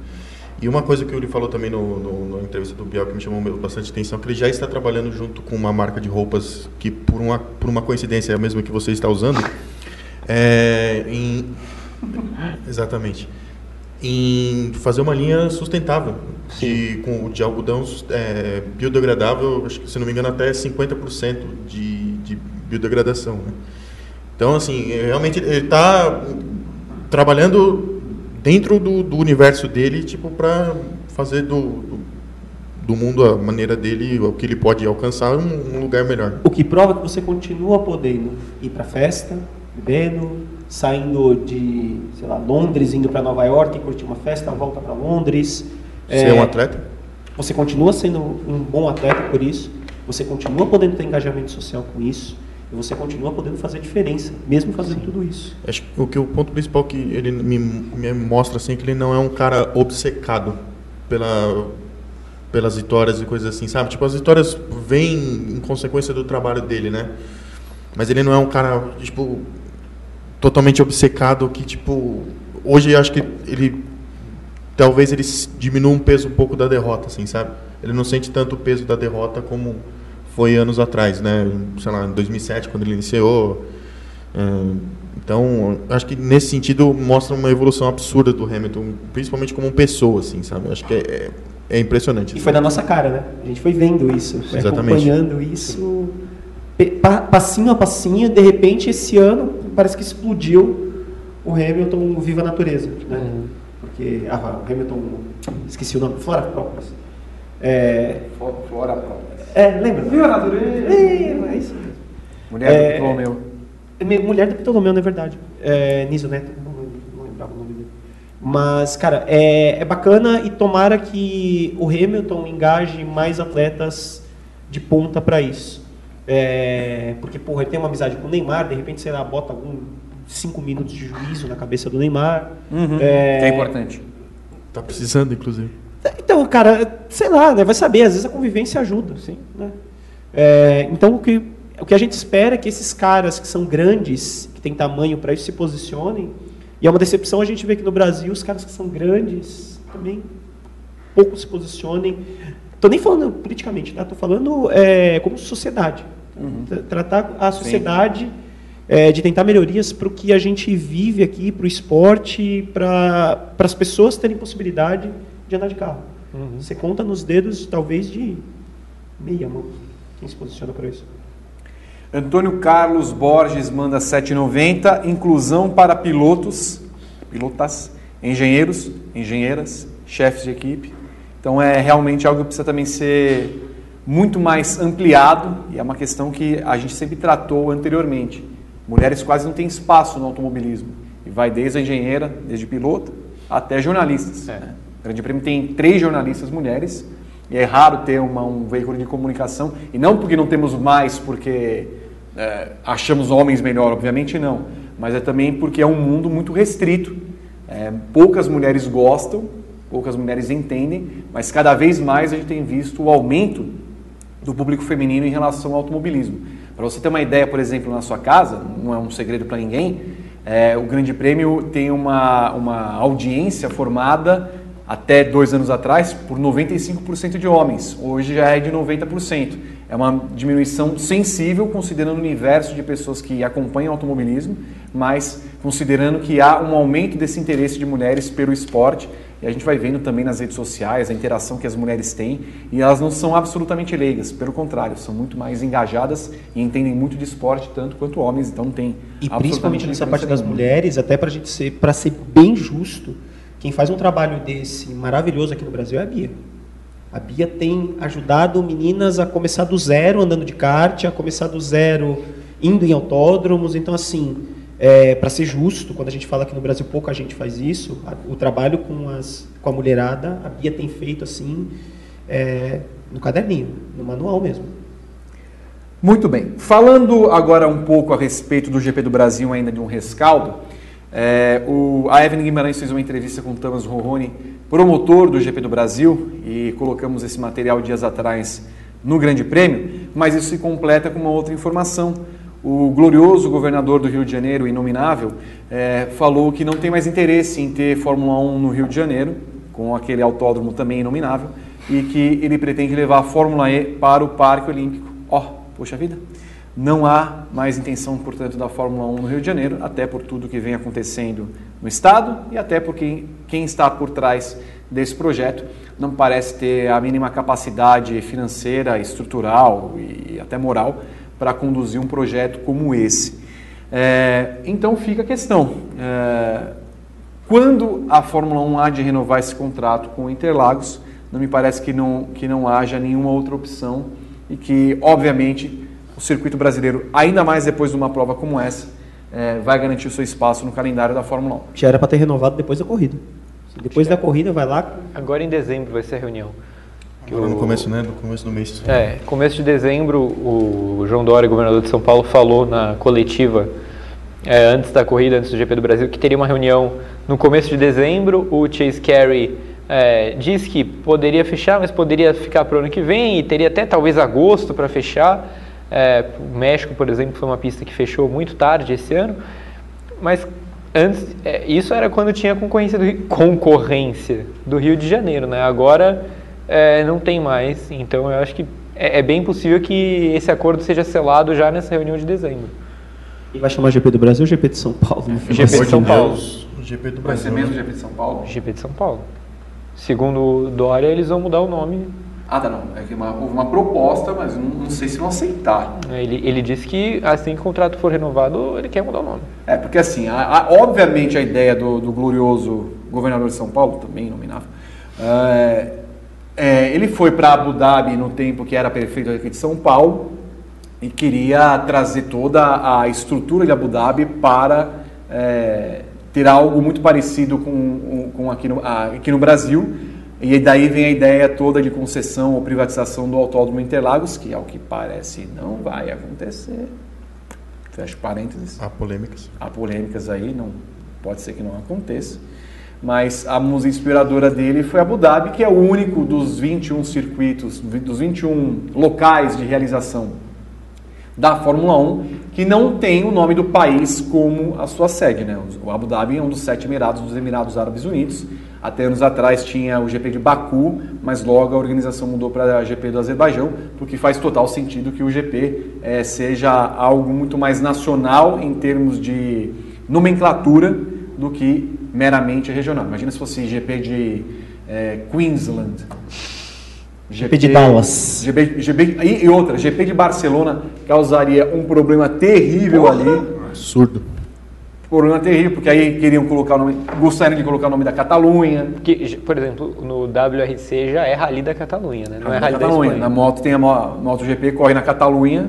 E uma coisa que ele falou também no, no, na entrevista do Biel que me chamou bastante atenção, é que ele já está trabalhando junto com uma marca de roupas que, por uma, por uma coincidência, é a mesma que você está usando, é, em, exatamente, em fazer uma linha sustentável, de, com, de algodão é, biodegradável, acho que, se não me engano, até 50% de, de biodegradação. né? Então, assim, é, realmente ele está trabalhando dentro do, do universo dele, tipo, para fazer do, do, do mundo a maneira dele, o que ele pode alcançar, um, um lugar melhor. O que prova que você continua podendo ir para festa, bebendo, saindo de, sei lá, Londres, indo para Nova York, curtir uma festa, volta para Londres. Você é um atleta? Você continua sendo um bom atleta por isso. Você continua podendo ter engajamento social com isso. E você continua podendo fazer diferença, mesmo fazendo tudo isso. Acho que o que o ponto principal que ele me, me mostra assim é que ele não é um cara obcecado pela pelas vitórias e coisas assim, sabe? Tipo, as vitórias vêm em consequência do trabalho dele, né? Mas ele não é um cara, tipo, totalmente obcecado que, tipo, hoje acho que ele talvez ele diminua um peso um pouco da derrota, assim, sabe? Ele não sente tanto o peso da derrota como foi anos atrás, né? Sei lá, em 2007, quando ele iniciou. Ahn, Então, acho que nesse sentido mostra uma evolução absurda do Hamilton, principalmente como pessoa, assim, sabe? Acho que é, é, é impressionante. E foi na nossa cara, né? A gente foi vendo isso, Exatamente. acompanhando isso, passinho a passinho. De repente, esse ano, parece que explodiu o Hamilton Viva a Natureza, né? Porque ah, o Hamilton, esqueci o nome, Florianópolis. É, Florianópolis. É, lembra? Viva a Natureza. É, é isso mesmo. Mulher É, do Ptolomeu. é Mulher do Ptolomeu, na verdade. É, Niso Neto, não lembrava o nome dele. Mas, cara, é, é bacana e tomara que o Hamilton engaje mais atletas de ponta para isso. É, porque, porra, ele tem uma amizade com o Neymar, de repente, sei lá, bota algum cinco minutos de juízo na cabeça do Neymar. Uhum. É, É importante. Tá precisando, inclusive. Então, cara, sei lá, né, vai saber, às vezes a convivência ajuda, sim. Né? É, então, o que, o que a gente espera é que esses caras que são grandes, que têm tamanho para isso, se posicionem. E é uma decepção a gente ver que no Brasil os caras que são grandes também pouco se posicionem. Tô nem falando politicamente, tá? Tô falando é, como sociedade. Tra- Tratar a sociedade é, de tentar melhorias para o que a gente vive aqui, para o esporte, para as pessoas terem possibilidade de andar de carro. Você conta nos dedos, talvez, de meia mão, quem se posiciona para isso. Antônio Carlos Borges manda 7,90. Inclusão para pilotos, pilotas, engenheiros, engenheiras, chefes de equipe. Então é realmente algo que precisa também ser muito mais ampliado e é uma questão que a gente sempre tratou anteriormente. Mulheres quase não têm espaço no automobilismo e vai desde a engenheira, desde piloto até jornalistas. né? O Grande Prêmio tem três jornalistas mulheres e é raro ter uma- um veículo de comunicação e não porque não temos mais porque é, achamos homens melhor, obviamente não, mas é também porque é um mundo muito restrito. É, poucas mulheres gostam, poucas mulheres entendem, mas cada vez mais a gente tem visto o aumento do público feminino em relação ao automobilismo. Para você ter uma ideia, por exemplo, na sua casa, não é um segredo para ninguém, é, o Grande Prêmio tem uma, uma audiência formada até dois anos atrás por 95% de homens. Hoje já é de 90%. É uma diminuição sensível considerando o universo de pessoas que acompanham o automobilismo, mas considerando que há um aumento desse interesse de mulheres pelo esporte. E a gente vai vendo também nas redes sociais a interação que as mulheres têm e elas não são absolutamente leigas, pelo contrário, são muito mais engajadas e entendem muito de esporte tanto quanto homens, então tem E principalmente nessa parte das mulheres, até para gente ser, para ser bem justo, quem faz um trabalho desse maravilhoso aqui no Brasil é a Bia. A Bia tem ajudado meninas a começar do zero andando de kart, a começar do zero indo em autódromos. Então, assim, para ser justo, quando a gente fala que no Brasil pouca gente faz isso, a- o trabalho com, as, com a mulherada, a Bia tem feito assim, é, no caderninho, no manual mesmo. Muito bem. Falando agora um pouco a respeito do GP do Brasil, ainda de um rescaldo, é, o, a Evelyn Guimarães fez uma entrevista com o Thomas Roroni, promotor do GP do Brasil, e colocamos esse material dias atrás no Grande Prêmio, mas isso se completa com uma outra informação. O glorioso governador do Rio de Janeiro, inominável, é, falou que não tem mais interesse em ter Fórmula 1 no Rio de Janeiro, com aquele autódromo também inominável, e que ele pretende levar a Fórmula E para o Parque Olímpico. Ó, poxa vida! Não há mais intenção, portanto, da Fórmula 1 no Rio de Janeiro, até por tudo que vem acontecendo no Estado e até porque quem está por trás desse projeto não parece ter a mínima capacidade financeira, estrutural e até moral para conduzir um projeto como esse. É, então fica a questão. é, quando a Fórmula 1 há de renovar esse contrato com o Interlagos, não me parece que não, que não haja nenhuma outra opção e que, obviamente, o circuito brasileiro, ainda mais depois de uma prova como essa, é, vai garantir o seu espaço no calendário da Fórmula 1. Já era para ter renovado depois da corrida. Depois da corrida, vai lá. Agora em dezembro vai ser a reunião. Que Agora no começo, né? No começo do mês. É, começo de dezembro, o João Dória, governador de São Paulo, falou na coletiva, é, antes da corrida, antes do GP do Brasil, que teria uma reunião no começo de dezembro. O Chase Carey é, disse que poderia fechar, mas poderia ficar para o ano que vem e teria até talvez agosto para fechar. É, o México, por exemplo, foi uma pista que fechou muito tarde esse ano. Mas antes, é, isso era quando tinha concorrência do, Rio- concorrência do Rio de Janeiro, né? Agora é, não tem mais, então eu acho que é, é bem possível que esse acordo seja selado já nessa reunião de dezembro. E vai chamar GP do Brasil ou GP de São Paulo? GP de São Paulo. O GP do Vai ser Brasil. mesmo o né? GP de São Paulo? GP de São Paulo. Segundo o Dória, eles vão mudar o nome Ah, tá, não. É que uma- houve uma proposta, mas não, não sei se vão aceitar. Ele, ele disse que assim que o contrato for renovado, ele quer mudar o nome. É, porque assim, a- a- obviamente a ideia do, do glorioso governador de São Paulo, também nominável, é, é, ele foi para Abu Dhabi no tempo que era prefeito aqui de São Paulo e queria trazer toda a estrutura de Abu Dhabi para é, ter algo muito parecido com, com aqui, no, aqui no Brasil. E daí vem a ideia toda de concessão ou privatização do Autódromo Interlagos, que ao que parece não vai acontecer. Fecho parênteses. Há polêmicas. Há polêmicas aí, não pode ser que não aconteça. Mas a música inspiradora dele foi Abu Dhabi, que é o único dos 21 circuitos, dos 21 locais de realização da Fórmula 1 que não tem o nome do país como a sua sede. Né? O Abu Dhabi é um dos sete Emirados dos Emirados Árabes Unidos. Até anos atrás tinha o GP de Baku, mas logo a organização mudou para a GP do Azerbaijão, porque faz total sentido que o GP eh, seja algo muito mais nacional em termos de nomenclatura do que meramente regional. Imagina se fosse GP de eh, Queensland. GP de Dallas. GP, GP, e, e outra, GP de Barcelona causaria um problema terrível ali. Absurdo. Problema terrível, porque aí queriam colocar o nome, gostariam de colocar o nome da Catalunha. Que, por exemplo, no WRC já é Rally da Catalunha, né? Não é Rally da Catalunha. Na moto tem a mo- MotoGP, corre na Catalunha,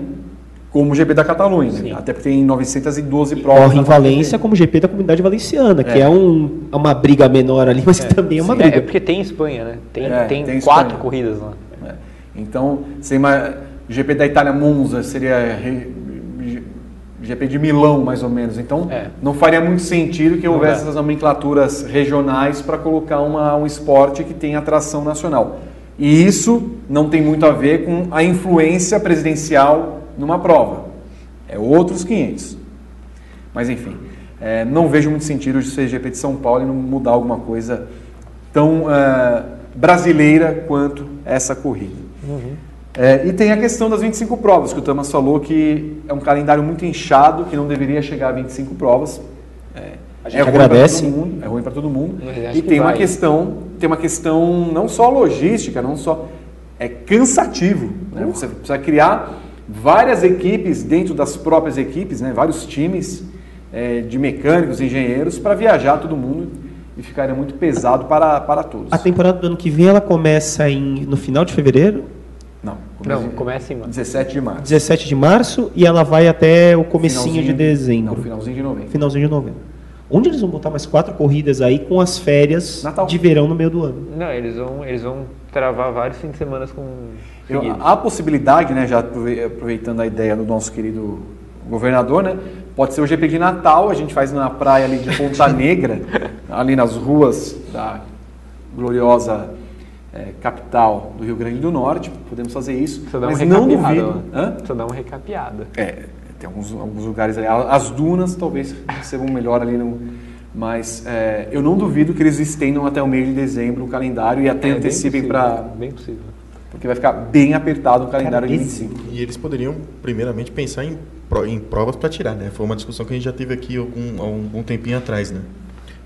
como o GP da Catalunha. né? Até porque tem 912 provas. Corre em Valência como GP da Comunidade Valenciana, que É. é um, é uma briga menor ali, mas que também é uma Sim, briga. É, porque tem Espanha, né? Tem, É, tem, tem quatro Espanha. corridas lá. É. Então, você ima- GP da Itália Monza seria GP de Milão, mais ou menos. Então, não faria muito sentido que houvesse dá. essas nomenclaturas regionais para colocar uma, um esporte que tem atração nacional. E isso não tem muito a ver com a influência presidencial numa prova. É outros 500. Mas, enfim, é, não vejo muito sentido de ser GP de São Paulo e não mudar alguma coisa tão é, brasileira quanto essa corrida. É, e tem a questão das 25 provas, que o Thomas falou que é um calendário muito inchado, que não deveria chegar a 25 provas. É, A gente é agradece. todo mundo, é ruim para todo mundo. E que tem uma vai. questão, tem uma questão não só logística, não só é cansativo. né? Você precisa criar várias equipes dentro das próprias equipes, né? vários times é, de mecânicos, engenheiros para viajar todo mundo e ficaria muito pesado para, para todos. A temporada do ano que vem ela começa em, no final de fevereiro, Não, Não, começa em março. 17 de março. 17 de março, e ela vai até o comecinho de Finalzinho- dezembro. Não, finalzinho de novembro. Finalzinho de novembro. Onde eles vão botar mais quatro corridas aí com as férias de verão no meio do ano? Não, eles vão, eles vão travar vários fins de semana com. Eu, há a possibilidade, né, já aprove- aproveitando a ideia do nosso querido governador, né, pode ser o GP de Natal, a gente faz na praia ali de Ponta Negra, ali nas ruas da gloriosa eh, capital do Rio Grande do Norte, podemos fazer isso, Precisa mas uma não duvido. lá. Hã? Precisa dar uma recapeada. É, tem alguns, alguns lugares ali. As dunas talvez recebam melhor ali no. Mas é, eu não duvido que eles estendam até o mês de dezembro o calendário e até É, antecipem possível, para. Bem possível. Porque vai ficar bem apertado o calendário de esse- 25. E eles poderiam, primeiramente, pensar em, em provas para tirar, né? Foi uma discussão que a gente já teve aqui algum, há um, um tempinho atrás, né?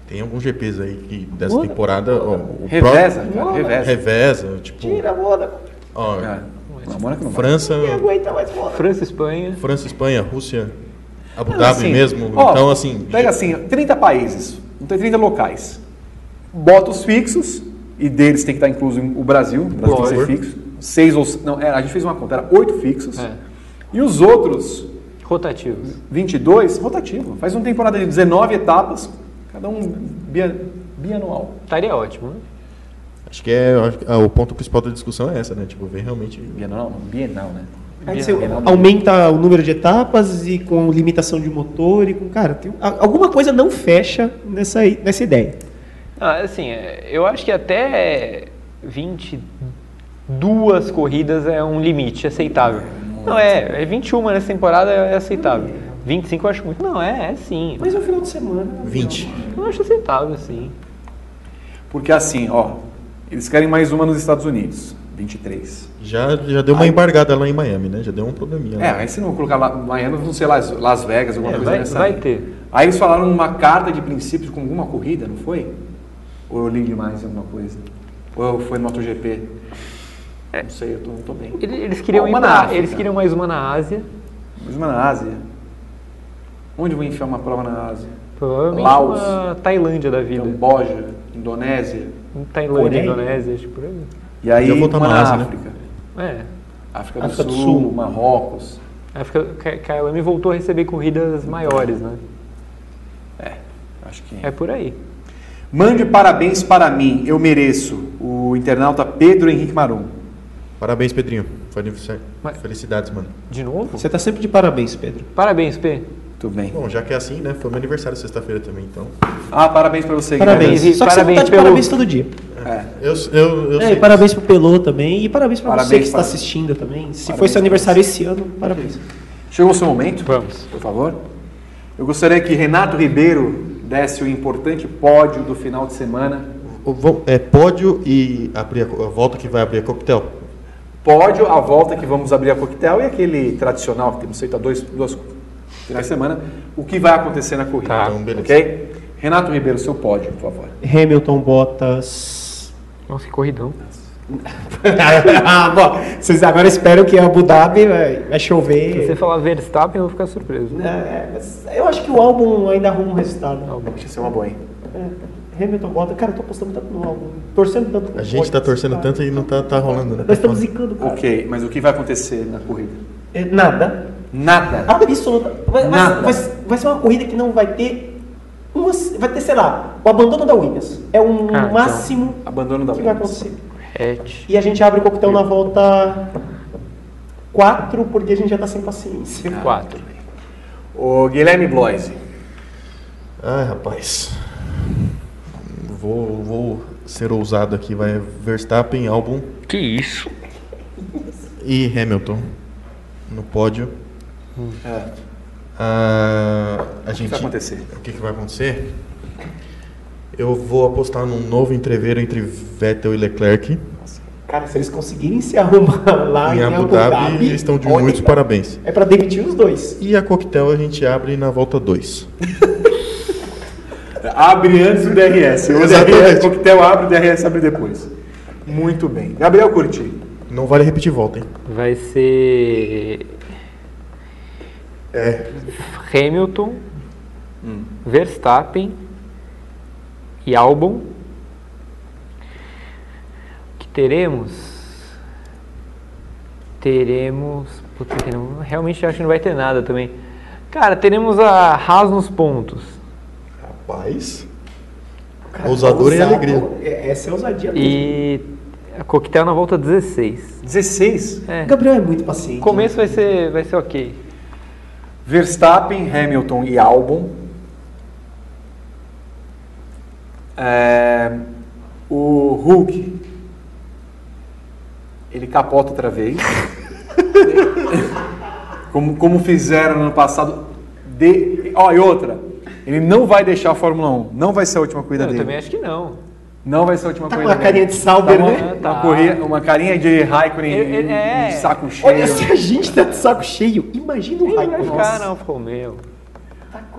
Tem alguns GPs aí que dessa Muda. temporada. ó, o Reveza, próprio- cara, reveza. Reveza, tipo. Tira a moda. Ó. Não, Mônaco não. França, Ninguém aguenta mais moda. França, Espanha. França, Espanha, Rússia, Abu Dhabi assim, mesmo. ó, então, assim. Pega assim, 30 países, não tem 30 locais. Bota os fixos, e deles tem que estar incluso o Brasil, o Brasil tem que ser fixo. Seis ou. Não, a gente fez uma conta, era oito fixos. É. E os outros, Rotativos. 22, rotativo. Faz uma temporada de 19 etapas, cada um bia- bianual. Estaria ótimo, né? Acho que é. acho que, ah, o ponto principal da discussão é essa, né? Tipo, ver realmente. Bianual, não, bienal, né? Aí você aumenta o número de etapas e com limitação de motor e com. Cara, tem, alguma coisa não fecha nessa, nessa ideia. Ah, assim, é, eu acho que até 22 corridas é um limite aceitável. Não, é, é 21 nessa temporada é aceitável. 25 eu acho muito. Não, é, é sim. Mas no final de semana. 20. Eu acho aceitável, sim. Porque assim, ó, eles querem mais uma nos Estados Unidos, 23. Já, já deu uma Aí- embargada lá em Miami, né? Já deu um probleminha. É, lá. aí se não colocar lá, Miami, vão ser Las, Las Vegas, alguma É, coisa vai- nessa vai ter. Aí eles falaram uma carta de princípios com alguma corrida, não foi? Ou eu li demais alguma coisa? Ou foi no MotoGP? Não sei, eu tô, não tô bem. Ele- Eles queriam, Ah, ir pra- África. eles queriam mais uma na Ásia. Mais uma na Ásia. Onde eu vou enfiar uma prova na Ásia? Provavelmente Laos, uma Tailândia da vida. Camboja, Indonésia. Tailândia, Coreia. Indonésia, tipo por aí. E aí, Eu vou uma na Ásia, né? África. É. África do África do Sul, Sul. Marrocos. A África, Kailami voltou a receber corridas maiores, né? Acho que. É por aí. Mande parabéns para mim, eu mereço. O internauta Pedro Henrique Marum. Parabéns, Pedrinho. Foi aniversário. Mas- Felicidades, mano. De novo? Você tá sempre de parabéns, Pedro. Parabéns, P. Tudo bem. Bom, já que é assim, né? Foi meu aniversário sexta-feira também, então. Ah, parabéns para você. Parabéns. Guilherme. Só que Parabéns você tá de pelo- parabéns todo dia. É. Eu, eu, eu É, sei e parabéns pro Pelô também. E parabéns pra você que está para- assistindo também. Se Parabéns foi seu para aniversário esse ano, parabéns. Chegou o seu momento? Vamos. Por favor. Eu gostaria que Renato Ribeiro desse o importante pódio do final de semana. O- vamos- É pódio e abrir a, a volta que vai abrir a coquetel. Pódio, a volta que vamos abrir a coquetel e aquele tradicional que temos feito há dois, duas finais de semana. O que vai acontecer na corrida. Tá. Então, beleza. Ok? Renato Ribeiro, seu pódio, por favor. Hamilton, Bottas. Nossa, que corridão. ah, bom, vocês agora esperam que Abu Dhabi vai, vai Se chover. você falar Verstappen, eu vou ficar surpreso. É, mas eu acho que o álbum ainda arruma um resultado. Deixa ser uma boa, hein? É, Hamilton, Bottas. Cara, eu tô apostando tanto no álbum. Torcendo tanto A gente tá Bottas, torcendo cara. tanto e não tá, tá rolando, né? Nós estamos zicando, cara. Ok, mas o que vai acontecer na corrida? É, Nada. Nada. Absoluta. Vai, vai, Nada. vai, vai ser uma corrida que não vai ter. Uma, vai ter, sei lá, o abandono da Williams. É o Ah, então. máximo Abandono da que vai Williams. acontecer. Hatch. E a gente abre o coquetel na volta 4, porque a gente já tá sem paciência. Quatro. O Guilherme Bloise. Ai, rapaz. Vou, vou ser ousado aqui. Vai Verstappen, álbum Que isso? e Hamilton no pódio. É. Ah, a gente, vai acontecer? O que, que vai acontecer? Eu vou apostar num novo entreveiro entre Vettel e Leclerc. Cara, se eles conseguirem se arrumar lá em Abu Dhabi, eles estão de olha, muitos parabéns. É pra demitir os dois. E a coquetel a gente abre na volta 2. Abre antes do DRS. O. DRS, o coquetel abre, o DRS abre depois. Muito bem. Gabriel Curti. Não vale repetir volta, hein? Vai ser. É. Hamilton, Verstappen e Albon. Que teremos? Teremos. Puta, teremos. Realmente acho que não vai ter nada também. Cara, teremos a Haas nos pontos. Rapaz. Ousador e alegria. É, Essa é a ousadia mesmo. E a coquetel na volta 16. 16. É. O Gabriel é muito paciente. O começo vai ser, vai ser ok. Verstappen, Hamilton e Albon. É, o Hulk. Ele capota outra vez. como, como fizeram no ano passado. De, ó, e outra. Ele não vai deixar a Fórmula 1. Não vai ser a última corrida Eu dele. também acho que não. Não vai ser a última Tá com corrida uma carinha de Sauber, Tá uma, né? uma, Tá. corrida- uma carinha de Raikkonen ele- é. de saco cheio. Olha, se a gente tá de saco cheio, imagina o Ele vai Raikkonen. ficar na Alfa Romeo.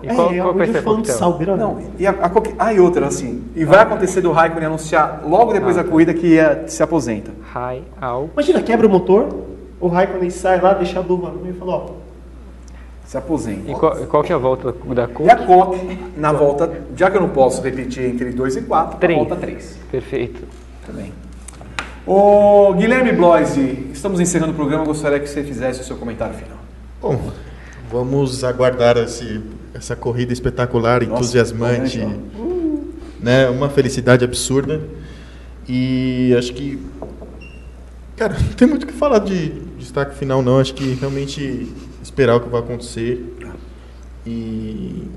E É, qual, é qual vai ser a o fã do coquetel? Sauber. Não, e, a, a ah, e outra, assim. E vai acontecer do Raikkonen anunciar logo depois da corrida que ia, se aposenta. High, Al. Imagina, quebra o motor, o Raikkonen sai lá, deixa a luva no meio e fala, ó, Se aposenta. E qual, qual que é a volta da E Cook? a Coque, na volta, já que eu não posso repetir entre 2 e 4, Três. volta 3. Perfeito. Também. Ô, Guilherme Bloise, estamos encerrando o programa. Gostaria que você fizesse o seu comentário final. Bom, vamos aguardar esse, essa corrida espetacular, entusiasmante, empolgante, né? Uma felicidade absurda. E acho que, cara, não tem muito o que falar de destaque final, não. Acho que realmente esperar o que vai acontecer e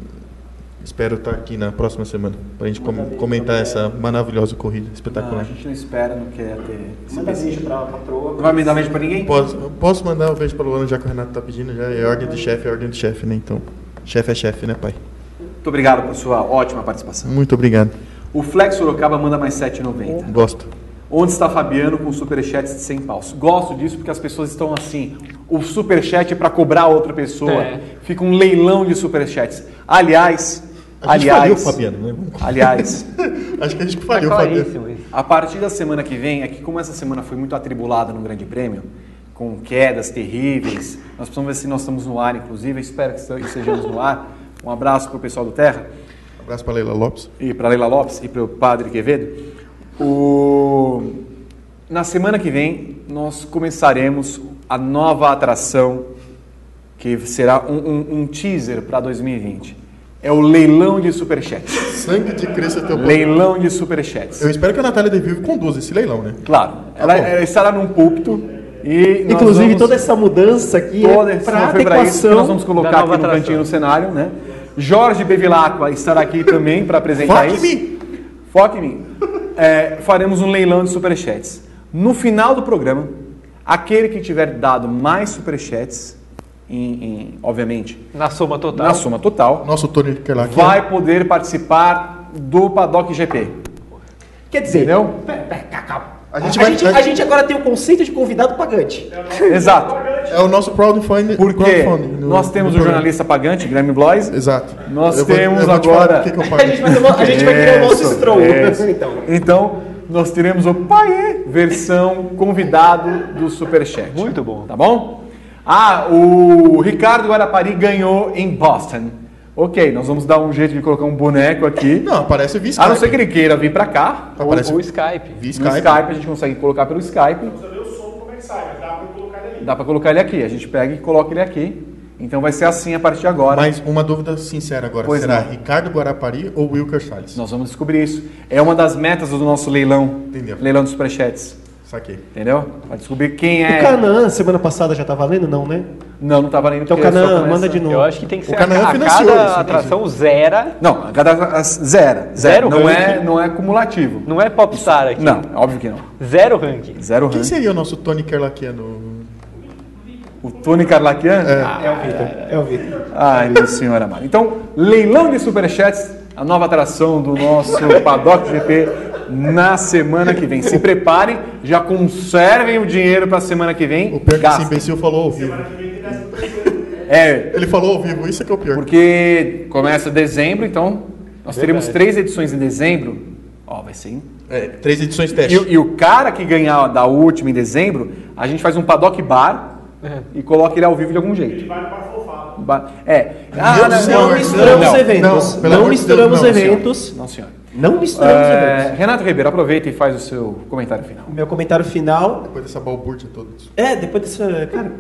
espero estar aqui na próxima semana para a gente com- comentar essa maravilhosa corrida Não, espetacular. a gente não espera, não quer ter. manda beijo pra patroa. Não vai me dar beijo pra ninguém? Posso, posso mandar um beijo para Luana, já que o Renato tá pedindo, já é ordem do chefe, é ordem do chefe, né? Então, chefe é chefe, né, pai? Muito obrigado por sua ótima participação. Muito obrigado. O Flex Sorocaba manda mais 7,90. Gosto. Onde está Fabiano com superchats de 100 paus? Gosto disso porque as pessoas estão assim. O superchat é para cobrar outra pessoa. É. Fica um leilão de superchats. Aliás, A gente aliás, faliu o Fabiano, né? aliás, Acho que a gente Tá faliu o Fabiano. a partir da semana que vem, é que como essa semana foi muito atribulada no Grande Prêmio, com quedas terríveis, nós precisamos ver se nós estamos no ar, inclusive, espero que estejamos no ar. Um abraço para o pessoal do Terra. Um abraço para Leila Lopes. E para Leila Lopes e para o Padre Quevedo. O... Na semana que vem, nós começaremos a nova atração, que será um, um, um teaser para 2020. É o leilão de superchats. Sangue de Cristo teu povo. Leilão de superchats. Eu espero que a Natália De Vivo conduza esse leilão, né? Claro. Ela, ela estará num púlpito e Inclusive, vamos- toda essa mudança aqui Toda é essa para foi para isso que adequação nós vamos colocar aqui no atração. cantinho no cenário, né? Jorge Bevilacqua estará aqui também para apresentar Foque isso. em mim. Foque em mim. É, faremos um leilão de superchats. No final do programa, aquele que tiver dado mais superchats, em, em, obviamente, Na soma total. na soma total, Nosso Tony Kerlak. vai poder participar do Paddock GP. Quer dizer, Entendeu? Calma. A A gente gente, vai- a, gente, a gente agora tem o conceito de convidado pagante. Exato. É o nosso crowdfunding. Porque crowdfunding no- nós temos o jornalista pagante, Guilherme Blois. Exato. Nós Eu temos vou agora. que que eu A gente vai, a gente vai criar o nosso stroll. Então. Então, nós teremos o Paê, versão convidado do Superchat. Muito bom. Tá bom? Ah, o Ricardo Guarapari ganhou em Boston. Ok, nós vamos dar um jeito de colocar um boneco aqui. Não, aparece via Skype. A não ser que ele queira vir pra cá. Ou, Aparece ou Skype. via No Skype. Skype a gente consegue colocar pelo Skype. Dá pra colocar ele aqui. A gente pega e coloca ele aqui. Então vai ser assim a partir de agora. Mas uma dúvida sincera agora. Pois Será não. Ricardo Guarapari ou Wilker Salles? Nós vamos descobrir isso. É uma das metas do nosso leilão. Entendeu. Leilão dos superchats. Saquei. Entendeu? Vai descobrir quem é. O Canaã, semana passada já tá valendo? Não, né? Não, não tá valendo. Então, Canaã, começa- manda de novo. Eu acho que tem que ser O Canaã a, a financiou cada isso, atração zera. Não, a cada a- zero. Zero. Zero não, é, ranking. não é cumulativo. Não é popstar aqui. Não, óbvio que não. Zero ranking. Zero Quem ranking. seria o nosso Tony Kerlakiano? O Tony Carlaquian? É o Vitor. É o Vitor. Ai, meu senhor amado. Então, leilão de superchats, a nova atração do nosso Paddock GP na semana que vem. Se preparem, já conservem o dinheiro para a semana que vem. O pior que esse imbecil falou ao vivo. É, Ele falou ao vivo, isso é que é o pior. porque começa dezembro, então nós teremos três edições em dezembro. Ó, vai ser. É, três edições E, teste. e o cara que ganhar da última em dezembro, a gente faz um paddock bar e coloca ele ao vivo de algum jeito. Ba- É. Ah, não, não, Não misturamos não, eventos. não, Não, misturamos Deus, não, eventos. Não, senhor. Não misturamos É, eventos. Renato Ribeiro, aproveita e faz o seu comentário final. O meu comentário final Depois dessa balbúrdia toda. é, depois dessa. Cara,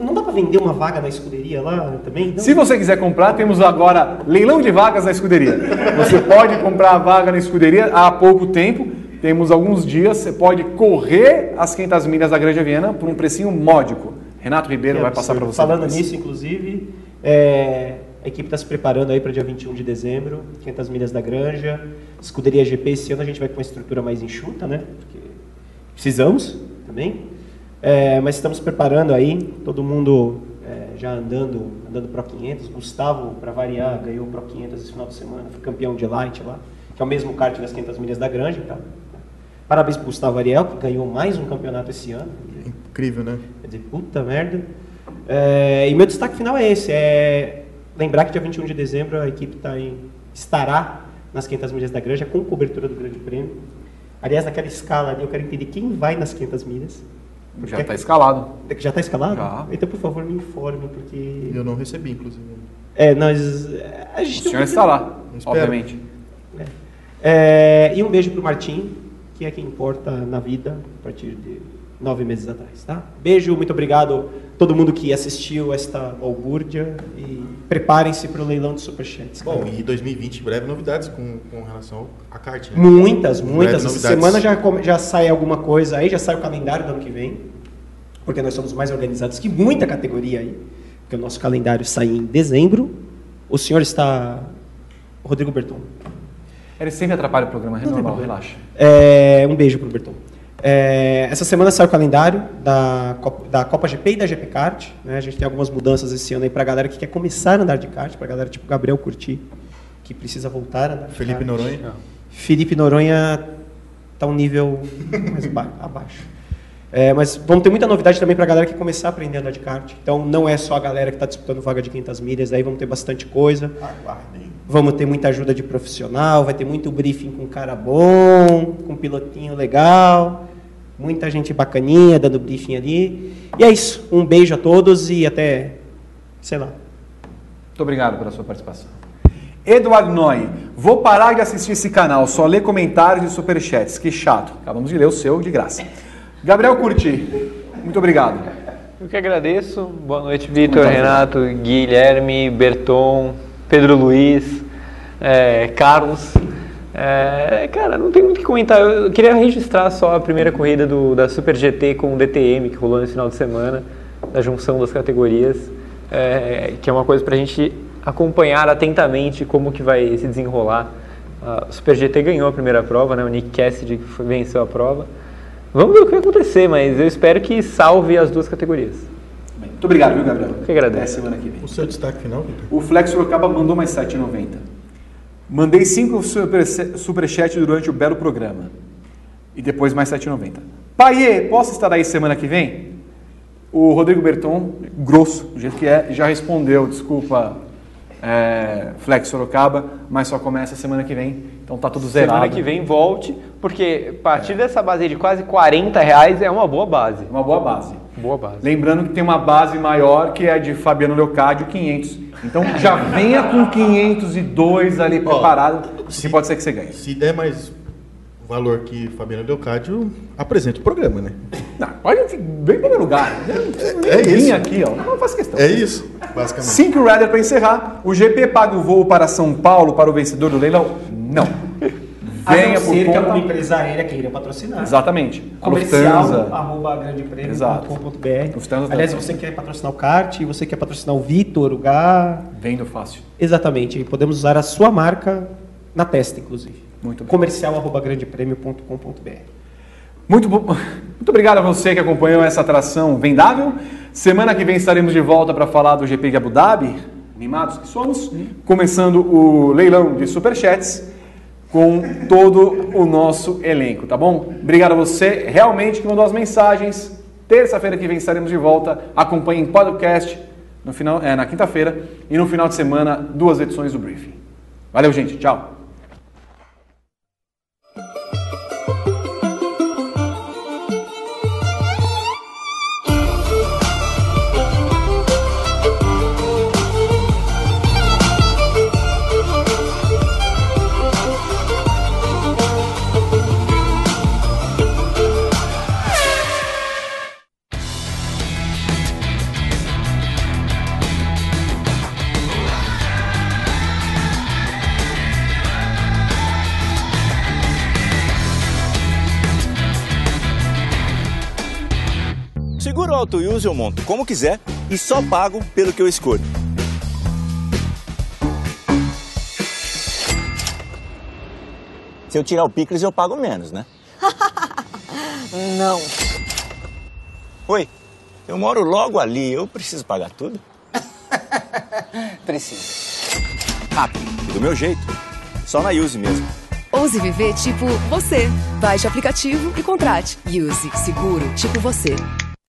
não dá pra vender uma vaga na escuderia lá também? Não? Se você quiser comprar, temos agora leilão de vagas na escuderia. Você pode comprar a vaga na escuderia há pouco tempo. Temos alguns dias. Você pode correr as 500 milhas da Grande Viana por um precinho módico. Renato Ribeiro vai passar para você. Falando depois. nisso, inclusive, é, a equipe está se preparando aí para dia 21 de dezembro, 500 milhas da Granja, escuderia GP. Esse ano a gente vai com uma estrutura mais enxuta, né? Porque precisamos também. É, mas estamos preparando aí, todo mundo é, já andando, andando Pro 500. Gustavo, para variar, ganhou o Pro 500 esse final de semana, foi campeão de Light lá, que é o mesmo kart das 500 milhas da Granja. Tá? Parabéns para Gustavo Ariel, que ganhou mais um campeonato esse ano. Incrível, né? Quer dizer, puta merda. É, e meu destaque final é esse: é lembrar que dia 21 de dezembro a equipe tá em, estará nas 500 milhas da Granja com cobertura do Grande Prêmio. Aliás, naquela escala ali, eu quero entender quem vai nas 500 milhas. Já está escalado. Já está escalado? Já. Então, por favor, me informe, porque. Eu não recebi, inclusive. É, nós. A gente O senhor está lá, obviamente. É, e um beijo pro Martim, que é quem importa na vida a partir de nove meses atrás, tá? Beijo, muito obrigado a todo mundo que assistiu esta balbúrdia e preparem-se para o leilão de superchats. cara. Bom, e 2020, breve novidades com, com relação à kart. né? Muitas, muitas. Essa semana já, já sai alguma coisa aí, já sai o calendário do ano que vem, porque nós somos mais organizados que muita categoria aí, porque o nosso calendário sai em dezembro. O senhor está. Rodrigo Berton. Ele sempre atrapalha o programa, é normal, relaxa. É, um beijo pro Berton. É, essa semana sai o calendário da Copa, da Copa GP e da GP Kart. né? A gente tem algumas mudanças esse ano aí pra galera que quer começar a andar de kart, pra galera tipo Gabriel Curti, que precisa voltar a andar de Felipe kart. Noronha. Felipe Noronha tá um nível mais ba- abaixo. É, mas vamos ter muita novidade também para a galera que começar a aprender a andar de kart. Então não é só a galera que está disputando vaga de 500 milhas, aí vamos ter bastante coisa. Aguardem. Vamos ter muita ajuda de profissional, vai ter muito briefing com cara bom, com pilotinho legal, muita gente bacaninha dando briefing ali. E é isso. Um beijo a todos e até, sei lá. Muito obrigado pela sua participação. Eduardo Noy, vou parar de assistir esse canal, só ler comentários e superchats. Que chato. Acabamos de ler o seu de graça. Gabriel Curti, muito obrigado. Eu que agradeço. Boa noite, Vitor, Renato, Guilherme, Berton, Pedro Luiz, é, Carlos. É, cara, não tem muito o que comentar. Eu queria registrar só a primeira corrida do, da Super GT com o DTM que rolou nesse final de semana, da junção das categorias, é, que é uma coisa para a gente acompanhar atentamente como que vai se desenrolar. A Super GT ganhou a primeira prova, né? O Nick Cassidy foi- venceu a prova. Vamos ver o que vai acontecer, mas eu espero que salve as duas categorias. Muito obrigado, viu, Gabriel? Que agradeço. Até semana que vem. O seu destaque final, Vitor? O Flex Sorocaba mandou mais 7,90. Mandei 5 super, superchat durante o belo programa. E depois mais 7,90. Paiê, posso estar aí semana que vem? O Rodrigo Berton, grosso, do jeito que é, já respondeu, desculpa, é, Flex Sorocaba, mas só começa semana que vem, então tá tudo zerado. Semana que vem volte, porque a partir dessa base de quase 40 reais é uma boa base. Uma boa base. Boa base. Lembrando que tem uma base maior que é a de Fabiano Leocádio, 500. Então já venha com 502 ali preparado, que pode ser que você ganhe. Se der mais valor que Fabiano Leocádio, apresenta o programa, né? Não, pode vir em primeiro lugar. É isso. Vim aqui, ó. Não faço questão. É isso, basicamente. Cinco Rider para encerrar. O GP paga o voo para São Paulo para o vencedor do leilão? Não. Venha por ser que conta... alguma empresa aérea queira patrocinar. Exatamente. A Comercial, Lufthansa. arroba Exato. grandepremio.com.br. Lufthansa Aliás, também. você quer patrocinar o kart, você quer patrocinar o Vitor, o Gá. Vendo fácil. Exatamente. E podemos usar a sua marca na testa, inclusive. Muito bem. Comercial arroba grandepremio.com.br. Muito, bo- Muito obrigado a você que acompanhou essa atração vendável. Semana que vem estaremos de volta para falar do GP de Abu Dhabi, animados que somos, começando o leilão de superchats com todo o nosso elenco, tá bom? Obrigado a você realmente que mandou as mensagens. Terça-feira que vem estaremos de volta. Acompanhe em podcast no final, é, na quinta-feira e no final de semana duas edições do briefing. Valeu, gente. Tchau. Auto use eu monto como quiser e só pago pelo que eu escolho. Se eu tirar o picles, eu pago menos, né? Não. Oi, eu moro logo ali, eu preciso pagar tudo? Preciso. Rápido, e do meu jeito. Só na Use mesmo. Ouse viver tipo você. Baixe o aplicativo e contrate. Use Seguro tipo você.